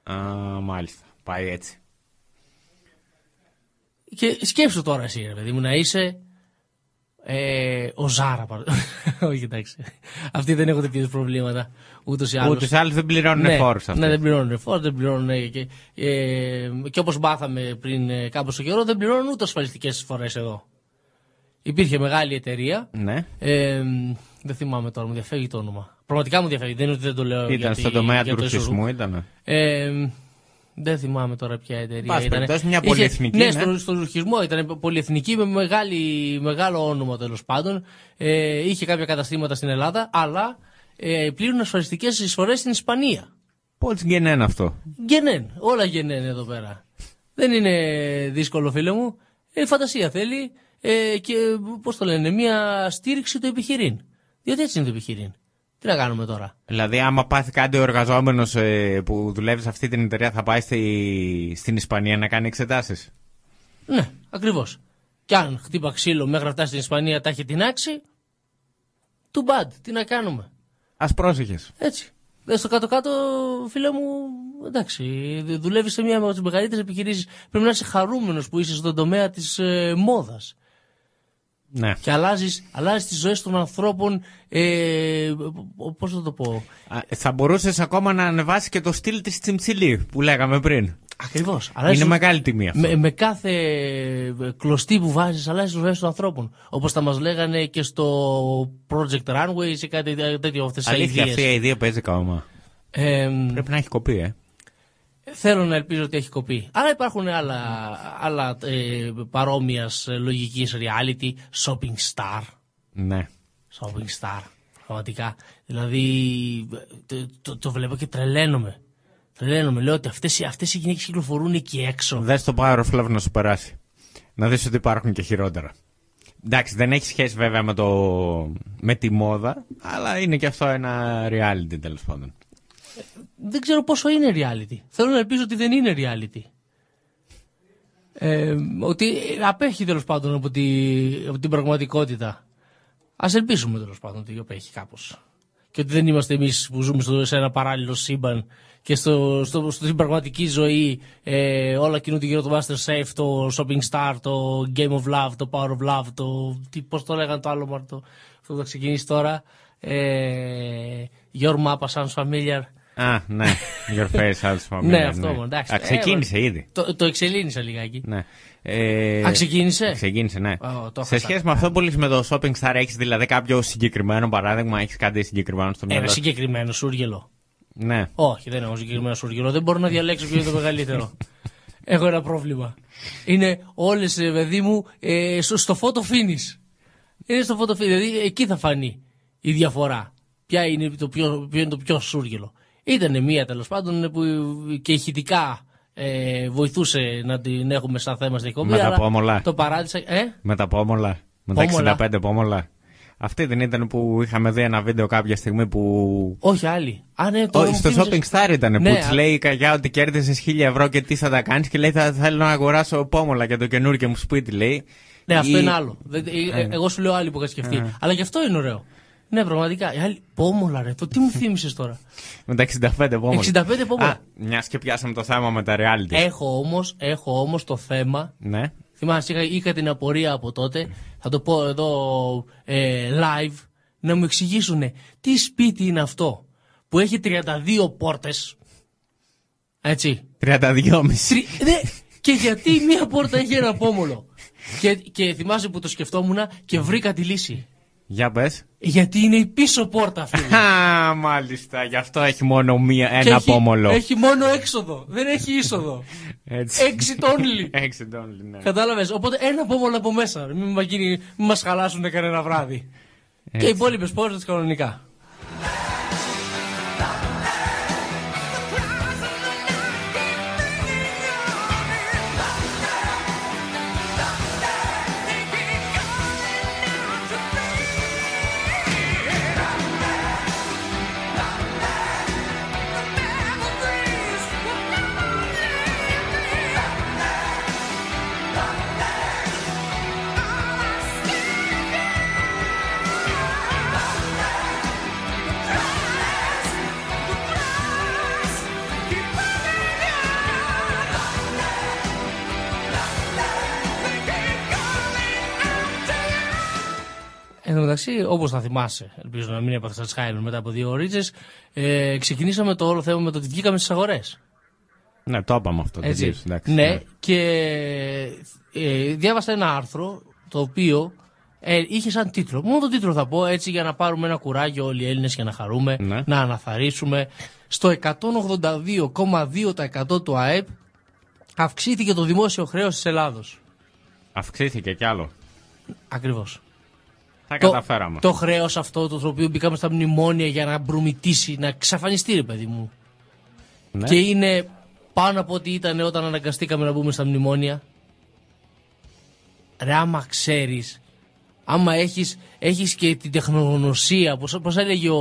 Α, μάλιστα. Πάει έτσι. Και σκέψου τώρα εσύ, ρε παιδί μου, να είσαι ε, ο Ζάρα. παρα- Όχι, εντάξει. Αυτοί δεν έχουν τέτοιου προβλήματα. Ούτως ή άλλως. Ούτως ή άλλως δεν πληρώνουν ναι, φόρους αυτοί. Ναι, δεν πληρώνουν φόρους, δεν πληρώνουν. Και, ε, και όπως μάθαμε πριν ε, κάποιο καιρό, δεν πληρώνουν ούτε ασφαλιστικές εισφορέ εδώ. Υπήρχε μεγάλη εταιρεία. Ναι. Ε, δεν θυμάμαι τώρα, μου διαφεύγει το όνομα. Πραγματικά μου διαφεύγει, δεν είναι ότι δεν το λέω. Ήταν γιατί- στον τομέα για του το ρουχισμού, Isuzu. ήταν. Ε, δεν θυμάμαι τώρα ποια εταιρεία Πάση ήταν. περιπτώσει, μια Είχε- πολυεθνική, Ναι, ναι. στον, στον ρουχισμό ήταν πολυεθνική με μεγάλη, μεγάλο όνομα τέλος πάντων. Ε, είχε κάποια καταστήματα στην Ελλάδα, αλλά ε, πλήρουν ασφαλιστικές εισφορές στην Ισπανία. Πώς γίνεται αυτό; Γενέν, όλα γενέν εδώ πέρα. Δεν είναι δύσκολο, φίλε μου. Ε, φαντασία θέλει ε, και πώς το λένε, μια στήριξη του επιχειρήν. Διότι έτσι είναι το επιχειρήν. Τι να κάνουμε τώρα; Δηλαδή, άμα πάθει κάτι ο εργαζόμενος που δουλεύει σε αυτή την εταιρεία, θα πάει στη, στην Ισπανία να κάνει εξετάσεις; Ναι, ακριβώς. Κι αν χτύπα ξύλο μέχρι να φτάσει στην Ισπανία τα έχει την άξη, too bad. Τι να κάνουμε; Α πρόσεχες. Έτσι. Ε, Στο κάτω-κάτω, φίλε μου, εντάξει, δουλεύεις σε μια από τις μεγαλύτερες επιχειρήσεις. Πρέπει να είσαι χαρούμενος που είσαι στον τομέα της ε, μόδας. Ναι. Και αλλάζεις αλλάζεις τις ζωές των ανθρώπων. Ε, Πώς θα το πω; Α, Θα μπορούσες ακόμα να ανεβάσεις και το στυλ της Τσιμψιλή που λέγαμε πριν. Ακριβώς. Είναι μεγάλη τιμή αυτό. Με, με κάθε ε, κλωστή που βάζεις, αλλάζεις τις ζωές των ανθρώπων. Όπως τα μας λέγανε και στο Project Runway ή κάτι τέτοιο αυτές τις Αλήθεια, αυτή η ιδέα παίζει ακόμα. Ε, Πρέπει να έχει κοπεί, ε. Θέλω να ελπίζω ότι έχει κοπεί. Αλλά υπάρχουν άλλα, άλλα ε, παρόμοιας λογικής reality. Shopping Star. Ναι. Shopping Star. Πραγματικά. Δηλαδή το, το, το βλέπω και τρελαίνομαι. Τρελαίνομαι. Λέω ότι αυτές, οι- αυτές οι γυναίκες κυκλοφορούν εκεί έξω. Δες το Power of Love να σου περάσει. Να δεις ότι υπάρχουν και χειρότερα. Εντάξει, δεν έχει σχέση βέβαια με, το... με τη μόδα, αλλά είναι και αυτό ένα reality τέλος πάντων. Δεν ξέρω πόσο είναι reality. Θέλω να ελπίζω ότι δεν είναι reality. Ε, ότι απέχει τέλος πάντων από, τη, από την πραγματικότητα. Α ελπίσουμε τέλος πάντων ότι απέχει κάπως. Και ότι δεν είμαστε εμείς που ζούμε στο, σε ένα παράλληλο σύμπαν και στο, στο, στην πραγματική ζωή ε, όλα κινούνται γύρω το Master Safe, το Shopping Star, το Game of Love, το Power of Love, το. Τι, πώς το λέγανε το άλλο Μάρτο, αυτό που θα ξεκινήσει τώρα. Ε, Your Mappa sounds familiar. Α, ναι. Your face, sounds familiar. Ναι, αυτό μόνο, εντάξει. Α, ξεκίνησε Ε, ήδη. Το, το εξελίνησα λιγάκι. Ναι. Ε, Α, ξεκίνησε; Ξεκίνησε, ναι. Ω, το Σε έχασα. σχέση με αυτό που λες με το Shopping Star, έχεις δηλαδή κάποιο συγκεκριμένο παράδειγμα, έχεις κάτι συγκεκριμένο στο μυαλό Ένα σου; συγκεκριμένο σούργελο. Ναι. Όχι, δεν έχω συγκεκριμένο σούργελο. Δεν μπορώ να διαλέξω ποιο είναι το μεγαλύτερο. έχω ένα πρόβλημα. Είναι όλες, παιδί μου, ε, στο, στο photo finish. Είναι στο photo finish. Δηλαδή εκεί θα φανεί η διαφορά. Ποια είναι το πιο, ποιο είναι το πιο σούργελο. Ήταν μία τέλος πάντων που και ηχητικά ε, βοηθούσε να την έχουμε σαν θέμα στην εκπομπή. Με τα αλλά πόμολα. Το παράτησα. Ε; Με τα πόμολα. Με τα Πόμολα. 65 πόμολα. Αυτή δεν ήταν που είχαμε δει ένα βίντεο κάποια στιγμή που. Όχι άλλη. Α, ναι, τώρα Όχι, μου στο θύμισες- Shopping Star ήταν Ναι, που της α- λέει η καγιά ότι κέρδισες 1000 ευρώ και τι θα τα κάνεις και λέει θα θέλω να αγοράσω πόμολα για το καινούργιο μου σπίτι, λέει. Ναι, αυτό Ή- είναι άλλο. Δεν- ε, ε, Εγώ σου λέω άλλη που είχα σκεφτεί. Ε. Αλλά και αυτό είναι ωραίο. Ναι, πραγματικά. Η άλλη... Πόμολα, ρε. Το τι μου θύμισες τώρα; Με τα 65 πόμολα. 65 πόμολα. Α, μιας και πιάσαμε το θέμα με τα reality. Έχω όμως έχω όμως το θέμα. Ναι. Θυμάσαι, είχα, είχα την απορία από τότε. Θα το πω εδώ ε, live. Να μου εξηγήσουν τι σπίτι είναι αυτό που έχει 32 πόρτες. Έτσι. 32,5. Τρι- ναι, και γιατί μία πόρτα έχει ένα πόμολο. Και, και θυμάσαι που το σκεφτόμουν και βρήκα τη λύση. Για πες. Γιατί είναι η πίσω πόρτα, φίλε. Α, μάλιστα. Γι' αυτό έχει μόνο μία, Και ένα έχει- πόμολο. Έχει μόνο έξοδο. Δεν έχει είσοδο. Έτσι. Exit only. Exit only, ναι. Κατάλαβες. Οπότε ένα πόμολο από μέσα. Μην, μας γίνει- μην μας χαλάσουν κανένα βράδυ. Και οι υπόλοιπες πόρτες κανονικά. Μεταξύ, όπως θα θυμάσαι, ελπίζω να μην έπαθε Alzheimer μετά από δύο ώρε, ε, ξεκινήσαμε το όλο θέμα με το ότι βγήκαμε στις αγορές. Ναι, το είπαμε αυτό. Έτσι. τελείως, εντάξει, ναι, και ε, διάβασα ένα άρθρο το οποίο ε, είχε σαν τίτλο. Μόνο τον τίτλο θα πω έτσι για να πάρουμε ένα κουράγιο όλοι οι Έλληνες και να χαρούμε, Ναι. να αναθαρρύνουμε. Στο 182,2% του ΑΕΠ αυξήθηκε το δημόσιο χρέος της Ελλάδος. Αυξήθηκε κι άλλο. Ακριβώς. Θα Το- καταφέραμε. Το χρέος αυτό το οποίο μπήκαμε στα μνημόνια για να μπρουμητήσει, να εξαφανιστεί, ρε παιδί μου. Ναι. Και είναι πάνω από ό,τι ήταν όταν αναγκαστήκαμε να μπούμε στα μνημόνια. Ρε, άμα ξέρεις, άμα έχεις, έχεις και την τεχνογνωσία, πώς, πώς έλεγε ο,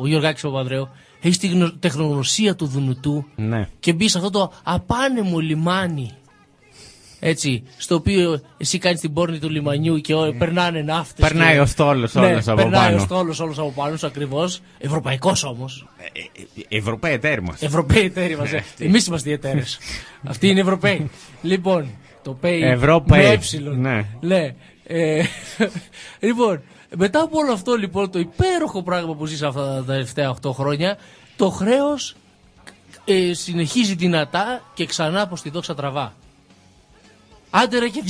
ο Γιωργάκης Παπανδρέου, έχεις την γνω- τεχνογνωσία του Δουνουτού Ναι. και μπεις σε αυτό το απάνεμο λιμάνι. Έτσι, στο οποίο εσύ κάνεις την πόρνη του λιμανιού και ό, περνάνε ναύτες. Περνάει και- ο στόλος ναι, όλος από περνάει πάνω. ο στόλος όλος από πάνω σου ακριβώς. Ευρωπαϊκός όμως. Ευρωπαίοι εταίροι μας. Ευρωπαίοι εταίροι μας. ε. Εμείς είμαστε οι εταίρες. Αυτοί είναι Ευρωπαίοι. λοιπόν, το pay Ευρωπαίοι. με έψιλον. Ναι. Ναι. Ε, λοιπόν, μετά από όλο αυτό λοιπόν το υπέροχο πράγμα που ζήσα αυτά τα τελευταία 8 χρόνια, το χρέος ε, συνεχίζει δυνατά και ξανά προς τη δόξα τραβά. Άντε ρε και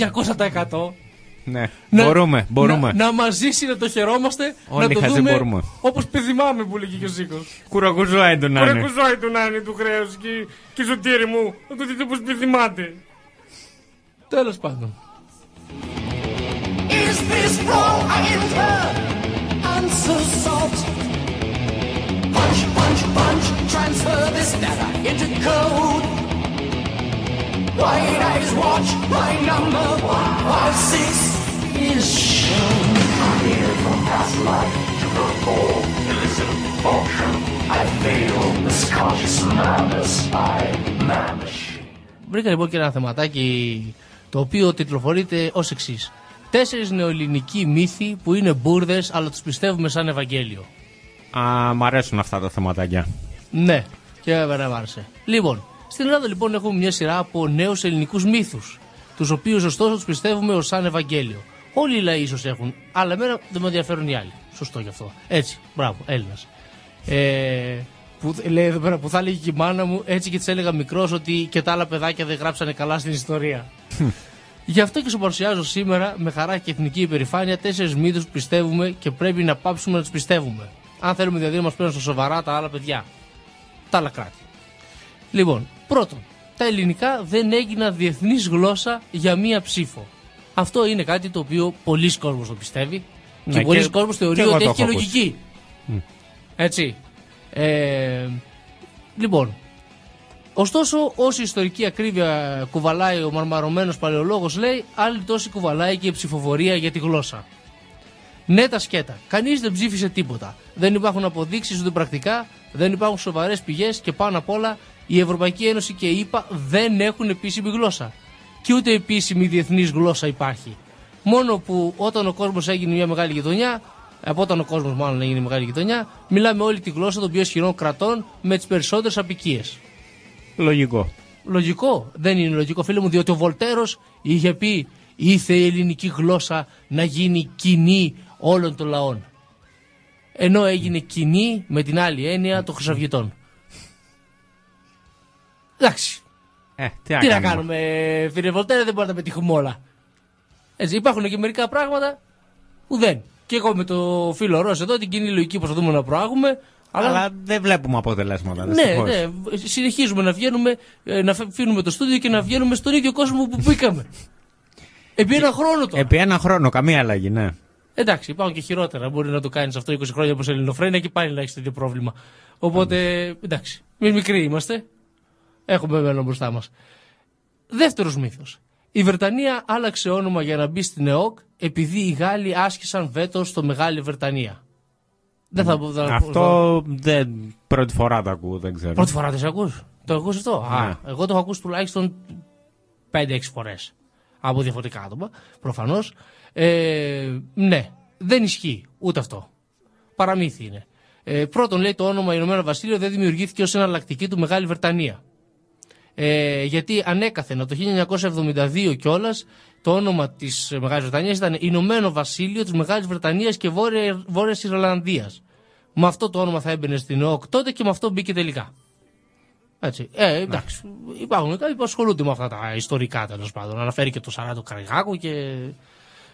200%. Ναι. Να- μπορούμε, μπορούμε. Να, να μας ζήσει, να το χαιρόμαστε, Όλοι να το χαζοί δούμε μπορούμε. όπως παιδιμάμε που λέγει και ο Ζήκος. Κουρακουζόι του να είναι. Κουρακουζόι του να είναι του χρέους και, και σωτήρι μου. Να το δείτε πως πεθυμάτε. Τέλος πάντων. Is this wrong? I enter. Answer salt. Punch, punch, punch. Transfer this data into code. White eyes watch. My number one five six is shown. I'm here from past life to perform illicit function. I feel this conscious madness. I manish. Βρήκα λοιπόν και ένα θεματάκι το οποίο τιτλοφορείται ως εξής. Τέσσερις νεοελληνικοί μύθοι που είναι μπουρδες, αλλά τους πιστεύουμε σαν Ευαγγέλιο. Α, μ' αρέσουν αυτά τα θεματάκια. Ναι, και βέβαια μ' άρεσε. Λοιπόν, στην Ελλάδα λοιπόν έχουμε μια σειρά από νέους ελληνικούς μύθους, τους οποίους ωστόσο τους πιστεύουμε ως σαν Ευαγγέλιο. Όλοι οι λαοί ίσως έχουν, αλλά εμένα δεν με ενδιαφέρουν οι άλλοι. Σωστό γι' αυτό. Έτσι, μπράβο, Έλληνας. Ε, που, λέει εδώ πέρα που θα έλεγε και η μάνα μου, έτσι και της έλεγα μικρός ότι και τα άλλα παιδάκια δεν γράψανε καλά στην ιστορία. Γι' αυτό και σου παρουσιάζω σήμερα με χαρά και εθνική υπερηφάνεια τέσσερις μύθους που πιστεύουμε και πρέπει να πάψουμε να τους πιστεύουμε. Αν θέλουμε δηλαδή να μας παίρνουν στα σοβαρά τα άλλα παιδιά. Τα άλλα κράτη. Λοιπόν, πρώτον, τα ελληνικά δεν έγιναν διεθνής γλώσσα για μία ψήφο. Αυτό είναι κάτι το οποίο πολλοί κόσμος το πιστεύει. Ναι, και πολλοί και- κόσμος και θεωρεί εγώ ότι το έχει και έχω ακούσει. λογική. Έτσι. Ε, λοιπόν, ωστόσο, όση ιστορική ακρίβεια κουβαλάει ο μαρμαρωμένος παλαιολόγος λέει, άλλη τόση κουβαλάει και η ψηφοφορία για τη γλώσσα. Ναι, τα σκέτα. Κανείς δεν ψήφισε τίποτα. Δεν υπάρχουν αποδείξεις ούτε πρακτικά, δεν υπάρχουν σοβαρές πηγές και πάνω απ' όλα η Ευρωπαϊκή Ένωση και η ΕΠΑ δεν έχουν επίσημη γλώσσα. Και ούτε επίσημη διεθνής γλώσσα υπάρχει. Μόνο που όταν ο κόσμος έγινε μια μεγάλη γειτονιά, από όταν ο κόσμος μάλλον έγινε μεγάλη γειτονιά, μιλάμε όλη τη γλώσσα των πιο ισχυρών κρατών με τις περισσότερες απικίες. Λογικό. Λογικό. Δεν είναι λογικό, φίλε μου, διότι ο Βολτέρος είχε πει ήθε η ελληνική γλώσσα να γίνει κοινή όλων των λαών. Ενώ έγινε κοινή με την άλλη έννοια των Χρυσαυγητών. Εντάξει. Ε, Τι, να κάνουμε, φίλε Βολτέρα, δεν μπορούμε να τα πετύχουμε όλα. Έτσι, υπάρχουν και μερικά πράγματα που δεν. Και εγώ με το φίλο Ρος εδώ την κοινή λογική προσπαθούμε να προάγουμε. Αλλά, Αλλά δεν βλέπουμε αποτελέσματα. ναι, δυστυχώς. ναι, συνεχίζουμε να βγαίνουμε, ε, να φε- αφήνουμε το στούντιο και να βγαίνουμε στον ίδιο κόσμο που μπήκαμε. Επί ένα χρόνο τώρα. Επί ένα χρόνο, καμία αλλαγή, ναι. Εντάξει, υπάρχουν και χειρότερα. Μπορεί να το κάνεις αυτό 20 χρόνια όπως Ελληνοφρένια και πάλι να έχεις τέτοιο πρόβλημα. Οπότε, εντάξει. Εμεί μικροί είμαστε. Έχουμε μέλλον μπροστά μας. Δεύτερος μύθος. Η Βρετανία άλλαξε όνομα για να μπει στην ΕΟΚ επειδή οι Γάλλοι άσκησαν βέτο στο Μεγάλη Βρετανία. Δεν θα πω. θα- Αυτό δεν, πρώτη φορά το ακούω, δεν ξέρω. Πρώτη φορά δεν σε ακούς. Το ακούς αυτό; Α, Ναι. εγώ το έχω ακούσει τουλάχιστον 5-6 φορές. Από διαφορετικά άτομα, προφανώς. Ε, ναι, δεν ισχύει ούτε αυτό. Παραμύθι είναι. Ε, πρώτον, λέει το όνομα Ηνωμένο Βασίλειο δεν δημιουργήθηκε ως εναλλακτική του Μεγάλη Βρετανία. Ε, γιατί ανέκαθεν από το 1972 κιόλας το όνομα της Μεγάλης Βρετανίας ήταν Ηνωμένο Βασίλειο της Μεγάλης Βρετανίας και Βόρεια, Βόρειας Ιρλανδίας. Με αυτό το όνομα θα έμπαινε στην ΕΟΚ τότε και με αυτό μπήκε τελικά. Έτσι. Ε, εντάξει. Υπάρχουν κάποιοι που ασχολούνται με αυτά τα ιστορικά τέλος πάντων. Αναφέρει και το Σαράτο Καραγάκου και.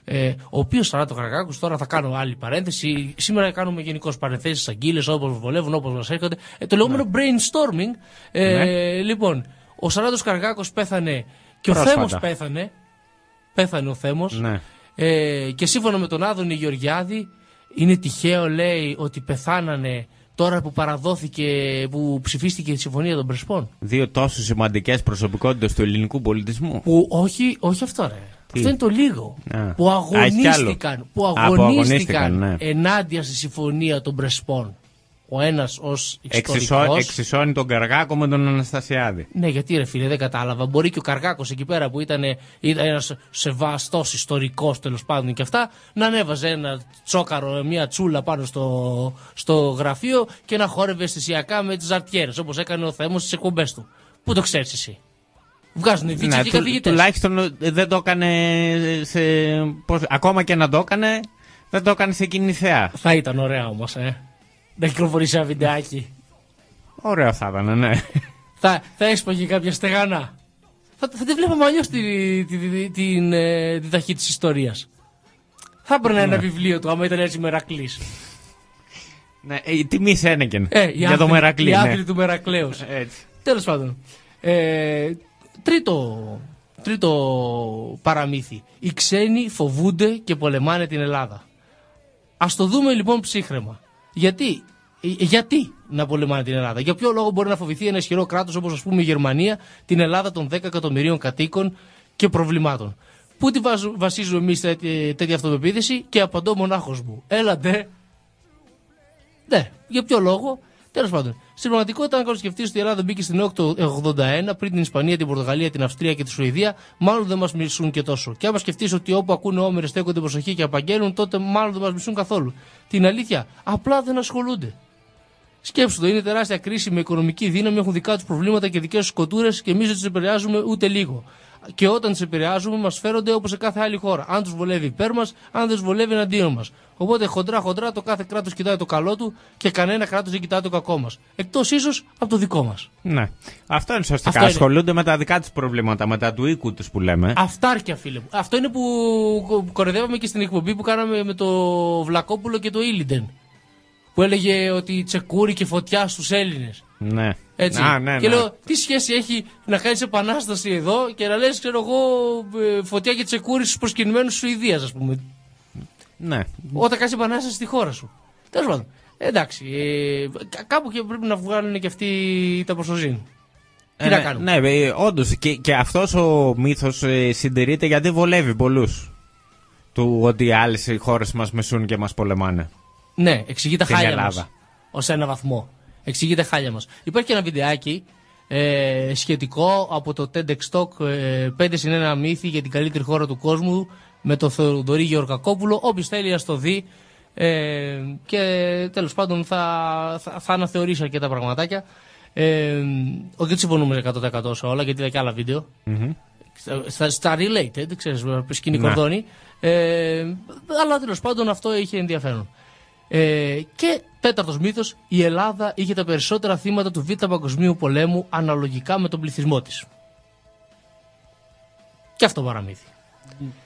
Ε, ο οποίος Σαράτο Καραγάκους, τώρα θα κάνω άλλη παρένθεση. Σήμερα κάνουμε γενικώς παρενθέσεις αγκύλε όπως βολεύουν, όπως μας έρχονται. Ε, το λεγόμενο brainstorming. Ε, Λοιπόν, ο Σαράτο Καραγάκο πέθανε και ο Πρόσφατα. Θέμος πέθανε. Πέθανε ο Θέμος. Ναι. Ε, και σύμφωνα με τον Άδωνη Γεωργιάδη, είναι τυχαίο, λέει, ότι πεθάνανε τώρα που παραδόθηκε, που ψηφίστηκε η Συμφωνία των Πρεσπών. Δύο τόσο σημαντικές προσωπικότητες του ελληνικού πολιτισμού. Που όχι, όχι αυτό ρε. Τι; Αυτό είναι το λίγο. Α. Που Α, έχει κι άλλο. αγωνίστηκαν, που Α, που αγωνίστηκαν, αγωνίστηκαν, ναι. ενάντια στη Συμφωνία των Πρεσπών. Ο ένας ως Εξισώ, ιστορικός. εξισώνει τον Καργάκο με τον Αναστασιάδη. Ναι, γιατί ρε φίλε, δεν κατάλαβα. Μπορεί και ο Καργάκος εκεί πέρα που ήταν, ήταν ένας σεβαστός ιστορικός τέλος πάντων και αυτά, να ανέβαζε ένα τσόκαρο, μια τσούλα πάνω στο, στο γραφείο και να χόρευε αισθησιακά με τις ζαρτιέρες όπως έκανε ο Θέμος στις εκπομπές του. Πού το ξέρεις εσύ; Βγάζουν οι βίτσοι Ναι, και οι του- καθηγητές. τουλάχιστον ε, δεν το έκανε σε. Πώς, ακόμα και να το έκανε, δεν το έκανε σε κοινή θεά. Θα ήταν ωραία όμως, ε. Να κυκλοφορήσει ένα βιντεάκι. Ωραίο θα ήταν, ναι. θα, θα έσπαγε κάποια στεγανά. Θα, θα τη βλέπαμε αλλιώς τη, τη, τη, την, ε, την ταχύ της ιστορίας. Θα έπαιρνε ένα Ναι. βιβλίο του, άμα ήταν έτσι μερακλής. ναι η τιμή Σένεκεν. Ε, οι για το άθλοι- Μερακλή. Οι ναι. άθλοι του Μερακλέου. Έτσι. Τέλος πάντων. Ε, τρίτο, τρίτο παραμύθι. Οι ξένοι φοβούνται και πολεμάνε την Ελλάδα. Α το δούμε λοιπόν ψύχρεμα. Γιατί, ε, γιατί να πολεμάνε την Ελλάδα, Για ποιο λόγο μπορεί να φοβηθεί ένα ισχυρό κράτος όπως ας πούμε η Γερμανία την Ελλάδα των 10 εκατομμυρίων κατοίκων και προβλημάτων; Πού τη βάζου- βασίζουμε εμείς τέτοια, τέτοια αυτοπεποίθηση και απαντώ μονάχος μου. Έλατε, ναι, για ποιο λόγο; Τέλος πάντων, στην πραγματικότητα, αν σκεφτεί ότι η Ελλάδα μπήκε στην ΕΟΚ το 81 πριν την Ισπανία, την Πορτογαλία, την Αυστρία και τη Σουηδία, μάλλον δεν μας μισούν και τόσο. Και άμα σκεφτείς ότι όπου ακούνε όμοιρες στέκονται προσοχή και απαγγέλουν, τότε μάλλον δεν μας μισούν καθόλου. Την αλήθεια, απλά δεν ασχολούνται. Σκέψου το, είναι τεράστια κρίση με οικονομική δύναμη, έχουν δικά τους προβλήματα και δικές τους κοτούρες και εμείς δεν του επηρεάζουμε ούτε λίγο. Και όταν του επηρεάζουμε, μας φέρονται όπως σε κάθε άλλη χώρα. Αν τους βολεύει υπέρ μας, αν δεν τους βολεύει εναντίον μας. Οπότε χοντρά-χοντρά το κάθε κράτος κοιτάει το καλό του και κανένα κράτος δεν κοιτάει το κακό μας. Εκτός ίσως από το δικό μας. Ναι. Αυτό είναι σωστικά. Αυτό είναι. Ασχολούνται με τα δικά τους προβλήματα, με τα του οίκου τους που λέμε. Αυτάρκεια, φίλε μου. Αυτό είναι που κοροϊδεύαμε και στην εκπομπή που κάναμε με το Βλακόπουλο και το Ήλιντεν. Που έλεγε ότι τσεκούρι και φωτιά στους Έλληνες. Ναι. Έτσι. Α, ναι, και ναι. λέω, τι σχέση έχει να κάνεις επανάσταση εδώ και να λες, ξέρω εγώ, ε, φωτιά και τσεκούρι στους προσκυνημένους Σουηδίας, ας πούμε. Ναι. Όταν κάνει επανάσταση στη χώρα σου. Τέλος πάντων. Εντάξει. Ε, κα- κάπου και πρέπει να βγάλουν και αυτοί τα προσωζήν. Τι Ε, να ναι, κάνουμε; Ναι, ε, όντως. Και, και αυτός ο μύθος συντηρείται γιατί βολεύει πολλούς. Του ότι οι άλλε χώρες μας μεσούν και μας πολεμάνε. Ναι, εξηγεί τα Την χάλια Ελλάδα. μας Ω ένα βαθμό. Εξηγεί τα χάλια μας. Υπάρχει και ένα βιντεάκι ε, σχετικό από το TEDx Talk ε, 5 συν 1 μύθι για την καλύτερη χώρα του κόσμου με τον Θεοδωρή Γεωργακόπουλο. Όποιος θέλει, ας το δει. Ε, και τέλος πάντων θα, θα, θα αναθεωρήσει αρκετά πραγματάκια. Ε, όχι δεν συμφωνούμε 100% σε όλα γιατί είδα και άλλα βίντεο. Στα, στα related, ξέρεις, σκηνή Ναι. κορδόνι. Ε, αλλά τέλος πάντων αυτό είχε ενδιαφέρον. Ε, και τέταρτος μύθος, η Ελλάδα είχε τα περισσότερα θύματα του Β' Παγκοσμίου Πολέμου αναλογικά με τον πληθυσμό της. Και αυτό παραμύθι.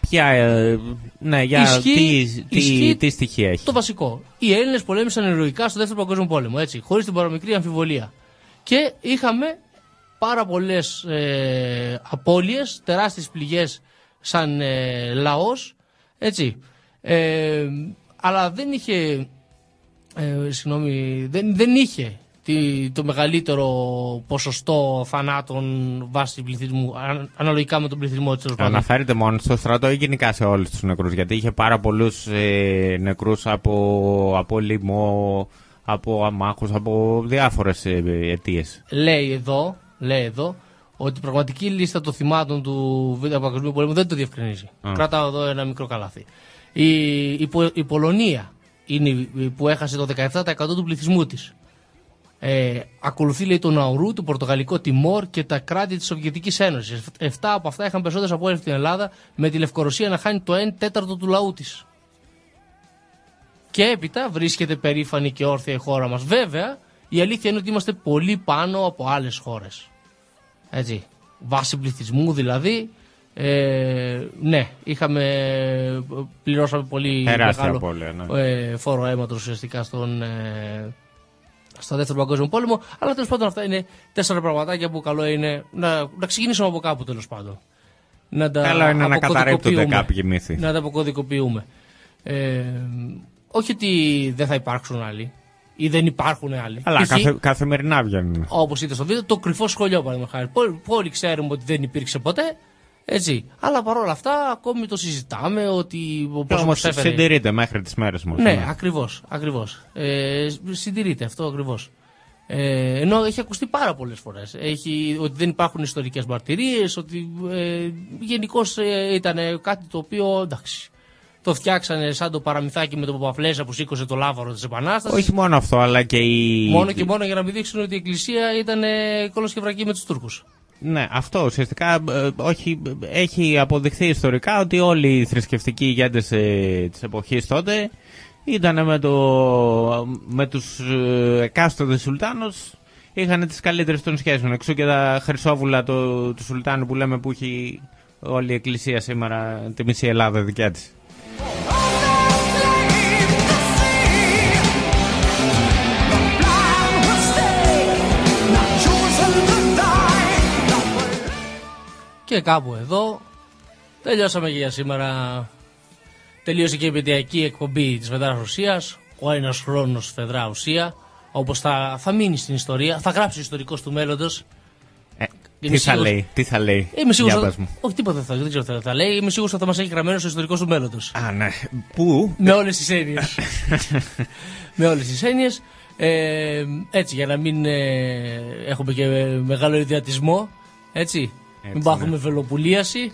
Ποια. ε, ναι, για Ισχύει- τι, τι, ισχύει τι στοιχεία έχει. Το βασικό. Οι Έλληνες πολέμησαν ηρωικά στο δεύτερο παγκόσμιο πόλεμο, έτσι, χωρίς την παραμικρή αμφιβολία. Και είχαμε πάρα πολλές ε, απώλειες, τεράστιες πληγές σαν ε, λαός, έτσι. Ε, αλλά δεν είχε. Ε, συγγνώμη, δεν, δεν είχε τη- το μεγαλύτερο ποσοστό θανάτων βάσει πληθυσμού, αν- αναλογικά με τον πληθυσμό της Αναφέρεται μόνο στο στρατό ή γενικά σε όλους τους νεκρούς. Γιατί είχε πάρα πολλούς ε, νεκρούς από, από λοιμό, από αμάχους, από διάφορες ε, αιτίες. λέει εδώ, λέει εδώ ότι η πραγματική λίστα των θυμάτων του Β' Παγκοσμίου Πολέμου δεν το διευκρινίζει. Α. Κρατάω εδώ ένα μικρό καλάθι. Η, η, Πο- η Πολωνία είναι η που έχασε το 17% του πληθυσμού της. Ε, ακολουθεί λέει το Ναουρού, το Πορτογαλικό Τιμόρ και τα κράτη της Σοβιετικής Ένωσης. Εφτά από αυτά είχαν περισσότερες απόλυτε στην Ελλάδα, με τη Λευκορωσία να χάνει το 1 τέταρτο του λαού της. Και έπειτα βρίσκεται περήφανη και όρθια η χώρα μας. Βέβαια, η αλήθεια είναι ότι είμαστε πολύ πάνω από άλλες χώρες. Έτσι. Βάση πληθυσμού δηλαδή. Ε, ναι, είχαμε, πληρώσαμε πολύ Τεράστια μεγάλο απώλεια, ναι. ε, φόρο αίματος ουσιαστικά στον, ε, στο δεύτερο παγκόσμιο πόλεμο. Αλλά τέλος πάντων αυτά είναι τέσσερα πραγματάκια που καλό είναι να, να ξεκινήσουμε από κάπου τέλος πάντων. Να τα Καλό είναι να καταρρύπτονται αποκωδικοποιούμε. κάποιοι μύθοι. Να τα αποκωδικοποιούμε. Ε, όχι ότι δεν θα υπάρξουν άλλοι ή δεν υπάρχουν άλλοι. Αλλά Π.χ. καθε, καθημερινά βγαίνουν. Όπως είδες στο βίντεο, το κρυφό σχολείο παραδείγματος χάρη. Πολύ, όλοι ξέρουμε ότι δεν υπήρξε ποτέ. Έτσι. Αλλά παρόλα αυτά, ακόμη το συζητάμε ότι. ο Όμως κόσμος έφερε- συντηρείται μέχρι τις μέρες μας. Ναι, ακριβώς. Ακριβώς. Ε, συντηρείται αυτό ακριβώς. Ε, ενώ έχει ακουστεί πάρα πολλές φορές. Ότι δεν υπάρχουν ιστορικές μαρτυρίες, ότι ε, γενικώς ήταν κάτι το οποίο εντάξει. Το φτιάξανε σαν το παραμυθάκι με τον Παπαφλέσα που σήκωσε το λάβαρο της Επανάστασης. Όχι μόνο αυτό, αλλά και η. Μόνο και μόνο για να μην δείξουν ότι η Εκκλησία ήταν κολοσκευρακή με τους Τούρκους. Ναι, αυτό ουσιαστικά ε, όχι, έχει αποδειχθεί ιστορικά ότι όλοι οι θρησκευτικοί ηγέτες ε, της εποχής τότε ήταν με, το, με τους ε, εκάστοτε σουλτάνους είχαν τις καλύτερες των σχέσεων. Εξού και τα χρυσόβουλα το, του σουλτάνου που λέμε που έχει όλη η εκκλησία σήμερα τη μισή Ελλάδα δικιά της. Και κάπου εδώ τελειώσαμε και για σήμερα. Τελείωσε και η επαιτειακή εκπομπή της Φεδράς Ρωσίας. Ο ένας χρόνος Φεδρά Ουσία. Όπως θα, θα μείνει στην ιστορία. Θα γράψει ο ιστορικός του μέλλοντος. Ε, τι θα λέει, τι θα λέει; Είμαι σίγουρος Για ότι- πες μου. Όχι τίποτα θα, δεν ξέρω τι θα λέει. Είμαι σίγουρος ότι θα μας έχει γραμμένο στο ιστορικός του μέλλοντος. Α, ναι. Πού; Με όλες τις έννοιες. με όλες τις έννοιες. Ε, έτσι, για να μην ε, έχουμε και μεγάλο ιδιατισμό. Έτσι. Μην πάθουμε ναι. βελοπουλίαση.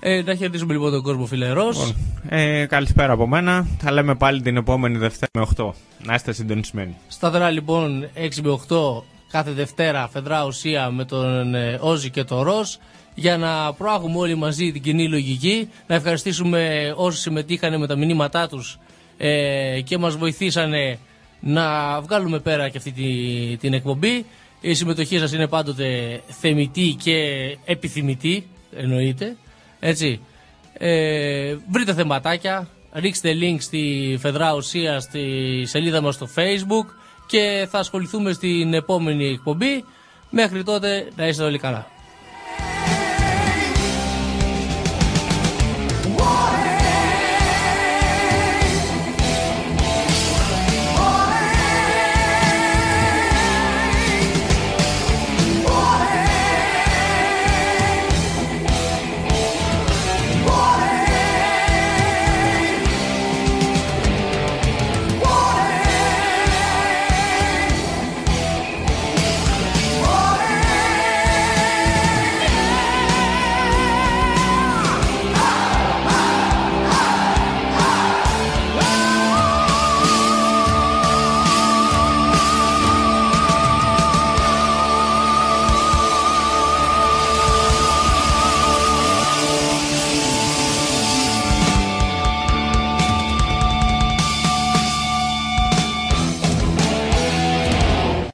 Ε, να χαιρετήσουμε λοιπόν τον κόσμο φιλερός. Ε, καλησπέρα από μένα. Θα λέμε πάλι την επόμενη Δευτέρα με 8. Να είστε συντονισμένοι. Σταθερά λοιπόν 6 με 8 κάθε Δευτέρα φεδρά ουσία με τον ε, Όζη και τον Ρος για να προάγουμε όλοι μαζί την κοινή λογική. Να ευχαριστήσουμε όσοι συμμετείχαν με τα μηνύματά τους ε, και μας βοηθήσανε να βγάλουμε πέρα και αυτή τη- την εκπομπή. Η συμμετοχή σας είναι πάντοτε θεμητή και επιθυμητή, εννοείται. Έτσι. Ε, βρείτε θεματάκια, ρίξτε link στη Φεδρά Ουσία στη σελίδα μας στο facebook και θα ασχοληθούμε στην επόμενη εκπομπή. Μέχρι τότε να είστε όλοι καλά.